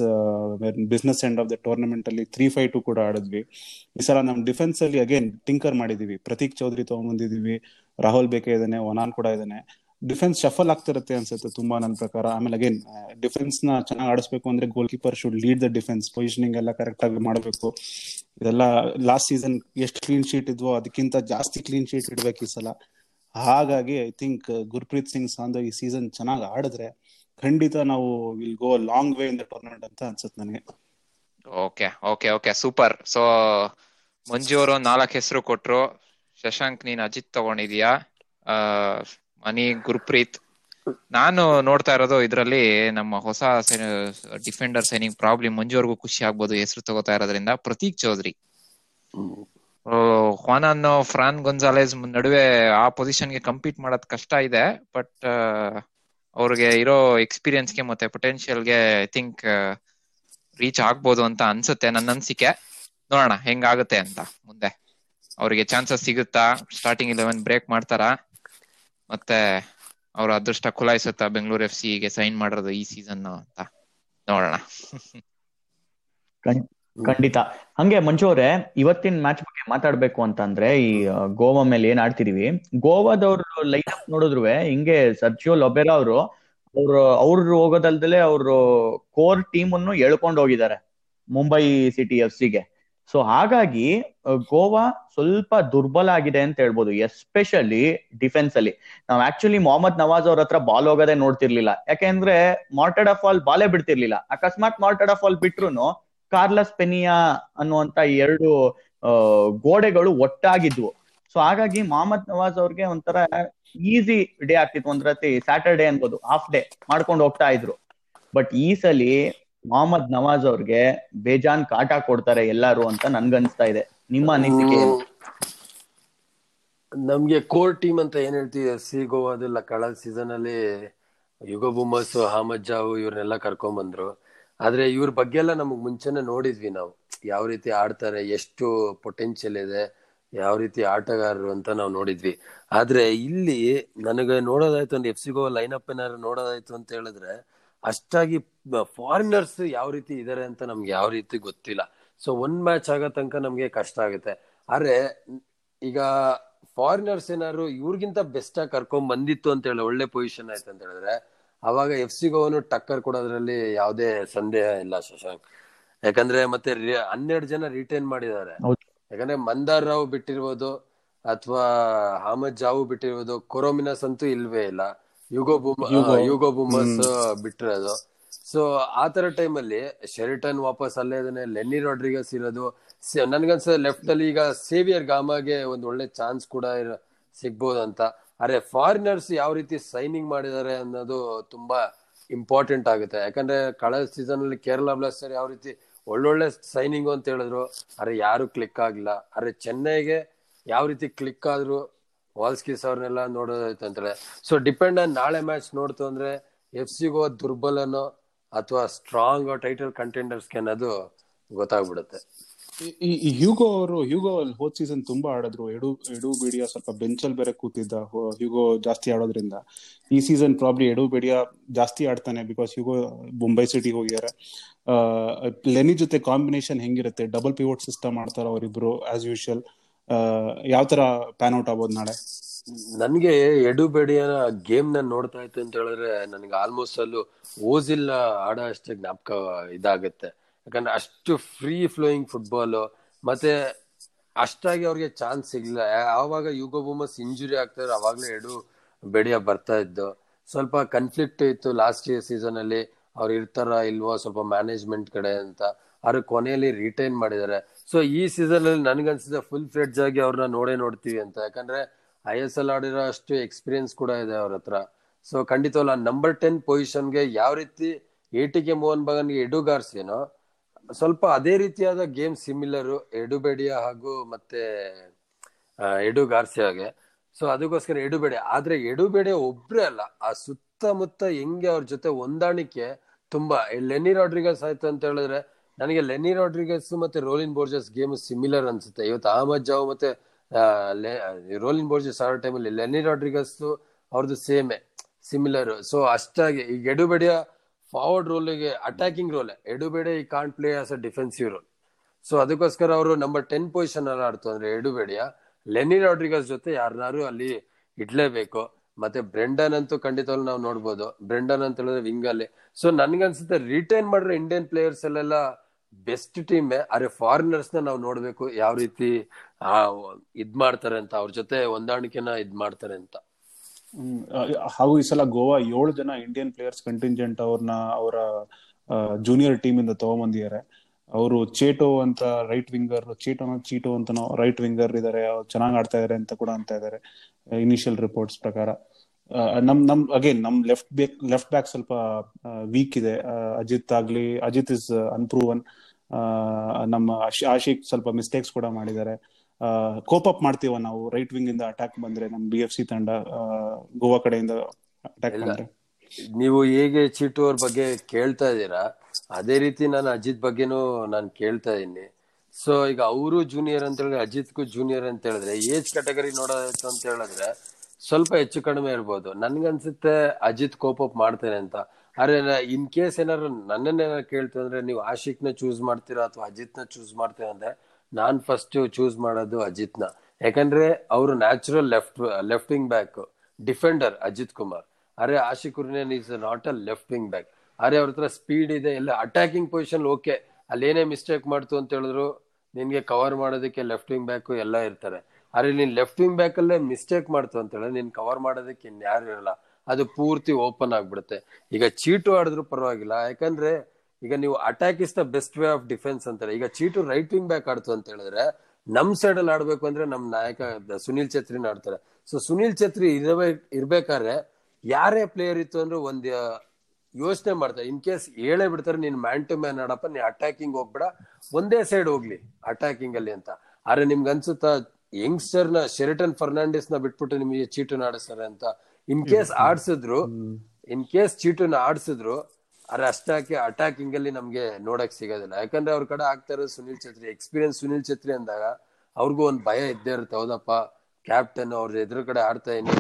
business end of the tournament ಅಲ್ಲಿ ತ್ರೀ ಫೈವ್ ಟು ಕೂಡ ಆಡಿದ್ವಿ. ಈ ಸಲ ನಮ್ ಡಿಫೆನ್ಸ್ ಅಲ್ಲಿ ಅಗೇನ್ ಟಿಂಕರ್ ಮಾಡಿದೀವಿ. ಪ್ರತೀಕ್ ಚೌಧರಿ ತಗೊಂಡ್ಬಂದಿದೀವಿ. ರಾಹುಲ್ ಬೇಕೇ ಇದ್ದಾನೆ ಒನಾನ್ ಕೂಡ ಇದಾನೆ ಡಿಫೆನ್ಸ್ ಶಫಲ್ ಆಗ್ತಿರುತ್ತೆ ಅನ್ಸುತ್ತೆ ತುಂಬಾ ನನ್ನ ಪ್ರಕಾರ. ಆಮೇಲೆ ಅಗೇನ್ ಡಿಫೆನ್ಸ್ನ ಚೆನ್ನಾಗಿ ಆಡಿಸ್ಬೇಕು ಅಂದ್ರೆ goalkeeper should lead the defence positioning ಎಲ್ಲ ಕರೆಕ್ಟ್ ಆಗಿ ಮಾಡಬೇಕು. ಇದೆಲ್ಲ ಲಾಸ್ಟ್ ಸೀಸನ್ ಎಷ್ಟು ಕ್ಲೀನ್ ಶೀಟ್ ಇದ್ವೋ ಅದಕ್ಕಿಂತ ಜಾಸ್ತಿ ಕ್ಲೀನ್ ಶೀಟ್ ಇಡ್ಬೇಕು ಈ ಸಲ. ಹಾಗಾಗಿ ಐ ಥಿಂಕ್ ಗುರ್ಪ್ರೀತ್ ಸಿಂಗ್ ಸಾಂಧು ಈ ಸೀಸನ್ ಚೆನ್ನಾಗಿ ಆಡಿದ್ರೆ ಖಂಡಿತ ನಾವು will go long way in the tournament ಅಂತ ಅನ್ಸುತ್ತೆ ನನಗೆ. Okay okay okay super so Manju ಅವರು ನಾಲ್ಕು ಹೆಸರು ಕೊಟ್ರು. ಶಶಾಂಕ್, ನೀನ್ ಅಜಿತ್ ತಗೊಂಡಿದ್ಯಾ? ಮನಿ ಗುರ್ಪ್ರೀತ್. ನಾನು ನೋಡ್ತಾ ಇರೋದು ಇದ್ರಲ್ಲಿ ನಮ್ಮ ಹೊಸ ಡಿಫೆಂಡರ್ ಸೈನಿಂಗ್ ಪ್ರಾಬ್ಲಮ್ ಮಂಜು ಖುಷಿ ಆಗ್ಬೋದು ಹೆಸರು ತಗೋತಾ ಇರೋದ್ರಿಂದ. ಪ್ರತೀಕ್ ಚೌಧರಿ. ಹ್ವಾನನ್ ಫ್ರಾನ್ ಗೊನ್ಸಾಲೆಸ್ ನಡುವೆ ಆ ಪೊಸಿಷನ್ಗೆ ಕಂಪೀಟ್ ಮಾಡೋದ್ ಕಷ್ಟ ಇದೆ ಬಟ್ ಅವ್ರಿಗೆ ಇರೋ ಎಕ್ಸ್ಪೀರಿಯನ್ಸ್ಗೆ ಮತ್ತೆ ಪೊಟೆನ್ಶಿಯಲ್ಗೆ ಐ ಥಿಂಕ್ ರೀಚ್ ಆಗ್ಬೋದು ಅಂತ ಅನ್ಸುತ್ತೆ ನನ್ನ ಅನ್ಸಿಕೆ. ನೋಡೋಣ ಹೆಂಗಾಗುತ್ತೆ ಅಂತ ಮುಂದೆ. ಅವರಿಗೆ ಚಾನ್ಸಸ್ ಸಿಗುತ್ತಾ? ಸ್ಟಾರ್ಟಿಂಗ್ ಇಲೆವೆನ್ ಬ್ರೇಕ್ ಮಾಡ್ತಾರಾ? ಮತ್ತೆ ಅವ್ರ ಅದೃಷ್ಟ ಖುಲಾಯಿಸುತ್ತ ಬೆಂಗಳೂರು ಎಫ್ ಸಿಗೆ ಸೈನ್ ಮಾಡಿರೋದು ಈ ಸೀಸನ್ ಅಂತ. ನೋಡೋಣ. ಖಂಡಿತ. ಹಂಗೆ ಮಂಜು ಅವ್ರೆ, ಇವತ್ತಿನ ಮ್ಯಾಚ್ ಬಗ್ಗೆ ಮಾತಾಡ್ಬೇಕು ಅಂತಂದ್ರೆ ಈ ಗೋವಾ ಮೇಲೆ ಏನ್ ಆಡ್ತಿದೀವಿ? ಗೋವಾದವ್ರ ಲೈನ್ ಅಪ್ ನೋಡಿದ್ರು ಹಿಂಗೆ ಸರ್ಜಿಯೋ ಲೊಬೆರಾ ಅವರು, ಅವ್ರು ಅವ್ರು ಹೋಗೋದಲ್ದಲೆ ಅವರು ಕೋರ್ ಟೀಮ್ ಅನ್ನು ಎಳ್ಕೊಂಡು ಹೋಗಿದ್ದಾರೆ, ಮುಂಬೈ ಸಿಟಿ ಎಫ್ ಸಿಗೆ ಸೊ ಹಾಗಾಗಿ ಗೋವಾ ಸ್ವಲ್ಪ ದುರ್ಬಲ ಆಗಿದೆ ಅಂತ ಹೇಳ್ಬೋದು ಎಸ್ಪೆಷಲಿ ಡಿಫೆನ್ಸ್ ಅಲ್ಲಿ. ನಾವು ಆಕ್ಚುಲಿ ಮೊಹಮ್ಮದ್ ನವಾಜ್ ಅವ್ರ ಹತ್ರ ಬಾಲ್ ಹೋಗೋದೇ ನೋಡ್ತಿರ್ಲಿಲ್ಲ. ಯಾಕೆಂದ್ರೆ, ಮಾರ್ಟೆಡ್ ಆಫ್ ಆಲ್ ಬಾಲೇ ಬಿಡ್ತಿರ್ಲಿಲ್ಲ. ಅಕಸ್ಮಾತ್ ಮಾರ್ಟೆಡ್ ಆಫ್ ಆಲ್ ಬಿಟ್ರುನು, ಕಾರ್ಲಸ್ ಪೆನಿಯಾ ಅನ್ನುವಂತ ಎರಡು ಗೋಡೆಗಳು ಒಟ್ಟಾಗಿದ್ವು. ಸೊ ಹಾಗಾಗಿ ಮೊಹಮ್ಮದ್ ನವಾಜ್ ಅವ್ರಿಗೆ ಒಂಥರ ಈಸಿ ಡೇ ಆಗ್ತಿತ್ತು. ಒಂದ್ರತಿ ಸ್ಯಾಟರ್ಡೇ ಅನ್ಬೋದು ಹಾಫ್ ಡೇ ಮಾಡ್ಕೊಂಡು ಹೋಗ್ತಾ ಇದ್ರು. ಬಟ್ ಈ ಸಲಿ ಮೊಹಮ್ಮದ್ ನವಾಜ್ ಅವ್ರಿಗೆ ಬೇಜಾನ್ ಕಾಟ ಕೊಡ್ತಾರೆ ಎಲ್ಲಾರು ಅಂತ ನನ್ಗನ್ಸ್ತಾ ಇದೆ. ನಿಮ್ಮ ಅನಿಸಿಕೆ? ನಮ್ಗೆ ಕೋರ್ ಟೀಮ್ ಅಂತ ಏನ್ ಹೇಳ್ತೀವಿ ಸಿ ಗೋವಾದಲ್ಲ ಕಳೆದ ಸೀಸನ್ ಅಲ್ಲಿ ಯುಗ ಬುಮ್ಮಸ್ ಅಹಮದ್ ಜಾವು ಇವ್ರನ್ನೆಲ್ಲ ಕರ್ಕೊಂಡ್ ಬಂದ್ರು ಆದ್ರೆ ಇವ್ರ ಬಗ್ಗೆ ಎಲ್ಲ ನಮಗ್ ಮುಂಚೆನೆ ನೋಡಿದ್ವಿ ನಾವು. ಯಾವ ರೀತಿ ಆಡ್ತಾರೆ, ಎಷ್ಟು ಪೊಟೆನ್ಶಿಯಲ್ ಇದೆ, ಯಾವ ರೀತಿ ಆಟಗಾರರು ಅಂತ ನಾವು ನೋಡಿದ್ವಿ. ಆದ್ರೆ ಇಲ್ಲಿ ನನಗೆ ನೋಡೋದಾಯ್ತು ಒಂದು F C Goa line up ಏನಾದ್ರು ನೋಡೋದಾಯ್ತು ಅಂತ ಹೇಳಿದ್ರೆ ಅಷ್ಟಾಗಿ ಫಾರಿನರ್ಸ್ ಯಾವ ರೀತಿ ಇದಾರೆ ಅಂತ ನಮ್ಗೆ ಯಾವ ರೀತಿ ಗೊತ್ತಿಲ್ಲ. ಸೊ ಒನ್ ಮ್ಯಾಚ್ ಆಗೋ ತನಕ ನಮ್ಗೆ ಕಷ್ಟ ಆಗುತ್ತೆ. ಆದ್ರೆ ಈಗ ಫಾರಿನರ್ಸ್ ಏನಾದ್ರು ಇವ್ರಿಗಿಂತ ಬೆಸ್ಟ್ ಆಗಿ ಕರ್ಕೊಂಡ್ ಬಂದಿತ್ತು ಅಂತ ಹೇಳಿ ಒಳ್ಳೆ ಪೊಸಿಷನ್ ಆಯ್ತು ಅಂತ ಹೇಳಿದ್ರೆ ಅವಾಗ ಎಫ್ ಸಿ ಗೋವನು ಟಕ್ಕರ್ ಕೊಡೋದ್ರಲ್ಲಿ ಯಾವುದೇ ಸಂದೇಹ ಇಲ್ಲ ಶಶಾಂಕ್. ಯಾಕಂದ್ರೆ ಮತ್ತೆ ಹನ್ನೆರಡು ಜನ ರಿಟೈನ್ ಮಾಡಿದ್ದಾರೆ. ಯಾಕಂದ್ರೆ ಮಂದಾರ್ ರಾವ್ ಬಿಟ್ಟಿರ್ಬೋದು ಅಥವಾ ಅಹಮದ್ ಜಾವು ಬಿಟ್ಟಿರ್ಬೋದು ಕೊರೋಮಿನಸ್ ಅಂತೂ ಇಲ್ವೇ ಇಲ್ಲ. ಯುಗೋ ಬುಮ್ ಯುಗೋ. ಯುಗೋ. ಬಿಟ್ರೆ ಅದು. ಸೊ ಆತರ ತರ ಅಲ್ಲಿ ಶೆರಿಟನ್ ವಾಪಸ್ ಅಲ್ಲೇ ಇದನ್ನೇ ಲೆನ್ನಿ ರಾಡ್ರಿಗಸ್ ಇರೋದು. ನನ್ಗನ್ಸ ಲೆಫ್ಟ್ ಅಲ್ಲಿ ಈಗ ಸೇವಿಯರ್ ಗಾಮಾಗೆ ಒಂದು ಒಳ್ಳೆ ಚಾನ್ಸ್ ಕೂಡ ಸಿಗ್ಬೋದು ಅಂತ ಅರೆ ಫಾರಿನರ್ಸ್ ಯಾವ ರೀತಿ ಸೈನಿಂಗ್ ಮಾಡಿದ್ದಾರೆ ಅನ್ನೋದು ತುಂಬಾ ಇಂಪಾರ್ಟೆಂಟ್ ಆಗುತ್ತೆ. ಯಾಕಂದ್ರೆ ಕಳೆದ ಸೀಸನ್ ಅಲ್ಲಿ ಕೇರಳ ಬ್ಲಾಸ್ಟರ್ ಯಾವ ರೀತಿ ಒಳ್ಳೊಳ್ಳೆ ಸೈನಿಂಗ್ ಅಂತ ಹೇಳಿದ್ರು. ಅರೆ ಯಾರು ಕ್ಲಿಕ್ ಆಗಿಲ್ಲ. ಅರೆ ಚೆನ್ನೈಗೆ ಯಾವ ರೀತಿ ಕ್ಲಿಕ್ ಆದ್ರು ವಾಲ್ಸ್ಕಿಸ್ ಅವ್ರನ್ನೆಲ್ಲ ನೋಡೋದಾಯ್ತು ಅಂತಾರೆ ಸೊ ಡಿಪೆಂಡ್ ಆನ್ ನಾಳೆ ಮ್ಯಾಚ್ ನೋಡ್ತು ಅಂದ್ರೆ ಎಫ್ ಸಿಗೋ ದುರ್ಬಲನೋ ಅಥವಾ ಸ್ಟ್ರಾಂಗ್ ಟೈಟಲ್ ಕಂಟೆಂಡರ್ಸ್ಗೆ ಅನ್ನೋದು ಗೊತ್ತಾಗ್ಬಿಡುತ್ತೆ. ಈ- ಹ್ಯೂಗೋ ಅವರು ಹ್ಯೂಗೋ ಅಲ್ಲಿ ಹೋದ್ ಸೀಸನ್ ತುಂಬಾ ಆಡಿದ್ರು. ಎಡು ಎಡು ಬಿಡಿಯಾ ಸ್ವಲ್ಪ ಬೆಂಚಲ್ ಬೇರೆ ಕೂತಿದ್ದ ಹ್ಯೂಗೋ ಜಾಸ್ತಿ ಆಡೋದ್ರಿಂದ. ಈ ಸೀಸನ್ ಪ್ರಾಬ್ಲಿ ಎಡು ಬಿಡಿಯಾ ಜಾಸ್ತಿ ಆಡ್ತಾನೆ ಬಿಕಾಸ್ ಹ್ಯೂಗೋ ಮುಂಬೈ ಸಿಟಿ ಹೋಗಿದ್ದಾರೆ. ಲೆನಿ ಜೊತೆ ಕಾಂಬಿನೇಷನ್ ಹೆಂಗಿರುತ್ತೆ? ಡಬಲ್ ಪಿವೋಟ್ ಸಿಸ್ಟಮ್ ಆಡ್ತಾರ ಅವರಿಬ್ರು ಆಸ್ ಯೂಶುವಲ್ ಯಾವ ತರ ಪ್ಯಾನ್ ಔಟ್ ಆಗ್ಬೋದು ನಾಳೆ? ನನ್ಗೆ ಎಡು ಬೆಡಿಯನ ಗೇಮ್ನ ನೋಡ್ತಾ ಇತ್ತು ಅಂತ ಹೇಳಿದ್ರೆ ನನ್ಗೆ ಆಲ್ಮೋಸ್ಟ್ ಅಲ್ಲೂ ಓಜಿಲ್ಲ ಆಡೋ ಅಷ್ಟೇ ಜ್ಞಾಪಕ ಇದಾಗುತ್ತೆ. ಯಾಕಂದ್ರೆ ಅಷ್ಟು ಫ್ರೀ ಫ್ಲೋಯಿಂಗ್ ಫುಟ್ಬಾಲ್ ಮತ್ತೆ ಅಷ್ಟಾಗಿ ಅವ್ರಿಗೆ ಚಾನ್ಸ್ ಸಿಗ್ಲಿಲ್ಲ. ಯಾವಾಗ ಯುಗೋ ಬೊಮ್ಮಸ್ ಇಂಜುರಿ ಆಗ್ತಾರೆ ಅವಾಗ್ಲೇ ಎಡು ಬೆಡಿಯ ಬರ್ತಾ ಇದ್ದು, ಸ್ವಲ್ಪ ಕನ್ಫ್ಲಿಕ್ಟ್ ಇತ್ತು ಲಾಸ್ಟ್ ಇಯರ್ ಸೀಸನ್ ಅಲ್ಲಿ. ಅವ್ರು ಇರ್ತಾರ ಇಲ್ವೋ ಸ್ವಲ್ಪ ಮ್ಯಾನೇಜ್ಮೆಂಟ್ ಕಡೆ ಅಂತ ಅವ್ರ ಕೊನೆಯಲ್ಲಿ ರಿಟೈನ್ ಮಾಡಿದ್ದಾರೆ ಸೊ ಈ ಸೀಸನ್ ಅಲ್ಲಿ ನನ್ಗನ್ಸಿದೆ ಫುಲ್ ಫ್ರೆಡ್ಜ್ ಆಗಿ ಅವ್ರನ್ನ ನೋಡೇ ನೋಡ್ತೀವಿ ಅಂತ. ಯಾಕಂದ್ರೆ ಐ ಎಸ್ ಎಲ್ ಆಡಿರೋ ಅಷ್ಟು ಎಕ್ಸ್ಪೀರಿಯನ್ಸ್ ಕೂಡ ಇದೆ ಅವ್ರ ಹತ್ರ. ಸೊ ಖಂಡಿತವಲ್ಲ ನಂಬರ್ ಟೆನ್ ಪೊಸಿಷನ್ಗೆ ಯಾವ ರೀತಿ ಎ ಟಿ ಕೆ ಮೋಹನ್ ಬಗನ್ಗೆ ಗೆ ಗಾರ್ಸಿಯನೋ ಸ್ವಲ್ಪ ಅದೇ ರೀತಿಯಾದ ಗೇಮ್ ಸಿಮಿಲರು ಎಡುಬೇಡಿಯ ಹಾಗೂ ಮತ್ತೆ ಎಡು ಸೊ ಅದಕ್ಕೋಸ್ಕರ ಎಡುಬೇಡಿ. ಆದ್ರೆ ಎಡುಬೇಡಿ ಒಬ್ರೇ ಅಲ್ಲ, ಆ ಸುತ್ತಮುತ್ತ ಹೆಂಗೆ ಅವ್ರ ಜೊತೆ ಹೊಂದಾಣಿಕೆ ತುಂಬಾ. ಈ ಲೆನಿ ರಾಡ್ರಿಗಸ್ ಆಯ್ತು ಅಂತ ಹೇಳಿದ್ರೆ, ನನಗೆ ಲೆನಿ ರಾಡ್ರಿಗಸ್ ಮತ್ತೆ ರೋಲಿನ್ ಬೋರ್ಜಸ್ ಗೇಮ್ ಸಿಮಿಲರ್ ಅನ್ಸುತ್ತೆ. ಇವತ್ತು ಅಹಮದ್ ಜಾವ್ ಮತ್ತೆ ರೋಲಿನ್ ಬೋರ್ಜಸ್ ಆಡೋ ಟೈಮಲ್ಲಿ ಲೆನಿ ರಾಡ್ರಿಗಸ್ ಅವ್ರದ್ದು ಸೇಮೆ ಸಿಮಿಲರ್ ಸೊ ಅಷ್ಟಾಗಿ ಈಗ ಎಡುಬೆಡಿಯ ಫಾರ್ವರ್ಡ್ ರೋಲ್ಗೆ ಅಟ್ಯಾಕಿಂಗ್ ರೋಲ್ ಎಡುಬೆಡೆ ಈ can't play as a defensive role so ಅದಕ್ಕೋಸ್ಕರ ಅವರು ನಂಬರ್ ಟೆನ್ ಪೊಸಿಷನ್ ಅಲ್ಲಿ ಆಡ್ತು ಅಂದ್ರೆ ಎಡುಬೇಡಿಯ ಲೆನಿ ರಾಡ್ರಿಗಸ್ ಜೊತೆ ಯಾರನ್ನಾರು ಅಲ್ಲಿ ಇಡ್ಲೇಬೇಕು. ಮತ್ತೆ ಬ್ರೆಂಡನ್ ಅಂತೂ ಖಂಡಿತವಾಗ್ಲೂ ನಾವು ನೋಡ್ಬೋದು. ಬ್ರೆಂಡನ್ ಅಂತ ಹೇಳಿದ್ರೆ ವಿಂಗ್ ಅಲ್ಲಿ. ಸೊ ನನ್ಗನ್ಸುತ್ತೆ ರಿಟೈನ್ ಮಾಡಿರೋ ಇಂಡಿಯನ್ ಪ್ಲೇಯರ್ಸ್ ಅಲ್ಲೆಲ್ಲ ಬೆಸ್ಟ್ ಟೀಮ್ ಅರೆ ಫಾರಿನರ್ಸ್ನ ನಾವು ನೋಡ್ಬೇಕು ಯಾವ ರೀತಿ ಇದ್ ಮಾಡ್ತಾರೆ ಅಂತ, ಅವ್ರ ಜೊತೆ ಹೊಂದಾಣಿಕೆನ ಇದ್ ಮಾಡ್ತಾರೆ ಅಂತ. ಹಾಗೂ ಈ ಸಲ ಗೋವಾ ಏಳು ಜನ ಇಂಡಿಯನ್ ಪ್ಲೇಯರ್ಸ್ ಕಂಟಿಂಜೆಂಟ್ ಅವ್ರನ್ನ ಅವರ ಜೂನಿಯರ್ ಟೀಮ್ ಇಂದ ತಗೊಂಬಂದಿದ್ದಾರೆ. ಅವರು ಚೇಟೋ ಅಂತ ರೈಟ್ ವಿಂಗರ್ ಚೀಟೋನ ಚೀಟೋ ಅಂತ ರೈಟ್ ವಿಂಗರ್ ಇದಾರೆ ಚೆನ್ನಾಗಿ ಆಡ್ತಾ ಇದಾರೆ ಅಂತ ಕೂಡ ಅಂತ ಇದಾರೆ. ಇನಿಷಿಯಲ್ ರಿಪೋರ್ಟ್ಸ್ ಪ್ರಕಾರ. ನಮ್ ನಮ್ ಅಗೇನ್ ನಮ್ ಲೆಫ್ಟ್ ಬ್ಯಾಕ್ ಲೆಫ್ಟ್ ಬ್ಯಾಕ್ ಸ್ವಲ್ಪ ವೀಕ್ ಇದೆ. ಅಜಿತ್ ಆಗ್ಲಿ ಅಜಿತ್ ಇಸ್ ಅನ್ಪ್ರೂವನ್ ನಮ್ಮ ಆಶಿ- ಆಶಿಕ್ ಸ್ವಲ್ಪ ಮಿಸ್ಟೇಕ್ಸ್ ಕೂಡ ಮಾಡಿದ್ದಾರೆ. ಕೋಪ್ ಅಪ್ ಮಾಡ್ತೀವ ನಾವು? ರೈಟ್ ವಿಂಗ್ ಇಂದ ಅಟ್ಯಾಕ್ ಬಂದ್ರೆ ನಮ್ ಬಿ ಎಫ್ ಸಿ ತಂಡ ಗೋವಾ ಕಡೆಯಿಂದ ಅಟ್ಯಾಕ್ ಮಾಡಿದ್ರೆ ಬಂದ್ರೆ. ನೀವು ಹೇಗೆ ಚೀಟು ಅವ್ರ ಬಗ್ಗೆ ಕೇಳ್ತಾ ಇದ್ದೀರಾ? ಅದೇ ರೀತಿ ನಾನು ಅಜಿತ್ ಬಗ್ಗೆನೂ ನಾನು ಕೇಳ್ತಾ ಇದ್ದೀನಿ. ಸೊ ಈಗ ಅವರು ಜೂನಿಯರ್ ಅಂತ ಹೇಳಿದ್ರೆ, ಅಜಿತ್ಗೂ ಜೂನಿಯರ್ ಅಂತ ಹೇಳಿದ್ರೆ ಏಜ್ ಕ್ಯಾಟಗರಿ ನೋಡೋದಾಯ್ತು ಅಂತ ಹೇಳಿದ್ರೆ, ಸ್ವಲ್ಪ ಹೆಚ್ಚು ಕಡಿಮೆ ಇರ್ಬೋದು. ನನ್ಗನ್ಸುತ್ತೆ ಅಜಿತ್ ಕೋಪ್ ಅಪ್ ಮಾಡ್ತೇನೆ ಅಂತ. ಆದ್ರೆ ಇನ್ ಕೇಸ್ ಏನಾದ್ರು ನನ್ನನ್ನೇನಾರು ಕೇಳ್ತೀವಿ ಅಂದ್ರೆ, ನೀವು ಆಶಿಕ್ನ ಚೂಸ್ ಮಾಡ್ತೀರಾ ಅಥವಾ ಅಜಿತ್ನ ಚೂಸ್ ಮಾಡ್ತೀರಾ ಅಂದ್ರೆ, ನಾನ್ ಫಸ್ಟ್ ಚೂಸ್ ಮಾಡೋದು ಅಜಿತ್ನ ಯಾಕಂದ್ರೆ, ಅವರು natural left left wing back defender Ajith Kumar. ಅರೆ Ashique Kuruniyan is not a left wing back ಅರೆ ಅವ್ರ ಸ್ಪೀಡ್ ಇದೆ, ಎಲ್ಲ ಅಟ್ಯಾಕಿಂಗ್ ಪೊಸಿಷನ್ ಓಕೆ ಅಲ್ಲಿ ಏನೇ ಮಿಸ್ಟೇಕ್ ಮಾಡ್ತು ಅಂತ ಹೇಳಿದ್ರು, ನಿನ್ಗೆ ಕವರ್ ಮಾಡೋದಕ್ಕೆ ಲೆಫ್ಟ್ ವಿಂಗ್ ಬ್ಯಾಕ್ ಎಲ್ಲ ಇರ್ತಾರೆ. ಆದ್ರೆ ನೀನ್ ಲೆಫ್ಟ್ ವಿಂಗ್ ಬ್ಯಾಕ್ ಅಲ್ಲೇ ಮಿಸ್ಟೇಕ್ ಮಾಡ್ತು ಅಂತ ಹೇಳಿದ್ರೆ, ನೀನ್ ಕವರ್ ಮಾಡೋದಕ್ಕೆ ಇನ್ಯಾರು ಇರಲ್ಲ. ಅದು ಪೂರ್ತಿ ಓಪನ್ ಆಗ್ಬಿಡುತ್ತೆ. ಈಗ ಚೀಟು ಆಡಿದ್ರು ಪರವಾಗಿಲ್ಲ. ಯಾಕಂದ್ರೆ, ಈಗ ನೀವು attack is the best way of defence ಅಂತಾರೆ. ಈಗ ಚೀಟು ರೈಟ್ ವಿಂಗ್ ಬ್ಯಾಕ್ ಆಡ್ತು ಅಂತ ಹೇಳಿದ್ರೆ, ನಮ್ ಸೈಡ್ ಅಲ್ಲಿ ಆಡ್ಬೇಕು ಅಂದ್ರೆ ನಮ್ ನಾಯಕ, ಸುನಿಲ್ ಛತ್ರಿನ ಆಡ್ತಾರೆ. ಸೊ ಸುನಿಲ್ ಛತ್ರಿ ಇರಬೇಕು ಇರ್ಬೇಕಾದ್ರೆ, ಯಾರೇ ಪ್ಲೇಯರ್ ಇತ್ತು ಅಂದ್ರೆ ಒಂದ್ ಯೋಚನೆ ಮಾಡ್ತಾರೆ. ಇನ್ ಕೇಸ್ ಹೇಳೇ ಬಿಡ್ತಾರೆ ನೀನ್ ಮ್ಯಾನ್ ಟು ಮ್ಯಾನ್ ಆಡಪ್ಪ ನೀ ಅಟ್ಯಾಕಿಂಗ್ ಹೋಗ್ಬೇಡ. ಒಂದೇ ಸೈಡ್ ಹೋಗ್ಲಿ ಅಟ್ಯಾಕಿಂಗ್ ಅಲ್ಲಿ ಅಂತ. ಆದ್ರೆ ನಿಮ್ಗೆ ಅನ್ಸುತ್ತಾ ಯಂಗ್ಸ್ಟರ್ನ ಶೆರಿಟನ್ ಫರ್ನಾಂಡಿಸ್ನ ಬಿಟ್ಬಿಟ್ಟು ನಿಮಗೆ ಚೀಟುನ ಆಡಿಸ್ತಾರೆ ಅಂತ. ಇನ್ ಕೇಸ್ ಆಡ್ಸಿದ್ರು ಇನ್ ಕೇಸ್ ಚೀಟುನ ಆಡ್ಸಿದ್ರು ಅರೆ ಅಷ್ಟಾಕಿ ಅಟ್ಯಾಕಿಂಗ್ ಅಲ್ಲಿ ನಮ್ಗೆ ನೋಡಕ್ ಸಿಗೋದಿಲ್ಲ. ಯಾಕಂದ್ರೆ ಅವ್ರ ಕಡೆ ಆಗ್ತಾ ಇರೋದು ಸುನಿಲ್ ಛತ್ರಿ. ಎಕ್ಸ್ಪೀರಿಯನ್ಸ್ ಸುನಿಲ್ ಛತ್ರಿ ಅಂದಾಗ ಅವ್ರಿಗೂ ಒಂದ್ ಭಯ ಇದ್ದೇ ಇರುತ್ತೆ. ಹೌದಪ್ಪ ಕ್ಯಾಪ್ಟನ್ ಅವ್ರ ಎದುರು ಕಡೆ ಆಡ್ತಾ ಇದೀನಿ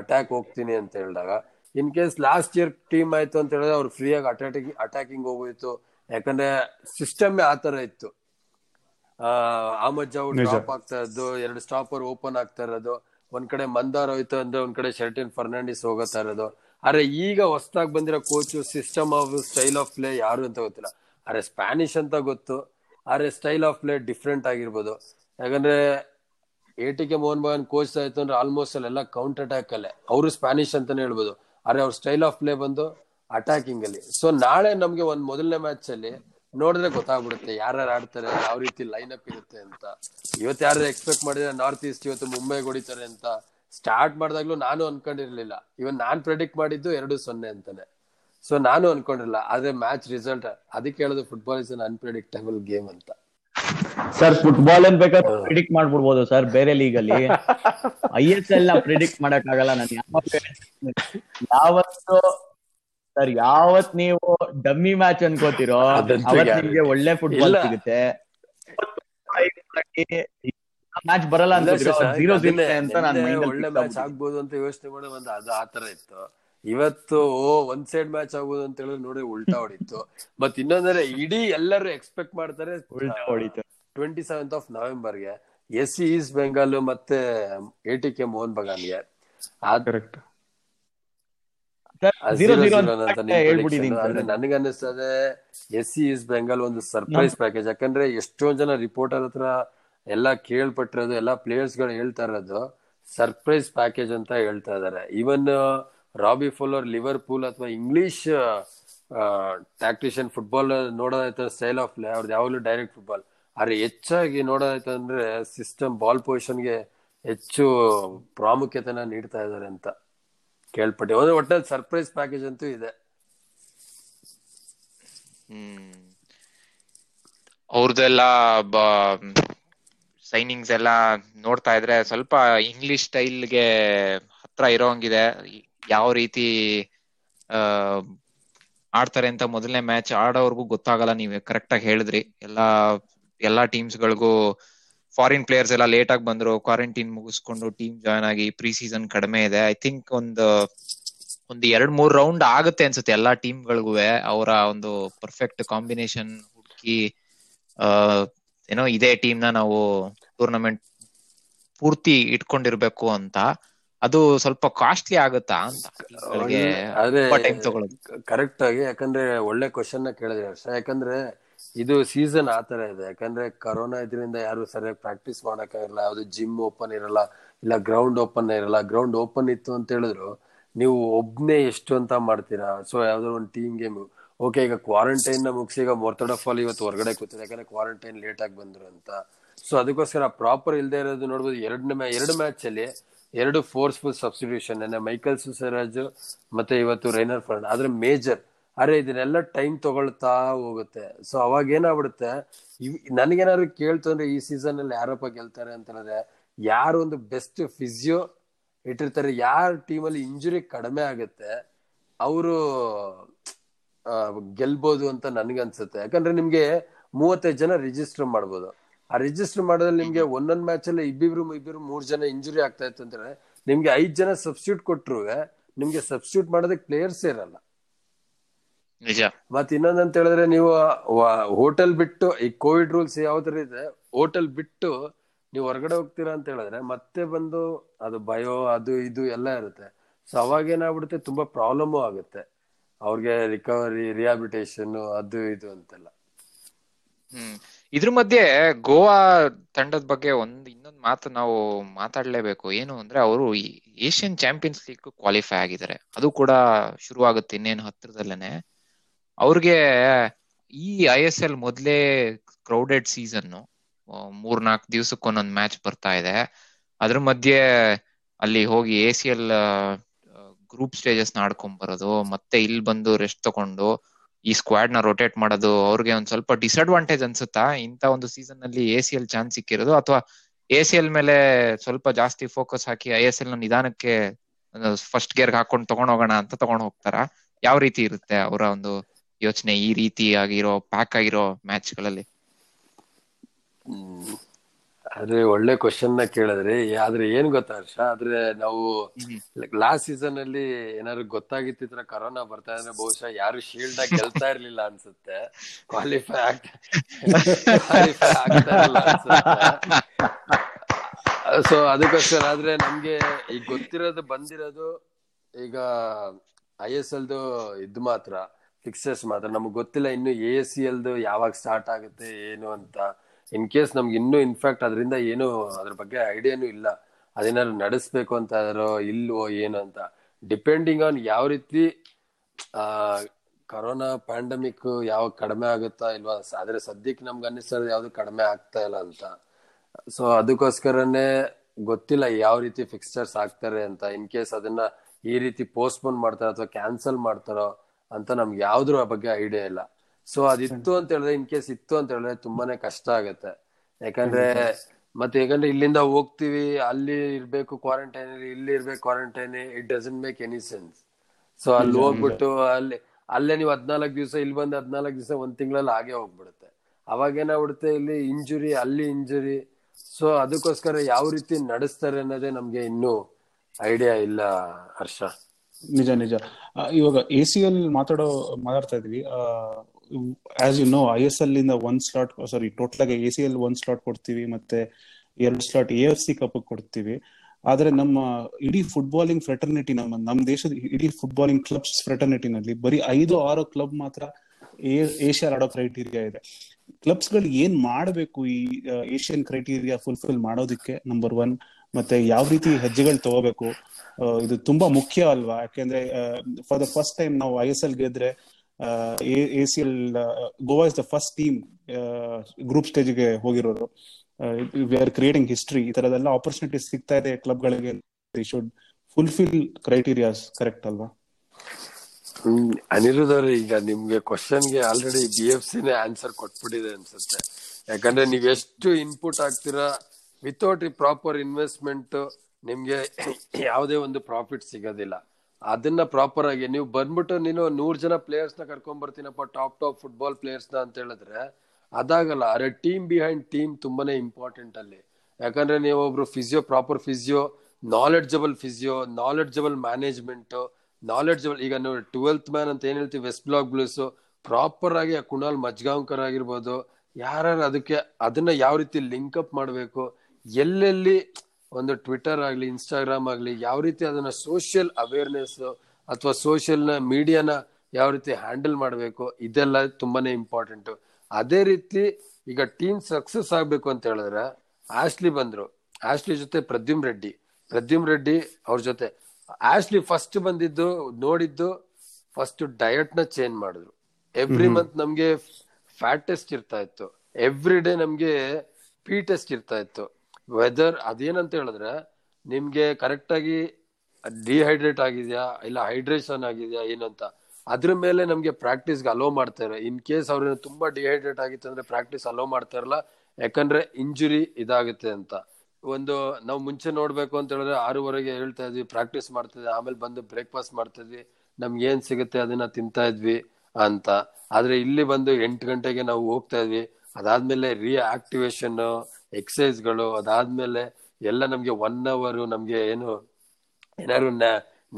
ಅಟ್ಯಾಕ್ ಹೋಗ್ತೀನಿ ಅಂತ ಹೇಳಿದಾಗ in case last year team ಆಯ್ತು ಅಂತ ಹೇಳಿದ್ರೆ ಅವ್ರು ಫ್ರೀ ಆಗಿ ಅಟ್ಯಾಕಿಂಗ್ ಅಟ್ಯಾಕಿಂಗ್ ಹೋಗೋಯ್ತು ಯಾಕಂದ್ರೆ ಸಿಸ್ಟಮ್ ಆ ತರ ಇತ್ತು. ಆ ಅಹಮದ್ ಜಾವ್ ಡ್ರಾಪ್ ಆಗ್ತಾ ಇದ್ದು ಎರಡು ಸ್ಟಾಪರ್ ಓಪನ್ ಆಗ್ತಾ ಇರೋದು. ಒಂದ್ ಕಡೆ ಮಂದಾರ್ ಹೋಯ್ತು ಅಂದ್ರೆ ಒಂದ್ ಕಡೆ ಶರ್ಟಿನ್ ಫರ್ನಾಂಡಿಸ್ ಹೋಗತ್ತಾ ಇರೋದು. ಅರೆ ಈಗ ಹೊಸದಾಗಿ ಬಂದಿರೋ coach system of style of play ಯಾರು ಅಂತ ಗೊತ್ತಿಲ್ಲ. ಅರೆ ಸ್ಪ್ಯಾನಿಶ್ ಅಂತ ಗೊತ್ತು. ಅರೆ ಸ್ಟೈಲ್ ಆಫ್ ಪ್ಲೇ ಡಿಫ್ರೆಂಟ್ ಆಗಿರ್ಬೋದು. ಯಾಕಂದ್ರೆ A T K Mohun Bagan coach ಆಯ್ತು ಅಂದ್ರೆ ಆಲ್ಮೋಸ್ಟ್ ಅಲ್ಲೆಲ್ಲ ಕೌಂಟರ್ ಅಟ್ಯಾಕ್ ಅಲ್ಲೇ. ಅವರು ಸ್ಪ್ಯಾನಿಷ್ ಅಂತಾನೆ ಹೇಳ್ಬೋದು. ಆದ್ರೆ ಅವ್ರ ಸ್ಟೈಲ್ ಆಫ್ ಪ್ಲೇ ಬಂದು ಅಟ್ಯಾಕಿಂಗ್ ಅಲ್ಲಿ. ಸೊ ನಾಳೆ ನಮ್ಗೆ ಒಂದ್ ಮೊದಲನೇ ಮ್ಯಾಚ್ ಅಲ್ಲಿ ನೋಡಿದ್ರೆ ಗೊತ್ತಾಗ್ಬಿಡುತ್ತೆ ಯಾರ್ಯಾರು ಆಡ್ತಾರೆ, ಯಾವ ರೀತಿ ಲೈನ್ ಅಪ್ ಇರುತ್ತೆ ಅಂತ. ಇವತ್ತು ಯಾರು ಎಕ್ಸ್ಪೆಕ್ಟ್ ಮಾಡಿದ್ರೆ ನಾರ್ತ್ ಈಸ್ಟ್ ಇವತ್ತು ಮುಂಬೈ ಹೊಡಿತಾರೆ ಅಂತ ಸ್ಟಾರ್ಟ್ ಮಾಡಿದಾಗ್ಲೂ ನಾನು ಅನ್ಕೊಂಡಿರ್ಲಿಲ್ಲ. ಇವನ್ ನಾನ್ ಪ್ರೆಡಿಕ್ಟ್ ಮಾಡಿದ್ದು ಎರಡು ಸೊನ್ನೆ ಅಂತಾನೆ. ಸೊ ನಾನು ಅನ್ಕೊಂಡಿರಲಿಲ್ಲ, ಆದ್ರೆ ಮ್ಯಾಚ್ ರಿಸಲ್ಟ್ ಅದಕ್ಕೆ ಹೇಳೋದು football is un unpredictable game ಅಂತ. ಸರ್ ಫುಟ್ಬಾಲ್ ಏನ್ ಬೇಕಾದ್ರೆ ಪ್ರಿಡಿಕ್ಟ್ ಮಾಡ್ಬಿಡ್ಬೋದು ಸರ್ ಬೇರೆ ಲೀಗ್ ಅಲ್ಲಿ. ಐ ಎಸ್ ಎಲ್ನ ಪ್ರಿಡಿಕ್ಟ್ ಮಾಡಕ್ ಆಗಲ್ಲ ನಾನು ಯಾವತ್ತು ಸರ್ ಯಾವತ್ ನೀವು ಡಮ್ಮಿ ಮ್ಯಾಚ್ ಅನ್ಕೋತಿರೋ ಅವತ್ ನಿಮ್ಗೆ ಒಳ್ಳೆ ಫುಟ್ಬಾಲ್. ಸಿಗುತ್ತೆ. ಮ್ಯಾಚ್ ಬರಲ್ಲ ಅಂತ ಜೀರೋ ಅಂತ ನಾನು ಒಳ್ಳೆ ಮ್ಯಾಚ್ ಆಗ್ಬೋದು ಅಂತ ಯೋಚನೆ ಮಾಡಿ ಒಂದು ಅದು ಆತರ ಇತ್ತು. ಇವತ್ತು ಒಂದ್ ಸೈಡ್ ಮ್ಯಾಚ್ ಆಗುದು ಅಂತ ಹೇಳಿದ್ರೆ ನೋಡಿ ಉಲ್ಟಾ ಹೊಡಿತು. ಮತ್ ಇನ್ನೊಂದ್ರೆ ಇಡೀ ಎಲ್ಲರೂ ಎಕ್ಸ್ಪೆಕ್ಟ್ ಮಾಡ್ತಾರೆ ಟ್ವೆಂಟಿ ಸೆವೆಂತ್ ಆಫ್ ನವೆಂಬರ್ಗೆ ಎಸ್ ಸಿ ಈಸ್ಟ್ ಬೆಂಗಾಲ್ ಮತ್ತೆ ಎ ಟಿ ಕೆ ಮೋಹನ್ ಬಗಾನ್ಗೆ. ನನಗೆ ಅನ್ನಿಸ್ತದೆ ಎಸ್ ಸಿ ಈಸ್ಟ್ ಬೆಂಗಾಲ್ ಒಂದು ಸರ್ಪ್ರೈಸ್ ಪ್ಯಾಕೇಜ್ ಯಾಕಂದ್ರೆ ಎಷ್ಟೊಂದ್ ಜನ ರಿಪೋರ್ಟರ್ ಹತ್ರ ಎಲ್ಲ ಕೇಳ್ಪಟ್ಟಿರೋದು ಎಲ್ಲಾ ಪ್ಲೇಯರ್ಸ್ಗಳು ಹೇಳ್ತಾ ಇರೋದು ಸರ್ಪ್ರೈಸ್ ಪ್ಯಾಕೇಜ್ ಅಂತ ಹೇಳ್ತಾ ಇದಾರೆ ಈವನ್ ರಾಬಿ ಫುಲ್ಲರ್ ಲಿವರ್ಪೂಲ್ ಅಥವಾ ಇಂಗ್ಲಿಷ್ ಟ್ಯಾಕ್ಟಿಷಿಯನ್ ಫುಟ್ಬಾಲ್ ನೋಡೋದಾಯ್ತು ಸ್ಟೈಲ್ ಆಫ್ ಪ್ಲೇ ಅವ್ರದ್ದು ಯಾವಾಗಲೂ ಡೈರೆಕ್ಟ್ ಫುಟ್ಬಾಲ್ ಆದ್ರೆ ಹೆಚ್ಚಾಗಿ ನೋಡೋದಾಯ್ತು ಅಂದ್ರೆ ಸಿಸ್ಟಮ್ ಬಾಲ್ ಪೊಸಿಷನ್ಗೆ ಹೆಚ್ಚು ಪ್ರಾಮುಖ್ಯತೆನ ನೀಡ್ತಾ ಇದ್ದಾರೆ ಅಂತ ಕೇಳ್ಪಟ್ಟೆ. ಒಂದು ಒಟ್ಟಲ್ಲಿ ಸರ್ಪ್ರೈಸ್ ಪ್ಯಾಕೇಜ್ ಅಂತೂ ಇದೆ. ಅವ್ರದೆಲ್ಲ ಅವ್ರದ್ದೆಲ್ಲ ಸೈನಿಂಗ್ಸ್ ಎಲ್ಲ ನೋಡ್ತಾ ಇದ್ರೆ ಸ್ವಲ್ಪ ಇಂಗ್ಲಿಷ್ ಸ್ಟೈಲ್ಗೆ ಹತ್ರ ಇರೋಂಗಿದೆ. ಯಾವ ರೀತಿ ಆಡ್ತಾರೆ ಅಂತ ಮೊದಲನೇ ಮ್ಯಾಚ್ ಆಡೋವರೆಗೂ ಗೊತ್ತಾಗಲ್ಲ. ನೀವು ಕರೆಕ್ಟ್ ಆಗಿ ಹೇಳಿದ್ರಿ. ಎಲ್ಲಾ ಎಲ್ಲಾ ಟೀಮ್ಸ್ ಗಳಿಗೂ ಫಾರಿನ್ ಪ್ಲೇಯರ್ಸ್ ಎಲ್ಲ ಲೇಟ್ ಆಗಿ ಬಂದ್ರು. ಕ್ವಾರಂಟೈನ್ ಮುಗಿಸ್ಕೊಂಡು ಟೀಮ್ ಜಾಯ್ನ್ ಆಗಿ ಪ್ರೀ ಸೀಸನ್ ಕಡಿಮೆ ಇದೆ. ಐ ಥಿಂಕ್ ಒಂದು ಒಂದು ಎರಡ್ ಮೂರ್ ರೌಂಡ್ ಆಗುತ್ತೆ ಅನ್ಸುತ್ತೆ ಎಲ್ಲಾ ಟೀಮ್ ಗಳಿಗೂ ಅವರ ಒಂದು ಪರ್ಫೆಕ್ಟ್ ಕಾಂಬಿನೇಷನ್ ಹುಡುಕಿ ಏನೋ ಇದೇ ಟೀಮ್ ನಾವು ಟೂರ್ನಮೆಂಟ್ ಪೂರ್ತಿ ಇಟ್ಕೊಂಡಿರ್ಬೇಕು ಅಂತ. ಅದು ಸ್ವಲ್ಪ ಕಾಸ್ಟ್ಲಿ ಆಗುತ್ತಾ ಅಂತ ಟೈಮ್ ತಗೊಳ್ಳೋದು ಕರೆಕ್ಟ್ ಆಗಿ ಯಾಕಂದ್ರೆ ಒಳ್ಳೆ ಕ್ವಶನ್ ಕೇಳಿದ್ರೆ ಹರ್ಷ ಯಾಕಂದ್ರೆ ಇದು ಸೀಸನ್ ಆತರ ಇದೆ. ಯಾಕಂದ್ರೆ ಕರೋನಾ ಇದರಿಂದ ಯಾರು ಸರಿಯಾಗಿ ಪ್ರಾಕ್ಟೀಸ್ ಮಾಡಕ್ಕಾಗಿರಲ್ಲ ಯಾವ್ದು ಜಿಮ್ ಓಪನ್ ಇರಲ್ಲ ಇಲ್ಲ ಗ್ರೌಂಡ್ ಓಪನ್ ಇರಲ್ಲ. ಗ್ರೌಂಡ್ ಓಪನ್ ಇತ್ತು ಅಂತ ಹೇಳಿದ್ರು ನೀವು ಒಬ್ನೇ ಎಷ್ಟು ಅಂತ ಮಾಡ್ತೀರಾ? ಸೊ ಯಾವ್ದೋ ಒಂದು ಟೀಮ್ ಗೇಮ್ ಓಕೆ ಈಗ ಕ್ವಾರಂಟೈನ್ನ ಮುಗಿಸಿ ಈಗ ಮೊರ್ತಡ್ ಆಫ್ ಆಲ್ ಇವತ್ತು ಹೊರಗಡೆ ಕೂತಿದೆ. ಯಾಕಂದ್ರೆ ಕ್ವಾರಂಟೈನ್ ಲೇಟ್ ಆಗಿ ಬಂದ್ರು ಅಂತ. ಸೊ ಅದಕ್ಕೋಸ್ಕರ ಪ್ರಾಪರ್ ಇಲ್ದೇ ಇರೋದು ನೋಡ್ಬೋದು. ಎರಡನೇ ಎರಡು ಮ್ಯಾಚ್ ಅಲ್ಲಿ ಎರಡು ಫೋರ್ಸ್ಫುಲ್ ಸಬ್ಸ್ಟಿಟ್ಯೂಷನ್ ಅಂದ್ರೆ ಮೈಕಲ್ ಸುಸರಾಜ್ ಮತ್ತೆ ಇವತ್ತು ರೈನರ್ ಫರ್ನ್ ಆದ್ರೆ ಮೇಜರ್ ಅರೆ ಇದನ್ನೆಲ್ಲ ಟೈಮ್ ತಗೊಳ್ತಾ ಹೋಗುತ್ತೆ. ಸೊ ಅವಾಗ ಏನಾಗ್ಬಿಡುತ್ತೆ? ಇವ್ ನನಗೇನಾದ್ರು ಕೇಳ್ತು ಅಂದ್ರೆ ಈ ಸೀಸನ್ ಅಲ್ಲಿ ಯಾರಪ್ಪ ಗೆಲ್ತಾರೆ ಅಂತ ಹೇಳಿದ್ರೆ, ಯಾರು ಒಂದು ಬೆಸ್ಟ್ ಫಿಸಿಯೋ ಇಟ್ಟಿರ್ತಾರೆ, ಯಾರ ಟೀಮಲ್ಲಿ ಇಂಜುರಿ ಕಡಿಮೆ ಆಗುತ್ತೆ, ಅವರು ಗೆಲ್ಬೋದು ಅಂತ ನನ್ಗನ್ಸುತ್ತೆ. ಯಾಕಂದ್ರೆ ನಿಮ್ಗೆ ಮೂವತ್ತೈದು ಜನ ರಿಜಿಸ್ಟರ್ ಮಾಡ್ಬೋದು. ಆ ರಿಜಿಸ್ಟರ್ ಮಾಡೋದ್ರಲ್ಲಿ ನಿಮ್ಗೆ ಒಂದೊಂದ್ ಮ್ಯಾಚ್ ಅಲ್ಲಿ ಇಬ್ಬಿಬ್ರು ಇಬ್ಬಿಬ್ರು ಮೂರ್ ಜನ ಇಂಜುರಿ ಆಗ್ತಾ ಇತ್ತು ಅಂದ್ರೆ ನಿಮ್ಗೆ ಐದ್ ಜನ ಸಬ್ಸ್ಟ್ಯೂಟ್ ಕೊಟ್ರು ನಿಮ್ಗೆ ಸಬ್ಸ್ಟ್ಯೂಟ್ ಮಾಡೋದಕ್ಕೆ ಪ್ಲೇಯರ್ಸ್ ಇರಲ್ಲ. ನಿಜ. ಮತ್ ಇನ್ನೊಂದಂತ ಹೇಳಿದ್ರೆ ನೀವು ಹೋಟೆಲ್ ಬಿಟ್ಟು ಈ ಕೋವಿಡ್ ರೂಲ್ಸ್ ಯಾವ ತರ ಇದೆ ಹೋಟೆಲ್ ಬಿಟ್ಟು ನೀವು ಹೊರಗಡೆ ಹೋಗ್ತೀರಾ ಅಂತ ಹೇಳಿದ್ರೆ ಮತ್ತೆ ಬಂದು ಅದು ಭಯೋ ಅದು ಇದು ಎಲ್ಲ ಇರುತ್ತೆ. ಸೊ ಅವಾಗ ಏನಾಗ್ಬಿಡುತ್ತೆ ತುಂಬಾ ಪ್ರಾಬ್ಲಮ್ ಆಗುತ್ತೆ. ಅವ್ರಿಗೆ ರಿಕವರಿ ರಿಹಾಬಿಟೇಷನ್ ಅದು ಇದು ಅಂತೆಲ್ಲ. ಹ್ಮ್. ಇದ್ರ ಮಧ್ಯೆ ಗೋವಾ ತಂಡದ ಬಗ್ಗೆ ಒಂದ್ ಇನ್ನೊಂದ್ ಮಾತು ನಾವು ಮಾತಾಡ್ಲೇಬೇಕು. ಏನು ಅಂದ್ರೆ ಅವರು ಏಷ್ಯನ್ ಚಾಂಪಿಯನ್ಸ್ ಲೀಗ್ ಕ್ವಾಲಿಫೈ ಆಗಿದ್ದಾರೆ. ಅದು ಕೂಡ ಶುರುವಾಗುತ್ತೆ ಇನ್ನೇನು ಹತ್ತಿರದಲ್ಲೇನೆ ಅವ್ರಿಗೆ ಈ ಐ ಎಸ್ ಎಲ್ ಮೊದ್ಲೇ ಕ್ರೌಡೆಡ್ ಸೀಸನ್ ಮೂರ್ ನಾಲ್ಕು ದಿವ್ಸಕ್ಕೆ ಒಂದೊಂದು ಮ್ಯಾಚ್ ಬರ್ತಾ ಇದೆ. ಅದ್ರ ಮಧ್ಯೆ ಅಲ್ಲಿ ಹೋಗಿ A C L group stages ಆಡ್ಕೊಂಡ್ ಬರೋದು, ಮತ್ತೆ ಇಲ್ಲಿ ಬಂದು ರೆಸ್ಟ್ ತಗೊಂಡು ಈ ಸ್ಕ್ವಾಡ್ನ ರೊಟೇಟ್ ಮಾಡೋದು ಅವ್ರಿಗೆ ಒಂದ್ ಸ್ವಲ್ಪ ಡಿಸ್ಅಡ್ವಾಂಟೇಜ್ ಅನ್ಸುತ್ತಾ? ಇಂತ ಒಂದು ಸೀಸನ್ ಅಲ್ಲಿ ಎ ಸಿ ಎಲ್ ಚಾನ್ಸ್ ಸಿಕ್ಕಿರೋದು? ಅಥವಾ ಎ ಸಿ ಎಲ್ ಮೇಲೆ ಸ್ವಲ್ಪ ಜಾಸ್ತಿ ಫೋಕಸ್ ಹಾಕಿ ಐ ಎಸ್ ಎಲ್ನ ನಿಧಾನಕ್ಕೆ ಫಸ್ಟ್ ಗೇರ್ ಹಾಕೊಂಡು ತಗೊಂಡ್ ಹೋಗೋಣ ಅಂತ ತಗೊಂಡ್ ಹೋಗ್ತಾರ? ಯಾವ ರೀತಿ ಇರುತ್ತೆ ಅವರ ಒಂದು ಯೋಚನೆ ಈ ರೀತಿ ಆಗಿರೋ ಪ್ಯಾಕ್ ಆಗಿರೋ ಮ್ಯಾಚ್ಗಳಲ್ಲಿ? ಆದ್ರೆ ಒಳ್ಳೆ ಕ್ವಶನ್ನ ಕೇಳಿದ್ರಿ ಆದ್ರೆ ಏನ್ ಗೊತ್ತಾ ಹರ್ಷ? ಆದ್ರೆ ನಾವು ಲಾಸ್ಟ್ ಸೀಸನ್ ಅಲ್ಲಿ ಏನಾದ್ರು ಗೊತ್ತಾಗಿತ್ತಿದ್ರ ಕರೋನಾ ಬರ್ತಾ ಇದ್ರೆ ಬಹುಶಃ ಯಾರು ಶೀಲ್ಡ್ ಆಗಿ ಗೆಲ್ತಾ ಇರ್ಲಿಲ್ಲ ಅನ್ಸುತ್ತೆ. ಕ್ವಾಲಿಫೈ ಆಗ್ತಾ ಕ್ವಾಲಿಫೈ ಆಗ್ತಾ ಇರಲಿಲ್ಲ ಅನ್ಸುತ್ತೆ. ಸೊ ಅದಕ್ಕೋಸ್ಕರ ಆದ್ರೆ ನಮ್ಗೆ ಈಗ ಗೊತ್ತಿರೋದು ಬಂದಿರೋದು ಈಗ ಐ ಎಸ್ ಎಲ್ದು ಇದ್ ಮಾತ್ರ ಫಿಕ್ಸಸ್ ಮಾತ್ರ. ನಮ್ಗೆ ಗೊತ್ತಿಲ್ಲ ಇನ್ನು ಎ ಸಿ ಎಲ್ದು ಯಾವಾಗ ಸ್ಟಾರ್ಟ್ ಆಗುತ್ತೆ ಏನು ಅಂತ. ಇನ್ ಕೇಸ್ ನಮ್ಗೆ ಇನ್ನೂ ಇನ್ಫ್ಯಾಕ್ಟ್ ಅದರಿಂದ ಏನು ಅದ್ರ ಬಗ್ಗೆ ಐಡಿಯಾನು ಇಲ್ಲ. ಅದೇನಾದ್ರು ನಡೆಸ್ಬೇಕು ಅಂತ ಇದಾರೋ ಇಲ್ವೋ ಏನು ಅಂತ. ಡಿಪೆಂಡಿಂಗ್ ಆನ್ ಯಾವ ರೀತಿ, ಆ ಕರೋನಾ ಪ್ಯಾಂಡಮಿಕ್ ಯಾವ ಕಡಿಮೆ ಆಗುತ್ತಾ ಇಲ್ವಾ ಆದ್ರೆ ಸದ್ಯಕ್ಕೆ ನಮ್ಗೆ ಅನ್ನಿಸ್ತದೆ ಯಾವ್ದು ಕಡಿಮೆ ಆಗ್ತಾ ಇಲ್ಲ ಅಂತ. ಸೊ ಅದಕ್ಕೋಸ್ಕರನೇ ಗೊತ್ತಿಲ್ಲ ಯಾವ ರೀತಿ ಫಿಕ್ಸ್ಚರ್ಸ್ ಆಗ್ತಾರೆ ಅಂತ. ಇನ್ ಕೇಸ್ ಅದನ್ನ ಈ ರೀತಿ ಪೋಸ್ಟ್ಪೋನ್ ಮಾಡ್ತಾರೋ ಅಥವಾ ಕ್ಯಾನ್ಸಲ್ ಮಾಡ್ತಾರೋ ಅಂತ ನಮ್ಗೆ ಯಾವ್ದ್ರ ಬಗ್ಗೆ ಐಡಿಯಾ ಇಲ್ಲ. ಸೊ ಅದಿತ್ತು ಅಂತ ಹೇಳಿದ್ರೆ ಇನ್ ಕೇಸ್ ಇತ್ತು ಅಂತ ಹೇಳಿದ್ರೆ ತುಂಬಾನೇ ಕಷ್ಟ ಆಗುತ್ತೆ. ಯಾಕಂದ್ರೆ ಮತ್ತೆ ಯಾಕಂದ್ರೆ ಇಲ್ಲಿಂದ ಹೋಗ್ತಿವಿ ಅಲ್ಲಿ ಇರ್ಬೇಕು ಕ್ವಾರಂಟೈನ್ ಇಲ್ಲಿ ಇರ್ಬೇಕು quarantine it doesn't make any sense so ಅಲ್ಲಿ ಹೋಗ್ಬಿಟ್ಟು ಅಲ್ಲಿ ಅಲ್ಲೇ ನೀವು ಹದ್ನಾಲ್ಕು ದಿವಸ ಇಲ್ಲಿ ಬಂದು ಹದ್ನಾಲ್ಕು ದಿವಸ ಒಂದ್ ತಿಂಗಳಲ್ಲಿ ಹಾಗೆ ಹೋಗ್ಬಿಡುತ್ತೆ. ಅವಾಗ ಏನಾಗ್ಬಿಡುತ್ತೆ ಇಲ್ಲಿ ಇಂಜುರಿ ಅಲ್ಲಿ ಇಂಜುರಿ ಸೊ ಅದಕ್ಕೋಸ್ಕರ ಯಾವ ರೀತಿ ನಡೆಸ್ತಾರೆ ಅನ್ನೋದೇ ನಮ್ಗೆ ಇನ್ನೂ ಐಡಿಯಾ ಇಲ್ಲ ಹರ್ಷ. ನಿಜ ನಿಜ. ಇವಾಗ ಎ ಸಿ ಎಲ್ ಮಾತಾಡೋ ಮಾತಾಡ್ತಾ ಇದ್ವಿ. As you know I S L ಇಂದ ಒಂದ್ ಸ್ಲಾಟ್ ಸಾರಿ ಟೋಟಲ್ ಆಗಿ ಎ ಸಿ ಎಲ್ ಒಂದ್ ಸ್ಲಾಟ್ ಕೊಡ್ತೀವಿ, ಮತ್ತೆ ಎರಡು slot A F C cup ಕೊಡ್ತೀವಿ. ಆದ್ರೆ ನಮ್ಮ ಇಡೀ ಫುಟ್ಬಾಲಿಂಗ್ ಫ್ರೆಟರ್ನಿಟಿ ನಮ್ಮ ನಮ್ಮ ದೇಶದ ಇಡೀ ಫುಟ್ಬಾಲಿಂಗ್ ಕ್ಲಬ್ಸ್ ಫ್ರೆಟರ್ನಿಟಿನಲ್ಲಿ ಬರೀ ಐದು, ಆರು ಕ್ಲಬ್ ಮಾತ್ರ ಏಷ್ಯಾ ಆಡೋ ಕ್ರೈಟೀರಿಯಾ ಇದೆ. ಕ್ಲಬ್ಸ್ಗಳು ಏನ್ ಮಾಡಬೇಕು ಈ ಏಷ್ಯನ್ ಕ್ರೈಟೀರಿಯಾ ಫುಲ್ಫಿಲ್ ಮಾಡೋದಕ್ಕೆ? ನಂಬರ್ ಒನ್ ಮತ್ತೆ ಯಾವ ರೀತಿ ಹೆಜ್ಜೆಗಳು ತಗೋಬೇಕು? ಇದು ತುಂಬಾ ಮುಖ್ಯ ಅಲ್ವಾ? ಯಾಕೆಂದ್ರೆ ಫಾರ್ ದ ಫಸ್ಟ್ ಟೈಮ್ ನಾವು ಐ ಎಸ್ ಎಲ್ ಗೆದ್ರೆ A C L Goa is the first team group ಸ್ಟೇಜ್ಗೆ ಹೋಗಿರೋರು. ವಿ ಆರ್ ಕ್ರಿಯೇಟಿಂಗ್ ಹಿಸ್ಟ್ರಿ ಈ ತರದೆಲ್ಲ ಆಪರ್ಚುನಿಟಿ ಸಿಗ್ತಾ ಇದೆ ಕ್ಲಬ್ಗಳಿಗೆ ಶುಡ್ ಫುಲ್ಫಿಲ್ ಕ್ರೈಟೀರಿಯಾಸ್ ಕರೆಕ್ಟ್ ಅಲ್ವಾ? ಅನಿರುದ್ ಅವ್ರೆ, ಈಗ ನಿಮ್ಗೆ ಕ್ವಶನ್ಗೆ ಆಲ್ರೆಡಿ ಬಿ ಎಫ್ ಸಿನೇ ಆನ್ಸರ್ ಕೊಟ್ಬಿಟ್ಟಿದೆ ಅನ್ಸುತ್ತೆ. ಯಾಕಂದ್ರೆ ನೀವ್ ಎಷ್ಟು ಇನ್ಪುಟ್ ಆಗ್ತೀರಾ ವಿತೌಟ್ ಈ ಪ್ರಾಪರ್ ಇನ್ವೆಸ್ಟ್ಮೆಂಟ್ ನಿಮ್ಗೆ ಯಾವುದೇ ಒಂದು ಪ್ರಾಫಿಟ್ ಸಿಗೋದಿಲ್ಲ. ಅದನ್ನ ಪ್ರಾಪರ್ ಆಗಿ, ನೀವು ಬಂದ್ಬಿಟ್ಟು ನೀನು ನೂರ್ ಜನ ಪ್ಲೇಯರ್ಸ್ನ ಕರ್ಕೊಂಡ್ ಬರ್ತೀನಪ್ಪ ಟಾಪ್ ಟಾಪ್ ಫುಟ್ಬಾಲ್ ಪ್ಲೇಯರ್ಸ್ನ ಅಂತ ಹೇಳಿದ್ರೆ, ಅದಾಗಲ್ಲ. ಅರೆ ಟೀಮ್ ಬಿಹೈಂಡ್ ಟೀಮ್ ತುಂಬಾನೇ ಇಂಪಾರ್ಟೆಂಟ್ ಅಲ್ಲಿ. ಯಾಕಂದ್ರೆ ನೀವು ಒಬ್ರು physio proper physio knowledgeable physio knowledgeable management knowledgeable ಈಗ ನೀವು ಟ್ವೆಲ್ತ್ ಮ್ಯಾನ್ ಅಂತ ಏನ್ ಹೇಳ್ತೀವಿ ವೆಸ್ಟ್ ಬ್ಲಾಕ್ ಬ್ಲೂಸ್ ಪ್ರಾಪರ್ ಆಗಿ ಆ ಕುಣಾಲ್ ಮಜ್ಗಾಂವ್ಕರ್ ಆಗಿರ್ಬೋದು ಯಾರು ಅದಕ್ಕೆ, ಅದನ್ನ ಯಾವ ರೀತಿ ಲಿಂಕ್ ಅಪ್ ಮಾಡಬೇಕು, ಎಲ್ಲೆಲ್ಲಿ ಒಂದು ಟ್ವಿಟರ್ ಆಗಲಿ ಇನ್ಸ್ಟಾಗ್ರಾಮ್ ಆಗಲಿ ಯಾವ ರೀತಿ ಅದನ್ನ ಸೋಷಿಯಲ್ ಅವೇರ್ನೆಸ್ ಅಥವಾ ಸೋಷಿಯಲ್ನ ಮೀಡಿಯಾನ ಯಾವ ರೀತಿ ಹ್ಯಾಂಡಲ್ ಮಾಡಬೇಕು ಇದೆಲ್ಲ ತುಂಬಾನೇ ಇಂಪಾರ್ಟೆಂಟ್ ಅದೇ ರೀತಿ ಈಗ ಟೀಮ್ ಸಕ್ಸಸ್ ಆಗಬೇಕು ಅಂತ ಹೇಳಿದ್ರೆ ಆಶ್ಲಿ ಬಂದ್ರು. ಆಶ್ಲಿ ಜೊತೆ ಪ್ರದ್ಯುಮ್ ರೆಡ್ಡಿ. ಪ್ರದ್ಯುಮ್ ರೆಡ್ಡಿ ಅವ್ರ ಜೊತೆ. ಆಶ್ಲಿ ಫಸ್ಟ್ ಬಂದಿದ್ದು ನೋಡಿದ್ದು ಫಸ್ಟ್ ಡಯಟ್ನ ಚೇಂಜ್ ಮಾಡಿದ್ರು. ಎವ್ರಿ ಮಂತ್ ನಮ್ಗೆ ಫ್ಯಾಟ್ ಟೆಸ್ಟ್ ಇರ್ತಾ ಇತ್ತು. ಎವ್ರಿ ಡೇ ನಮ್ಗೆ ಪಿ ಟೆಸ್ಟ್ ಇರ್ತಾ ಇತ್ತು. ವೆದರ್ ಅದೇನಂತ ಹೇಳಿದ್ರೆ, ನಿಮ್ಗೆ ಕರೆಕ್ಟ್ ಆಗಿ ಡಿಹೈಡ್ರೇಟ್ ಆಗಿದ್ಯಾ, ಇಲ್ಲ ಹೈಡ್ರೇಷನ್ ಆಗಿದ್ಯಾ, ಏನಂತ, ಅದ್ರ ಮೇಲೆ ನಮ್ಗೆ ಪ್ರಾಕ್ಟೀಸ್ಗೆ ಅಲೋ ಮಾಡ್ತಾರೆ ಇನ್ ಕೇಸ್ ಅವ್ರ ತುಂಬಾ ಡಿಹೈಡ್ರೇಟ್ ಆಗಿತ್ತು ಅಂದ್ರೆ ಪ್ರಾಕ್ಟೀಸ್ ಅಲೋ ಮಾಡ್ತಾ ಇರಲ್ಲ, ಯಾಕಂದ್ರೆ ಇಂಜುರಿ ಇದಾಗುತ್ತೆ ಅಂತ. ಒಂದು ನಾವು ಮುಂಚೆ ನೋಡ್ಬೇಕು ಅಂತ ಹೇಳಿದ್ರೆ ಆರೂವರೆಗೆ ಹೇಳ್ತಾ ಇದ್ವಿ ಪ್ರಾಕ್ಟೀಸ್ ಮಾಡ್ತಿದ್ವಿ ಆಮೇಲೆ ಬಂದು ಬ್ರೇಕ್ಫಾಸ್ಟ್ ಮಾಡ್ತಿದ್ವಿ ನಮ್ಗೆ ಏನ್ ಸಿಗುತ್ತೆ ಅದನ್ನ ತಿಂತಾ ಇದ್ವಿ ಅಂತ. ಆದ್ರೆ ಇಲ್ಲಿ ಬಂದು ಎಂಟು ಗಂಟೆಗೆ ನಾವು ಹೋಗ್ತಾ ಇದ್ವಿ ಅದಾದ್ಮೇಲೆ ರಿಆಕ್ಟಿವೇಶನ್ ಆಕ್ಟಿವೇಶನ್ ಎಕ್ಸಸೈಸ್ಗಳು ಅದಾದ್ಮೇಲೆ ಎಲ್ಲ ನಮ್ಗೆ ಒನ್ ಅವರ್ ನಮ್ಗೆ ಏನು ಏನಾದ್ರು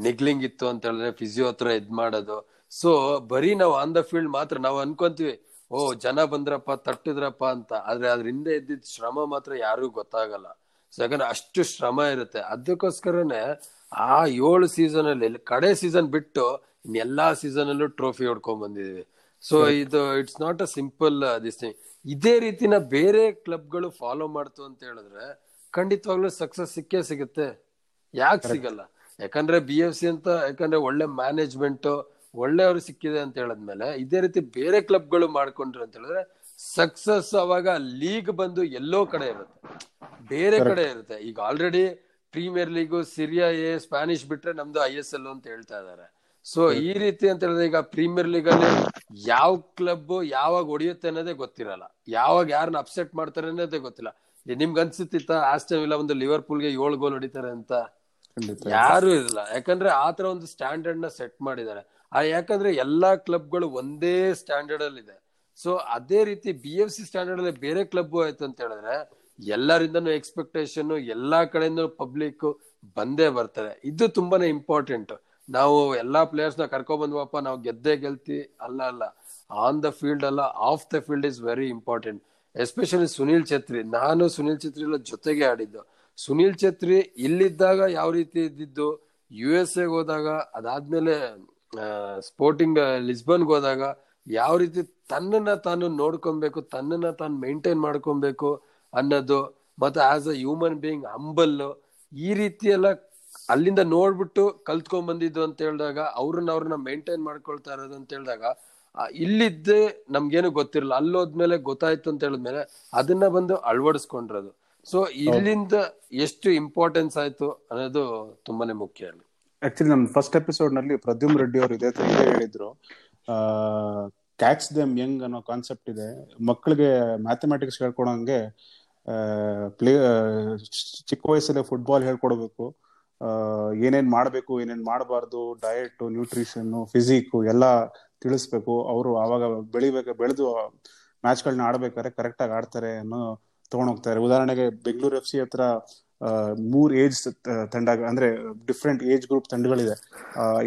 ನಿಗ್ಲಿಂಗ್ ಇತ್ತು ಅಂತ ಹೇಳಿದ್ರೆ ಫಿಸಿಯೋ ಹತ್ರ ಇದ್ ಮಾಡೋದು. ಸೊ ಬರೀ ನಾವು ಆನ್ ದ ಫೀಲ್ಡ್ ಮಾತ್ರ ನಾವು ಅನ್ಕೊಂತೀವಿ ಓ ಜನ ಬಂದ್ರಪ್ಪ ತಟ್ಟಿದ್ರಪ್ಪ ಅಂತ. ಆದ್ರೆ ಅದ್ರ ಹಿಂದೆ ಇದ್ದಿದ್ ಶ್ರಮ ಮಾತ್ರ ಯಾರಿಗೂ ಗೊತ್ತಾಗಲ್ಲ. ಸೊ ಯಾಕಂದ್ರೆ ಅಷ್ಟು ಶ್ರಮ ಇರುತ್ತೆ. ಅದಕ್ಕೋಸ್ಕರನೇ ಆ ಏಳು ಸೀಸನ್ ಅಲ್ಲಿ ಕಡೆ ಸೀಸನ್ ಬಿಟ್ಟು ಇನ್ ಎಲ್ಲಾ ಸೀಸನ್ ಅಲ್ಲೂ ಟ್ರೋಫಿ ಹೊಡ್ಕೊಂಡ್ ಬಂದಿದೀವಿ. ಸೊ ಇದು it's not a simple this thing ಇದೇ ರೀತಿನ ಬೇರೆ ಕ್ಲಬ್ಗಳು ಫಾಲೋ ಮಾಡ್ತು ಅಂತ ಹೇಳಿದ್ರೆ ಖಂಡಿತವಾಗ್ಲೂ ಸಕ್ಸಸ್ ಸಿಕ್ಕೇ ಸಿಗುತ್ತೆ. ಯಾಕೆ ಸಿಗಲ್ಲ? ಯಾಕಂದ್ರೆ ಬಿ ಎಫ್ ಸಿ ಅಂತ ಯಾಕಂದ್ರೆ ಒಳ್ಳೆ ಮ್ಯಾನೇಜ್ಮೆಂಟ್ ಒಳ್ಳೆಯವರು ಸಿಕ್ಕಿದೆ ಅಂತ ಹೇಳದ್ಮೇಲೆ ಇದೇ ರೀತಿ ಬೇರೆ ಕ್ಲಬ್ಗಳು ಮಾಡ್ಕೊಂಡ್ರು ಅಂತ ಹೇಳಿದ್ರೆ ಸಕ್ಸಸ್ ಅವಾಗ ಲೀಗ್ ಬಂದು ಎಲ್ಲೋ ಕಡೆ ಇರುತ್ತೆ. ಬೇರೆ ಕಡೆ ಇರುತ್ತೆ. ಈಗ already premier league Serie A Spanish ಬಿಟ್ರೆ ನಮ್ದು ಐ ಎಸ್ ಎಲ್ ಅಂತ ಹೇಳ್ತಾ ಇದಾರೆ ಸೊ ಈ ರೀತಿ ಅಂತ ಹೇಳಿದ್ರೆ ಈಗ ಪ್ರೀಮಿಯರ್ ಲೀಗ್ ಅಲ್ಲಿ ಯಾವ ಕ್ಲಬ್ ಯಾವಾಗ ಹೊಡಿಯುತ್ತೆ ಅನ್ನೋದೇ ಗೊತ್ತಿರಲ್ಲ. ಯಾವಾಗ ಯಾರನ್ನ ಅಪ್ಸೆಟ್ ಮಾಡ್ತಾರೆ ಅನ್ನೋದೇ ಗೊತ್ತಿಲ್ಲ. ನಿಮ್ಗೆ ಅನ್ಸುತ್ತಿತ್ತ ಆಸ್ಟನ್ ಇಲ್ಲ ಒಂದು ಲಿವರ್ಪೂಲ್ಗೆ ಏಳು ಗೋಲ್ ಹೊಡಿತಾರೆ ಅಂತ? ಯಾರು ಇರಲ್ಲ ಯಾಕಂದ್ರೆ ಆತರ ಒಂದು ಸ್ಟ್ಯಾಂಡರ್ಡ್ನ ಸೆಟ್ ಮಾಡಿದ್ದಾರೆ. ಆ ಯಾಕಂದ್ರೆ ಎಲ್ಲಾ ಕ್ಲಬ್ಗಳು ಒಂದೇ ಸ್ಟ್ಯಾಂಡರ್ಡ್ ಅಲ್ಲಿ ಇದೆ. ಸೊ ಅದೇ ರೀತಿ ಬಿ ಎಫ್ ಸಿ ಸ್ಟ್ಯಾಂಡರ್ಡ್ ಅಲ್ಲಿ ಬೇರೆ ಕ್ಲಬ್ ಆಯ್ತು ಅಂತ ಹೇಳಿದ್ರೆ ಎಲ್ಲರಿಂದನೂ ಎಕ್ಸ್ಪೆಕ್ಟೇಷನ್ ಎಲ್ಲಾ ಕಡೆಯಿಂದ ಪಬ್ಲಿಕ್ ಬಂದೇ ಬರ್ತಾರೆ ಇದು ತುಂಬಾನೇ ಇಂಪಾರ್ಟೆಂಟ್ ನಾವು ಎಲ್ಲಾ ಪ್ಲೇಯರ್ಸ್ನ ಕರ್ಕೊಂಡ್ ಬಂದ್ವಪ್ಪ, ನಾವು ಗೆದ್ದೇ ಗೆಲ್ತಿ, ಅಲ್ಲ ಅಲ್ಲ. ಆನ್ ದ ಫೀಲ್ಡ್ ಅಲ್ಲ off the field is very important especially Sunil Chhetri ನಾನು ಸುನಿಲ್ ಛತ್ರಿ ಎಲ್ಲ ಜೊತೆಗೆ ಆಡಿದ್ದು. ಸುನಿಲ್ ಛತ್ರಿ ಇಲ್ಲಿದ್ದಾಗ ಯಾವ ರೀತಿ ಇದ್ದಿದ್ದು? ಯು ಎಸ್ ಎಗೆ ಹೋದಾಗ, ಅದಾದ್ಮೇಲೆ ಸ್ಪೋರ್ಟಿಂಗ್ ಲಿಸ್ಬನ್ಗೆ ಹೋದಾಗ ಯಾವ ರೀತಿ ತನ್ನನ್ನ ತಾನು ನೋಡ್ಕೊಬೇಕು, ತನ್ನನ್ನ ತಾನು ಮೇಂಟೈನ್ ಮಾಡ್ಕೊಬೇಕು ಅನ್ನೋದು, ಮತ್ತೆ as a human being humble ಈ ರೀತಿ ಎಲ್ಲ ಅಲ್ಲಿಂದ ನೋಡ್ಬಿಟ್ಟು ಕಲ್ತ್ಕೊಂಡ್ ಬಂದಿದ್ದು ಅಂತ ಹೇಳಿದಾಗ, ಅವ್ರನ್ನ ಅವ್ರನ್ನ ಮೇಂಟೈನ್ ಮಾಡ್ಕೊಳ್ತಾ ಇರೋದು ಅಂತ ಹೇಳಿದಾಗ ಇಲ್ಲಿದ್ದೆ ನಮ್ಗೇನು ಗೊತ್ತಿರಲ್ಲ ಅಲ್ಲೋದ್ಮೇಲೆ ಗೊತ್ತಾಯ್ತು ಅಂತ ಹೇಳಿದ್ಮೇಲೆ ಅದನ್ನ ಬಂದು ಅಳವಡಿಸ್ಕೊಂಡಿರೋದು. ಸೊ ಇಲ್ಲಿಂದ ಎಷ್ಟು ಇಂಪಾರ್ಟೆನ್ಸ್ ಆಯ್ತು ಅನ್ನೋದು ತುಂಬಾನೇ ಮುಖ್ಯ ಅಲ್ಲಿ. ಆಕ್ಚುಲಿ ನಮ್ ಫಸ್ಟ್ ಎಪಿಸೋಡ್ನಲ್ಲಿ ಪ್ರದ್ಯುಮ್ ರೆಡ್ಡಿ ಅವರು ಇದೇ ತರ ಹೇಳಿದ್ರು. ಕ್ಯಾಚ್ ದೆಮ್ ಯಂಗ್ ಅನ್ನೋ ಕಾನ್ಸೆಪ್ಟ್ ಇದೆ. ಮಕ್ಕಳಿಗೆ ಮ್ಯಾಥಮೆಟಿಕ್ಸ್ ಹೇಳ್ಕೊಡಂಗೆ ಪ್ಲೇ ಚಿಕ್ಕ ವಯಸ್ಸಲ್ಲೇ ಫುಟ್ಬಾಲ್ ಹೇಳ್ಕೊಡ್ಬೇಕು. ಏನೇನ್ ಮಾಡ್ಬೇಕು, ಏನೇನ್ ಮಾಡಬಾರ್ದು ಡಯಟ್ ನ್ಯೂಟ್ರಿಷನ್ ಫಿಸಿಕ್ ಎಲ್ಲ ತಿಳಿಸ್ಬೇಕು. ಅವರು ಅವಾಗ ಬೆಳಿಬೇಕು, ಬೆಳೆದು ಮ್ಯಾಚ್ಗಳನ್ನ ಆಡ್ಬೇಕಾದ್ರೆ ಕರೆಕ್ಟ್ ಆಗಿ ಆಡ್ತಾರೆ ಅನ್ನೋ ತಗೊಂಡ್ ಹೋಗ್ತಾರೆ. ಉದಾಹರಣೆಗೆ ಬೆಂಗಳೂರು ಎಫ್ ಸಿ ಹತ್ರ ಮೂರ್ ಏಜ್ ತಂಡ ಅಂದ್ರೆ ಡಿಫ್ರೆಂಟ್ ಏಜ್ ಗ್ರೂಪ್ ತಂಡಗಳಿದೆ.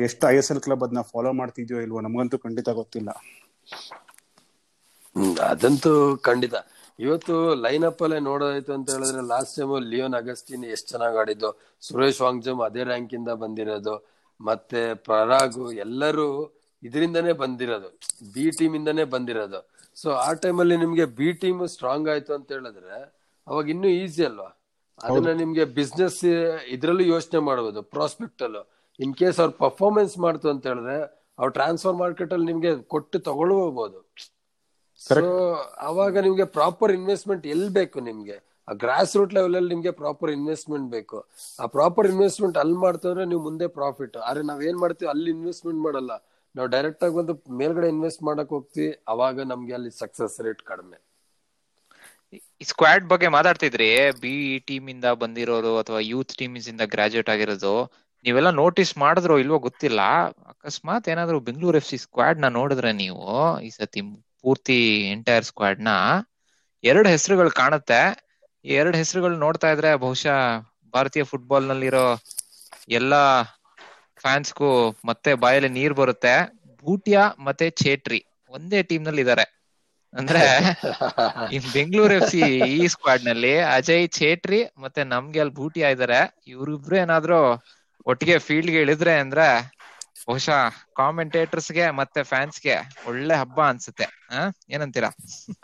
ಎಷ್ಟು ಐ ಎಸ್ ಎಲ್ ಕ್ಲಬ್ ಅದನ್ನ ಫಾಲೋ ಮಾಡ್ತಿದ್ಯೋ ಇಲ್ವೋ ನಮಗಂತೂ ಖಂಡಿತ ಗೊತ್ತಿಲ್ಲ. ಅದಂತೂ ಖಂಡಿತ. ಇವತ್ತು ಲೈನ್ ಅಪ್ ಅಲ್ಲೇ ನೋಡೋದಾಯ್ತು ಅಂತ ಹೇಳಿದ್ರೆ ಲಾಸ್ಟ್ ಟೈಮ್ ಲಿಯೋನ್ ಅಗಸ್ಟಿನ್ ಎಷ್ಟ್ ಚೆನ್ನಾಗ್ ಆಡಿದ್ದು ಸುರೇಶ್ ವಾಂಗ್ಜಮ್ ಅದೇ ರ್ಯಾಂಕ್ ಇಂದ ಬಂದಿರೋದು ಮತ್ತೆ ಪರಾಗು ಎಲ್ಲರೂ ಇದರಿಂದನೇ ಬಂದಿರೋದು ಬಿ ಟೀಮ್ ಇಂದಾನೇ ಬಂದಿರೋದು. ಸೊ ಆ ಟೈಮಲ್ಲಿ ನಿಮ್ಗೆ ಬಿ ಟೀಮ್ ಸ್ಟ್ರಾಂಗ್ ಆಯ್ತು ಅಂತ ಹೇಳಿದ್ರೆ ಅವಾಗ ಇನ್ನೂ ಈಸಿ ಅಲ್ವಾ? ಅದನ್ನ ನಿಮ್ಗೆ ಬಿಸ್ನೆಸ್ ಇದ್ರಲ್ಲೂ ಯೋಚನೆ ಮಾಡಬಹುದು ಪ್ರಾಸ್ಪೆಕ್ಟ್ ಅಲ್ಲೂ. ಇನ್ ಕೇಸ್ ಅವ್ರ ಪರ್ಫಾರ್ಮೆನ್ಸ್ ಮಾಡ್ತು ಅಂತ ಹೇಳಿದ್ರೆ ಅವ್ರ ಟ್ರಾನ್ಸ್ಫರ್ ಮಾರ್ಕೆಟ್ ಅಲ್ಲಿ ನಿಮ್ಗೆ ಕೊಟ್ಟು ತಗೊಳ್ಬಹುದು ಸೊ ಅವಾಗ ನಿಮ್ಗೆ ಪ್ರಾಪರ್ ಇನ್ವೆಸ್ಟ್ಮೆಂಟ್ ಎಲ್ಲಿ ಬೇಕು ನಿಮ್ಗೆ? ಆ ಗ್ರಾಸ್ ರೂಟ್ ಲೆವೆಲ್ ಅಲ್ಲಿ ನಿಮ್ಗೆ ಪ್ರಾಪರ್ ಇನ್ವೆಸ್ಟ್ಮೆಂಟ್ ಬೇಕು. ಆ ಪ್ರಾಪರ್ ಇನ್ವೆಸ್ಟ್ಮೆಂಟ್ ಅಲ್ಲಿ ಮಾಡ್ತಂದ್ರೆ ನೀವು ಮುಂದೆ ಪ್ರಾಫಿಟ್ ಆದ್ರೆ ನಾವ್ ಏನ್ ಮಾಡ್ತೀವಿ? ಅಲ್ಲಿ ಇನ್ವೆಸ್ಟ್ಮೆಂಟ್ ಮಾಡಲ್ಲ. ನಾವು ಡೈರೆಕ್ಟ್ ಆಗಿ ಬಂದು ಮೇಲ್ಗಡೆ ಇನ್ವೆಸ್ಟ್ ಮಾಡಕ್ ಹೋಗ್ತಿವಿ. ಅವಾಗ ನಮ್ಗೆ ಅಲ್ಲಿ ಸಕ್ಸಸ್ ರೇಟ್ ಕಡಿಮೆ. ಈ ಸ್ಕ್ವಾಡ್ ಬಗ್ಗೆ ಮಾತಾಡ್ತಿದ್ರಿ. ಬಿ ಟೀಮ್ ಇಂದ ಬಂದಿರೋರು ಅಥವಾ ಯೂತ್ ಟೀಮ್ ಇಂದ ಗ್ರಾಜುಯೇಟ್ ಆಗಿರೋದು ನೀವೆಲ್ಲ ನೋಟಿಸ್ ಮಾಡಿದ್ರೋ ಇಲ್ವೋ ಗೊತ್ತಿಲ್ಲ. ಅಕಸ್ಮಾತ್ ಏನಾದ್ರು ಬೆಂಗಳೂರು ಎಫ್ ಸಿ ಸ್ಕ್ವಾಡ್ನ ನೋಡಿದ್ರೆ ನೀವು ಈ ಸತಿ ಪೂರ್ತಿ ಎಂಟೈರ್ ಸ್ಕ್ವಾಡ್ನ ಎರಡು ಹೆಸರುಗಳು ಕಾಣುತ್ತೆ. ಈ ಎರಡು ಹೆಸರುಗಳು ನೋಡ್ತಾ ಇದ್ರೆ ಬಹುಶಃ ಭಾರತೀಯ ಫುಟ್ಬಾಲ್ ನಲ್ಲಿರೋ ಎಲ್ಲಾ ಫ್ಯಾನ್ಸ್ಗೂ ಮತ್ತೆ ಬಾಯಲ್ಲಿ ನೀರ್ ಬರುತ್ತೆ. ಬೂಟಿಯಾ ಮತ್ತೆ ಚೇಟ್ರಿ ಒಂದೇ ಟೀಮ್ನಲ್ಲಿ ಇದಾರೆ. ಅಂದ್ರೆ ಬೆಂಗಳೂರು ಎಫ್ ಸಿ ಈ ಸ್ಕ್ವಾಡ್ನಲ್ಲಿ ಅಜಯ್ ಚೇಟ್ರಿ ಮತ್ತೆ ನಮ್ಗೆ ಅಲ್ಲಿ ಬೂಟಿಯಾ ಇದಾರೆ. ಇವ್ರಿಬ್ರು ಏನಾದ್ರು ಒಟ್ಟಿಗೆ ಫೀಲ್ಡ್ಗೆ ಇಳಿದ್ರೆ ಅಂದ್ರೆ ಬಹುಶಃ ಕಾಮೆಂಟೇಟರ್ಸ್ಗೆ ಮತ್ತೆ ಫ್ಯಾನ್ಸ್ಗೆ ಒಳ್ಳೆ ಹಬ್ಬ ಅನ್ಸುತ್ತೆ. ಏನಂತೀರಾ?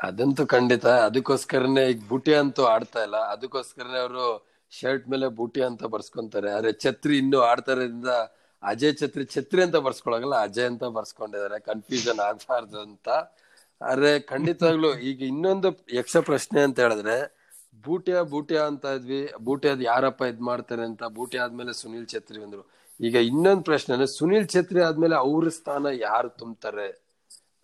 ಅದಂತೂ ಖಂಡಿತ. ಅದಕ್ಕೋಸ್ಕರನೇ ಈಗ ಬೂಟಿ ಅಂತೂ ಆಡ್ತಾ ಇಲ್ಲ. ಅದಕ್ಕೋಸ್ಕರನೇ ಅವರು ಶರ್ಟ್ ಮೇಲೆ ಬೂಟಿ ಅಂತ ಬರ್ಸ್ಕೊಂತಾರೆ. ಆದ್ರೆ ಛತ್ರಿ ಇನ್ನು ಆಡ್ತಾರಿಂದ ಅಜಯ್ ಛತ್ರಿ ಛತ್ರಿ ಅಂತ ಬರ್ಸ್ಕೊಳಗಲ್ಲ ಅಜಯ್ ಅಂತ ಬರ್ಸ್ಕೊಂಡಿದ್ದಾರೆ. ಕನ್ಫ್ಯೂಷನ್ ಆಗ್ಬಾರ್ದು ಅಂತ. ಆದ್ರೆ ಖಂಡಿತವಾಗ್ಲು ಈಗ ಇನ್ನೊಂದು ಯಕ್ಷ ಪ್ರಶ್ನೆ ಅಂತ ಹೇಳಿದ್ರೆ, ಬೂಟ್ಯಾ ಬೂಟಿಯಾ ಅಂತ ಇದ್ವಿ. ಬೂಟ್ಯಾದ್ ಯಾರಪ್ಪ ಇದ್ ಮಾಡ್ತಾರೆ ಅಂತ. ಬೂಟಿ ಆದ್ಮೇಲೆ ಸುನಿಲ್ ಛತ್ರಿ ಬಂದ್ರು. ಈಗ ಇನ್ನೊಂದು ಪ್ರಶ್ನೆ ಸುನಿಲ್ ಛತ್ರಿ ಆದ್ಮೇಲೆ ಅವ್ರ ಸ್ಥಾನ ಯಾರು ತುಂಬ್ತಾರೆ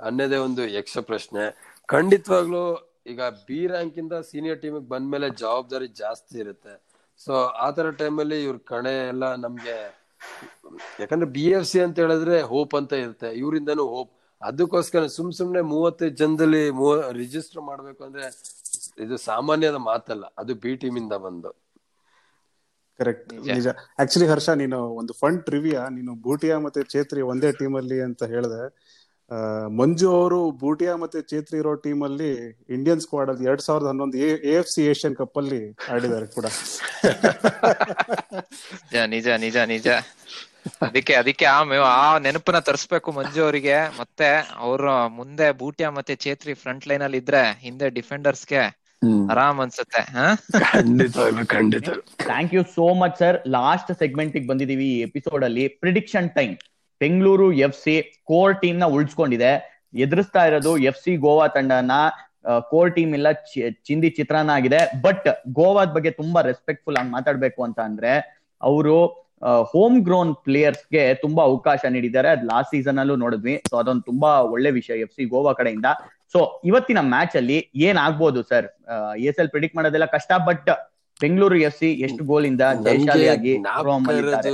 ಅನ್ನೋದೇ ಒಂದು ಯಕ್ಷ ಪ್ರಶ್ನೆ. ಖಂಡಿತವಾಗ್ಲು ಈಗ ಬಿ ರ್ಯಾಂಕ್ ಇಂದ ಸೀನಿಯರ್ ಟೀಮ್ ಬಂದ್ಮೇಲೆ ಜವಾಬ್ದಾರಿ ಜಾಸ್ತಿ ಇರುತ್ತೆ. ಸೊ ಆತರ ತರ ಟೈಮಲ್ಲಿ ಇವ್ರ ಕಣೆ ಎಲ್ಲ ನಮ್ಗೆ ಯಾಕಂದ್ರೆ ಬಿ ಎಫ್ ಸಿ ಅಂತ ಹೇಳಿದ್ರೆ ಹೋಪ್ ಅಂತ ಇರುತ್ತೆ. ಇವರಿಂದನೂ ಹೋಪ್ ಅದಕ್ಕೋಸ್ಕರ ಸುಮ್ ಸುಮ್ನೆ ಮೂವತ್ತೈದು ಜನದಲ್ಲಿ ಮೂವ ರಿಜಿಸ್ಟರ್ ಮಾಡ್ಬೇಕು ಅಂದ್ರೆ ಇದು ಸಾಮಾನ್ಯದ ಮಾತಲ್ಲ. ಅದು ಬಿ ಟೀಮ್ ಇಂದ ಬಂದು. ಕರೆಕ್ಟ್ ನಿಜ. ಆಕ್ಚುಲಿ ಹರ್ಷ ನೀನು ಒಂದು ಫಂಡ್ ಟ್ರಿವಿಯಾ ನೀನು ಬೂಟಿಯಾ ಮತ್ತೆ ಚೇತ್ರಿ ಒಂದೇ ಟೀಮ್ ಅಲ್ಲಿ ಅಂತ ಹೇಳಿದೆ. ಮಂಜು ಅವರು ಬೂಟಿಯಾ ಮತ್ತೆ ಚೇತ್ರಿ ಇರೋ ಟೀಮ್ ಅಲ್ಲಿ ಇಂಡಿಯನ್ ಸ್ಕ್ವಾಡ್ ಅಲ್ಲಿ ಎರಡ್ ಸಾವಿರದ ಹನ್ನೊಂದು A F C Asian cup ಅಲ್ಲಿ ಆಡಿದ್ದಾರೆ ಕೂಡ. ನಿಜ ನಿಜ ನಿಜ ನಿಜ. ಅದಕ್ಕೆ ಅದಕ್ಕೆ ಆ ಆ ನೆನಪನ್ನ ತರಿಸ್ಬೇಕು ಮಂಜು ಅವರಿಗೆ. ಮತ್ತೆ ಅವ್ರ ಮುಂದೆ ಬೂಟಿಯಾ ಮತ್ತೆ ಚೇತ್ರಿ ಫ್ರಂಟ್ ಲೈನ್ ಅಲ್ಲಿ ಇದ್ರೆ ಹಿಂದೆ ಡಿಫೆಂಡರ್ಸ್ಗೆ ಆರಾಮ್ ಅನ್ಸುತ್ತೆ ಖಂಡಿತ thank you so much sir last segment ಬಂದಿದೀವಿ ಈ ಎಪಿಸೋಡ್ ಅಲ್ಲಿ prediction time Bengaluru F C core ಟೀಮ್ನ ಉಳಿಸ್ಕೊಂಡಿದೆ. ಎದುರಿಸ್ತಾ ಇರೋದು ಎಫ್ ಸಿ ಗೋವಾ ತಂಡನ. ಕೋರ್ ಟೀಮ್ ಎಲ್ಲ ಚಿ- ಚಿಂದಿ ಚಿತ್ರಾನ್ನ ಆಗಿದೆ. ಬಟ್ ಗೋವಾದ ಬಗ್ಗೆ ತುಂಬಾ ರೆಸ್ಪೆಕ್ಟ್ಫುಲ್ ಆಗಿ ಮಾತಾಡ್ಬೇಕು ಅಂತ ಅಂದ್ರೆ ಅವರು ಹೋಮ್ ಗ್ರೋನ್ ಪ್ಲೇಯರ್ಸ್ಗೆ ತುಂಬಾ ಅವಕಾಶ ನೀಡಿದ್ದಾರೆ. ಅದ್ ಲಾಸ್ಟ್ ಸೀಸನ್ ಅಲ್ಲೂ ನೋಡಿದ್ವಿ. ಸೊ ಅದೊಂದು ತುಂಬಾ ಒಳ್ಳೆ ವಿಷಯ ಎಫ್ ಸಿ ಗೋವಾ ಕಡೆಯಿಂದ. ಸೊ ಇವತ್ತಿನ ಮ್ಯಾಚ್ ಅಲ್ಲಿ ಏನ್ ಆಗ್ಬೋದು ಸರ್ ಎಸ್ ಎಲ್ ಪ್ರಿಡಿಕ್ಟ್ ಮಾಡೋದೆಲ್ಲ ಕಷ್ಟ ಬಟ್ ಬೆಂಗಳೂರು ಎಫ್ ಸಿ ಎಷ್ಟು ಗೋಲ್ ಇಂದ ಜಯಶಾಲಿಯಾಗಿ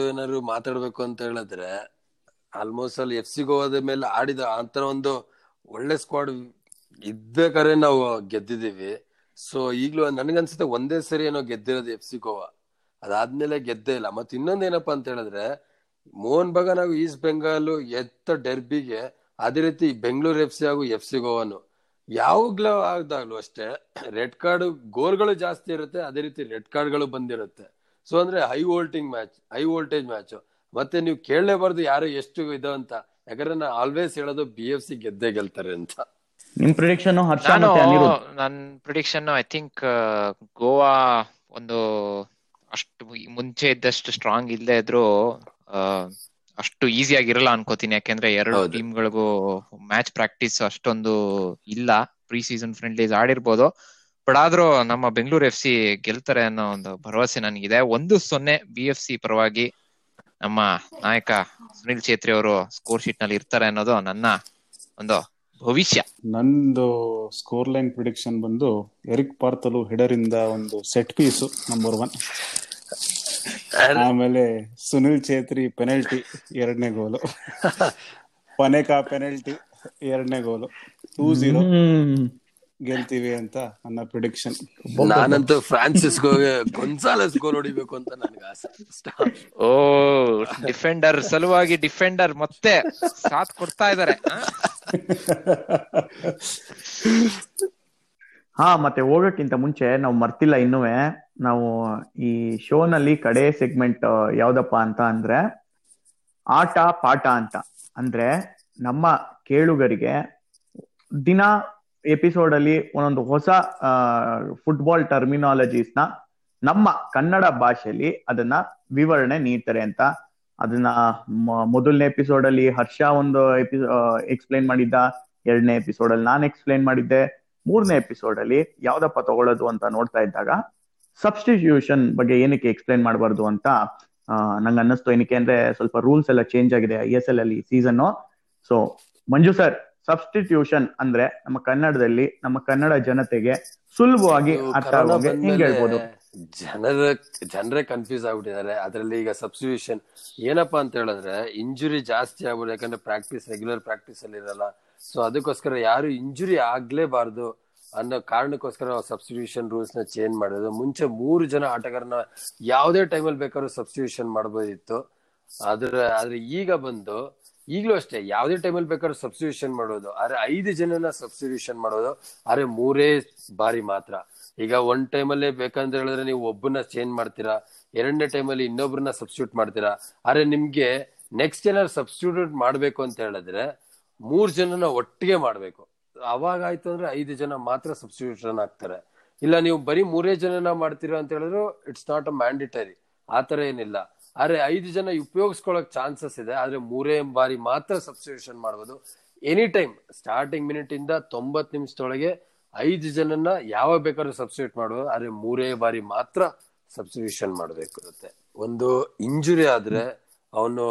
ಏನಾದ್ರು ಮಾತಾಡ್ಬೇಕು ಅಂತ ಹೇಳಿದ್ರೆ ಆಲ್ಮೋಸ್ಟ್ ಅಲ್ಲಿ ಎಫ್ ಸಿ ಗೋವಾದ ಮೇಲೆ ಆಡಿದ ಆತರ ಒಂದು ಒಳ್ಳೆ ಸ್ಕ್ವಾಡ್ ಇದ್ಬೇಕಾದ್ರೆ ನಾವು ಗೆದ್ದಿದೀವಿ ಸೊ ಈಗ್ಲೂ ನನ್ಗನ್ಸುತ್ತೆ ಒಂದೇ ಸರಿ ಏನೋ ಗೆದ್ದಿರೋದು ಎಫ್ ಸಿ ಗೋವಾ ಅದಾದ್ಮೇಲೆ ಗೆದ್ದೇ ಇಲ್ಲ. ಮತ್ತೆ ಇನ್ನೊಂದೇನಪ್ಪಾ ಅಂತ ಹೇಳಿದ್ರೆ ಮೋಹನ್ ಬಗಾನ್ ಹಾಗೂ ಈಸ್ಟ್ ಬೆಂಗಾಲ್ ಎತ್ತ ಡೆರ್ಬಿಗೆ ಅದೇ ರೀತಿ ಬೆಂಗಳೂರು ಎಫ್ ಸಿ ಹಾಗೂ ಎಫ್ ಸಿ ಗೋವಾನು. ಯಾವಾಗ್ಲೂ ಆಗ್ದಾಗ್ಲೂ ಅಷ್ಟೇ ರೆಡ್ ಕಾರ್ಡ್ ಗೋಲ್ಗಳು ಜಾಸ್ತಿ ಇರುತ್ತೆ ಅದೇ ರೀತಿ ರೆಡ್ ಕಾರ್ಡ್ಗಳು ಬಂದಿರುತ್ತೆ. ಸೊ ಅಂದ್ರೆ high voltage match high voltage match ಮತ್ತೆ ನೀವು ಕೇಳಲೇಬಾರ್ದು ಯಾರು ಎಷ್ಟು ಇದು ಅಂತ. ಯಾಕಂದ್ರೆ ನಾ ಆಲ್ವೇಸ್ ಹೇಳೋದು ಬಿ ಎಫ್ ಸಿ ಗೆದ್ದೇ ಗೆಲ್ತಾರೆ ಅಂತ. ನಿಮ್ ಪ್ರಿಡಿಕ್ಷನ್ ಹರ್ಷ ನಾನು ನನ್ ಪ್ರಿಡಿಕ್ಷನ್ ಐ ಥಿಂಕ್ ಗೋವಾ ಒಂದು ಅಷ್ಟು ಮುಂಚೆ ಇದ್ದಷ್ಟು ಸ್ಟ್ರಾಂಗ್ ಇಲ್ಲದೆ ಇದ್ರು ಆ, ಅಷ್ಟು ಈಸಿ ಆಗಿರಲ್ಲ ಅನ್ಕೋತೀನಿ. ಯಾಕೆಂದ್ರೆ ಎರಡು ಟೀಮ್ ಟೀಮ್ಗಳಿಗೂ ಮ್ಯಾಚ್ ಪ್ರಾಕ್ಟೀಸ್ ಅಷ್ಟೊಂದು ಇಲ್ಲ. ಪ್ರೀ ಸೀಸನ್ ಫ್ರೆಂಡ್ಲೀಸ್ ಆಡಿರ್ಬೋದು. ಬಟ್ ಆದ್ರೂ ನಮ್ಮ ಬೆಂಗಳೂರು ಎಫ್ ಸಿ ಗೆಲ್ತಾರೆ ಅನ್ನೋ ಒಂದು ಭರವಸೆ ನನಗಿದೆ. ಒಂದು ಸೊನ್ನೆ ಬಿ ಎಫ್ ಸಿ ಪರವಾಗಿ ನಮ್ಮ ನಾಯಕ ಸುನಿಲ್ ಛೇತ್ರಿ ಅವರು ಸ್ಕೋರ್ ಶೀಟ್ನಲ್ಲಿ ಇರ್ತಾರೆ ಅನ್ನೋದು ನನ್ನ ಒಂದು ಭವಿಷ್ಯ. ನಂದು ಸ್ಕೋರ್ ಲೈನ್ ಪ್ರಿಡಿಕ್ಷನ್ ಬಂದು ಎರಿಕ್ ಪಾರ್ತಲು ಹೆಡರ್ ಇಂದ ಒಂದು ಸೆಟ್ ಪೀಸ್ ನಂಬರ್ ಒನ್ ಆಮೇಲೆ ಸುನಿಲ್ ಛೇತ್ರಿ ಪೆನಲ್ಟಿ ಎರಡನೇ ಗೋಲು. ಪನೇಕಾ ಪೆನಲ್ಟಿ ಎರಡನೇ ಗೋಲು. ಟೂ ಝೀರೋ ಗೆಲ್ತೀವಿ ಅಂತ ನನ್ನ ಪ್ರಿಡಿಕ್ಷನ್ ನಾನಂತೂ ಫ್ರಾನ್ಸಿಸ್ ಗೊನ್ಸಾಲಸ್ ಗೋಲ್ ಹೊಡಿಬೇಕು ಅಂತ ನನ್ಗೆ ಆಸೆ. ಓ ಡಿಫೆಂಡರ್ ಸಲುವಾಗಿ ಡಿಫೆಂಡರ್ ಮತ್ತೆ ಸಾಥ್ ಕೊಡ್ತಾ ಇದಾರೆ ಹಾ ಮತ್ತೆ ಹೋಗಕ್ಕಿಂತ ಮುಂಚೆ ನಾವು ಮರ್ತಿಲ್ಲ ಇನ್ನುವೆ. ನಾವು ಈ ಶೋ ನಲ್ಲಿ ಕಡೆ ಸೆಗ್ಮೆಂಟ್ ಯಾವ್ದಪ್ಪ ಅಂತ ಅಂದ್ರೆ ಆಟ ಪಾಠ ಅಂತ. ಅಂದ್ರೆ ನಮ್ಮ ಕೇಳುಗರಿಗೆ ದಿನ ಎಪಿಸೋಡ್ ಅಲ್ಲಿ ಒಂದೊಂದು ಹೊಸ ಫುಟ್ಬಾಲ್ ಟರ್ಮಿನಾಲಜೀಸ್ನ ನಮ್ಮ ಕನ್ನಡ ಭಾಷೆಯಲ್ಲಿ ಅದನ್ನ ವಿವರಣೆ ನೀಡ್ತಾರೆ ಅಂತ ಅದನ್ನ ಮೊದಲನೇ ಎಪಿಸೋಡ್ ಅಲ್ಲಿ ಹರ್ಷ ಒಂದು ಎಪಿಸೋಡ್ ಎಕ್ಸ್ಪ್ಲೈನ್ ಮಾಡಿದ್ದ, ಎರಡನೇ ಎಪಿಸೋಡ್ ಅಲ್ಲಿ ನಾನು ಎಕ್ಸ್ಪ್ಲೈನ್ ಮಾಡಿದ್ದೆ, ಮೂರನೇ ಎಪಿಸೋಡ್ ಅಲ್ಲಿ ಯಾವ್ದಪ್ಪ ತಗೊಳ್ಳೋದು ಅಂತ ನೋಡ್ತಾ ಇದ್ದಾಗ ಸಬ್ಸ್ಟಿಟ್ಯೂಷನ್ ಬಗ್ಗೆ ಏನಕ್ಕೆ ಎಕ್ಸ್ಪ್ಲೈನ್ ಮಾಡಬಾರ್ದು ಅಂತ ನಂಗೆ ಅನ್ನಿಸ್ತು. ಏನಕ್ಕೆ ಅಂದ್ರೆ ಸ್ವಲ್ಪ ರೂಲ್ಸ್ ಎಲ್ಲ ಚೇಂಜ್ ಆಗಿದೆ ಐ ಎಸ್ ಎಲ್ ಅಲ್ಲಿ season so Manju sir substitution ಅಂದ್ರೆ ನಮ್ಮ ಕನ್ನಡದಲ್ಲಿ ನಮ್ಮ ಕನ್ನಡ ಜನತೆಗೆ ಸುಲಭವಾಗಿ ಅರ್ಥ ಹಿಂಗ್ ಹೇಳ್ಬೋದು. ಜನರ ಜನರೇ ಕನ್ಫ್ಯೂಸ್ ಆಗ್ಬಿಟ್ಟಿದ್ದಾರೆ. ಅದರಲ್ಲಿ ಈಗ ಸಬ್ಸ್ಟಿಟ್ಯೂಷನ್ ಏನಪ್ಪಾ ಅಂತ ಹೇಳಿದ್ರೆ ಇಂಜುರಿ ಜಾಸ್ತಿ ಆಗ್ಬಿಡು ಯಾಕಂದ್ರೆ ಪ್ರಾಕ್ಟೀಸ್ ರೆಗ್ಯುಲರ್ ಪ್ರಾಕ್ಟೀಸ್ ಅಲ್ಲಿ ಇರಲ್ಲ. ಸೊ ಅದಕ್ಕೋಸ್ಕರ ಯಾರು ಇಂಜುರಿ ಆಗ್ಲೇಬಾರ್ದು. ಅನ್ನೋ ಕಾರಣಕ್ಕೋಸ್ಕರ ಸಬ್ಸ್ಟಿಟ್ಯೂಷನ್ ರೂಲ್ಸ್ನ ಚೇಂಜ್ ಮಾಡೋದು ಮುಂಚೆ ಮೂರು ಜನ ಆಟಗಾರನ ಯಾವುದೇ ಟೈಮಲ್ಲಿ ಬೇಕಾದ್ರೂ ಸಬ್ಸ್ಟಿಟ್ಯೂಷನ್ ಮಾಡಬಹುದಿತ್ತು ಆದ್ರೆ ಆದ್ರೆ ಈಗ ಬಂದು, ಈಗಲೂ ಅಷ್ಟೇ, ಯಾವುದೇ ಟೈಮಲ್ಲಿ ಬೇಕಾದ್ರೂ ಸಬ್ಸ್ಟಿಟ್ಯೂಷನ್ ಮಾಡೋದು. ಆದ್ರೆ ಐದು ಜನನ ಸಬ್ಸ್ಟಿಟ್ಯೂಷನ್ ಮಾಡೋದು, ಆದ್ರೆ ಮೂರೇ ಬಾರಿ ಮಾತ್ರ. ಈಗ ಒನ್ ಟೈಮಲ್ಲೇ ಬೇಕಂತ ಹೇಳಿದ್ರೆ ನೀವು ಒಬ್ಬನ ಚೇಂಜ್ ಮಾಡ್ತೀರಾ, ಎರಡನೇ ಟೈಮಲ್ಲಿ ಇನ್ನೊಬ್ಬರನ್ನ ಸಬ್ಸ್ಟಿಟ್ಯೂಟ್ ಮಾಡ್ತೀರಾ. ಆದ್ರೆ ನಿಮ್ಗೆ ನೆಕ್ಸ್ಟ್ ಏನಾದ್ರು ಸಬ್ಸ್ಟಿಟ್ಯೂಟ್ ಮಾಡ್ಬೇಕು ಅಂತ ಹೇಳಿದ್ರೆ ಮೂರು ಜನನ ಒಟ್ಟಿಗೆ ಮಾಡ್ಬೇಕು. ಅವಾಗ ಆಯ್ತು ಅಂದ್ರೆ ಐದು ಜನ ಮಾತ್ರ ಸಬ್ಸ್ಟಿಟ್ಯೂಷನ್ ಆಗ್ತಾರೆ. ಇಲ್ಲ, ನೀವು ಬರೀ ಮೂರೇ ಜನನ ಮಾಡ್ತೀರಾ ಅಂತ ಹೇಳಿದ್ರು ಇಟ್ಸ್ ನಾಟ್ ಅ ಮ್ಯಾಂಡಿಟರಿ ಆತರ ಏನಿಲ್ಲ. ಆದ್ರೆ ಐದು ಜನ ಉಪಯೋಗಿಸ್ಕೊಳಕ್ ಚಾನ್ಸಸ್ ಇದೆ. ಆದ್ರೆ ಮೂರೇ ಬಾರಿ ಮಾತ್ರ ಸಬ್ಸ್ಟಿಟ್ಯೂಷನ್ ಮಾಡ್ಬೋದು. ಎನಿ ಟೈಮ್ ಸ್ಟಾರ್ಟಿಂಗ್ ಮಿನಿಟ್ ಇಂದ ತೊಂಬತ್ ನಿಮಿಷದೊಳಗೆ ಐದು ಜನನ ಯಾವ ಬೇಕಾದ್ರೂ ಸಬ್ಸ್ಟಿಟ್ಯೂಟ್ ಮಾಡ್ಬೋದು. ಆದ್ರೆ ಮೂರೇ ಬಾರಿ ಮಾತ್ರ ಸಬ್ಸ್ಟಿಟ್ಯೂಷನ್ ಮಾಡ್ಬೇಕಿರುತ್ತೆ ಒಂದು ಇಂಜುರಿ ಆದ್ರೆ ಅವನು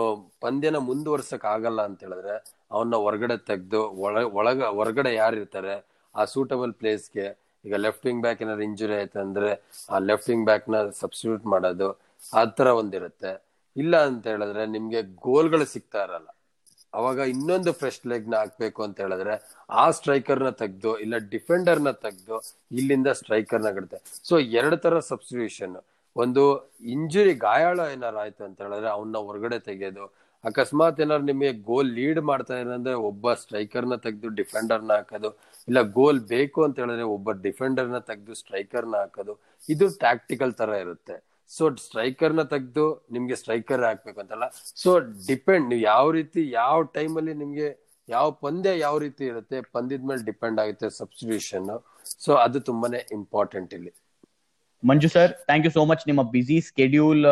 ಪಂದ್ಯನ ಮುಂದುವರ್ಸಕ್ ಆಗಲ್ಲ ಅಂತ ಹೇಳಿದ್ರೆ ಅವನ್ನ ಹೊರಗಡೆ ತೆಗೆದು, ಒಳ, ಒಳಗ, ಹೊರಗಡೆ ಯಾರು ಇರ್ತಾರೆ ಆ ಸೂಟಬಲ್ ಪ್ಲೇಸ್ಗೆ ಈಗ ಲೆಫ್ಟ್ ವಿಂಗ್ ಬ್ಯಾಕ್ ಏನಾದ್ರು ಇಂಜುರಿ ಆಯ್ತು ಅಂದ್ರೆ, ಆ ಲೆಫ್ಟ್ ವಿಂಗ್ ಬ್ಯಾಕ್ನ ಸಬ್ಸ್ಟಿಟ್ಯೂಟ್ ಮಾಡೋದು, ಆ ತರ ಒಂದಿರುತ್ತೆ. ಇಲ್ಲ ಅಂತ ಹೇಳಿದ್ರೆ ನಿಮ್ಗೆ ಗೋಲ್ಗಳು ಸಿಗ್ತಾ ಇರಲ್ಲ. ಅವಾಗ ಇನ್ನೊಂದು ಫ್ರೆಶ್ ಲೆಗ್ನ ಹಾಕ್ಬೇಕು ಅಂತ ಹೇಳಿದ್ರೆ, ಆ ಸ್ಟ್ರೈಕರ್ನ ತೆಗ್ದು, ಇಲ್ಲ ಡಿಫೆಂಡರ್ನ ತೆಗ್ದು, ಇಲ್ಲಿಂದ ಸ್ಟ್ರೈಕರ್ನ ಕಡುತ್ತೆ ಸೊ ಎರಡು ತರ ಸಬ್ಸ್ಟಿಟ್ಯೂಷನ್ ಒಂದು ಇಂಜುರಿ ಗಾಯಾಳ ಏನಾರು ಆಯ್ತು ಅಂತ ಹೇಳಿದ್ರೆ ಅವನ್ನ ಹೊರಗಡೆ ತೆಗೆಯೋದು ಅಕಸ್ಮಾತ್ ಏನಾದ್ರು ನಿಮಗೆ ಗೋಲ್ ಲೀಡ್ ಮಾಡ್ತಾ ಅಂದ್ರೆ ಒಬ್ಬ ಸ್ಟ್ರೈಕರ್ನ ತೆಗೆದು ಡಿಫೆಂಡರ್ನ ಹಾಕೋದು, ಇಲ್ಲ ಗೋಲ್ ಬೇಕು ಅಂತ ಹೇಳಿದ್ರೆ ಒಬ್ಬ ಡಿಫೆಂಡರ್ನ ತೆಗೆದು ಸ್ಟ್ರೈಕರ್ನ ಹಾಕೋದು, ಇದು ಟ್ಯಾಕ್ಟಿಕಲ್ ತರ ಇರುತ್ತೆ. ಸೊ ಸ್ಟ್ರೈಕರ್ನ ತೆಗೆದು ನಿಮ್ಗೆ ಸ್ಟ್ರೈಕರ್ ಹಾಕ್ಬೇಕು ಅಂತಲ್ಲ. ಸೊ ಡಿಪೆಂಡ್ ನೀವು ಯಾವ ರೀತಿ, ಯಾವ ಟೈಮಲ್ಲಿ ನಿಮ್ಗೆ ಯಾವ ಪಂದ್ಯ ಯಾವ ರೀತಿ ಇರುತ್ತೆ, ಪಂದ್ಯದ ಮೇಲೆ ಡಿಪೆಂಡ್ ಆಗುತ್ತೆ ಸಬ್ಸ್ಟಿಟ್ಯೂಷನ್ ಸೊ ಅದು ತುಂಬಾನೇ ಇಂಪಾರ್ಟೆಂಟ್ ಇಲ್ಲಿ. Manju sir thank you so much ನಿಮ್ಮ ಬಿಸಿ ಸ್ಕೆಡ್ಯೂಲ್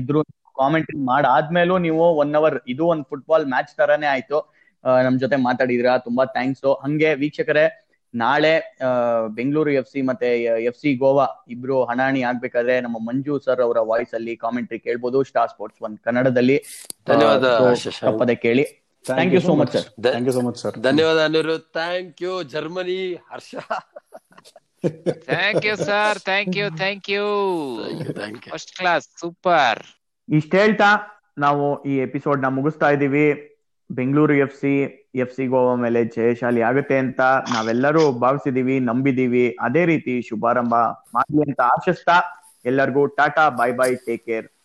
ಇದ್ರು ಕಾಮೆಂಟ್ ಮಾಡಾದ್ಮೇಲೂ ನೀವು ಒನ್ ಅವರ್ ಇದು ಒಂದು ಫುಟ್ಬಾಲ್ ಮ್ಯಾಚ್ ತರಾನೇ ಆಯ್ತು. ಆ, ನಮ್ ಜೊತೆ ಮಾತಾಡಿದ್ರ? ತುಂಬಾ ಥ್ಯಾಂಕ್ಸ್ ಹಂಗೆ ವೀಕ್ಷಕರೇ ನಾಳೆ ಆ, ಬೆಂಗಳೂರು ಎಫ್ ಸಿ ಮತ್ತೆ ಎಫ್ ಸಿ ಗೋವಾ ಇಬ್ರು ಹಣಾಣಿ ಆಗ್ಬೇಕಾದ್ರೆ ನಮ್ಮ ಮಂಜು ಸರ್ ಅವರ ವಾಯ್ಸ್ ಅಲ್ಲಿ ಕಾಮೆಂಟ್ರಿ ಕೇಳ್ಬೋದು ಸ್ಟಾರ್ ಸ್ಪೋರ್ಟ್ಸ್ ಒಂದ್ ಕನ್ನಡದಲ್ಲಿ. ತಪ್ಪದೆ ಕೇಳಿ. Thank you so much sir thank you so much sir ಧನ್ಯವಾದ Anirudh thank you Germany Harsha. Thank you sir thank you thank you thank you first class super ಇಷ್ಟ ಹೇಳ್ತಾ ನಾವು ಈ ಎಪಿಸೋಡ್ನ ಮುಗಿಸ್ತಾ ಇದೀವಿ. Bengaluru F C F C Goa ಮೇಲೆ ಜಯಶಾಲಿ ಆಗುತ್ತೆ ಅಂತ ನಾವೆಲ್ಲರೂ ಭಾವಿಸಿದೀವಿ, ನಂಬಿದೀವಿ. ಅದೇ ರೀತಿ ಶುಭಾರಂಭ. ಮಾಡಿ ಅಂತ ಆಶಿಸ್ತಾ ಎಲ್ಲರಿಗೂ tata bye bye take care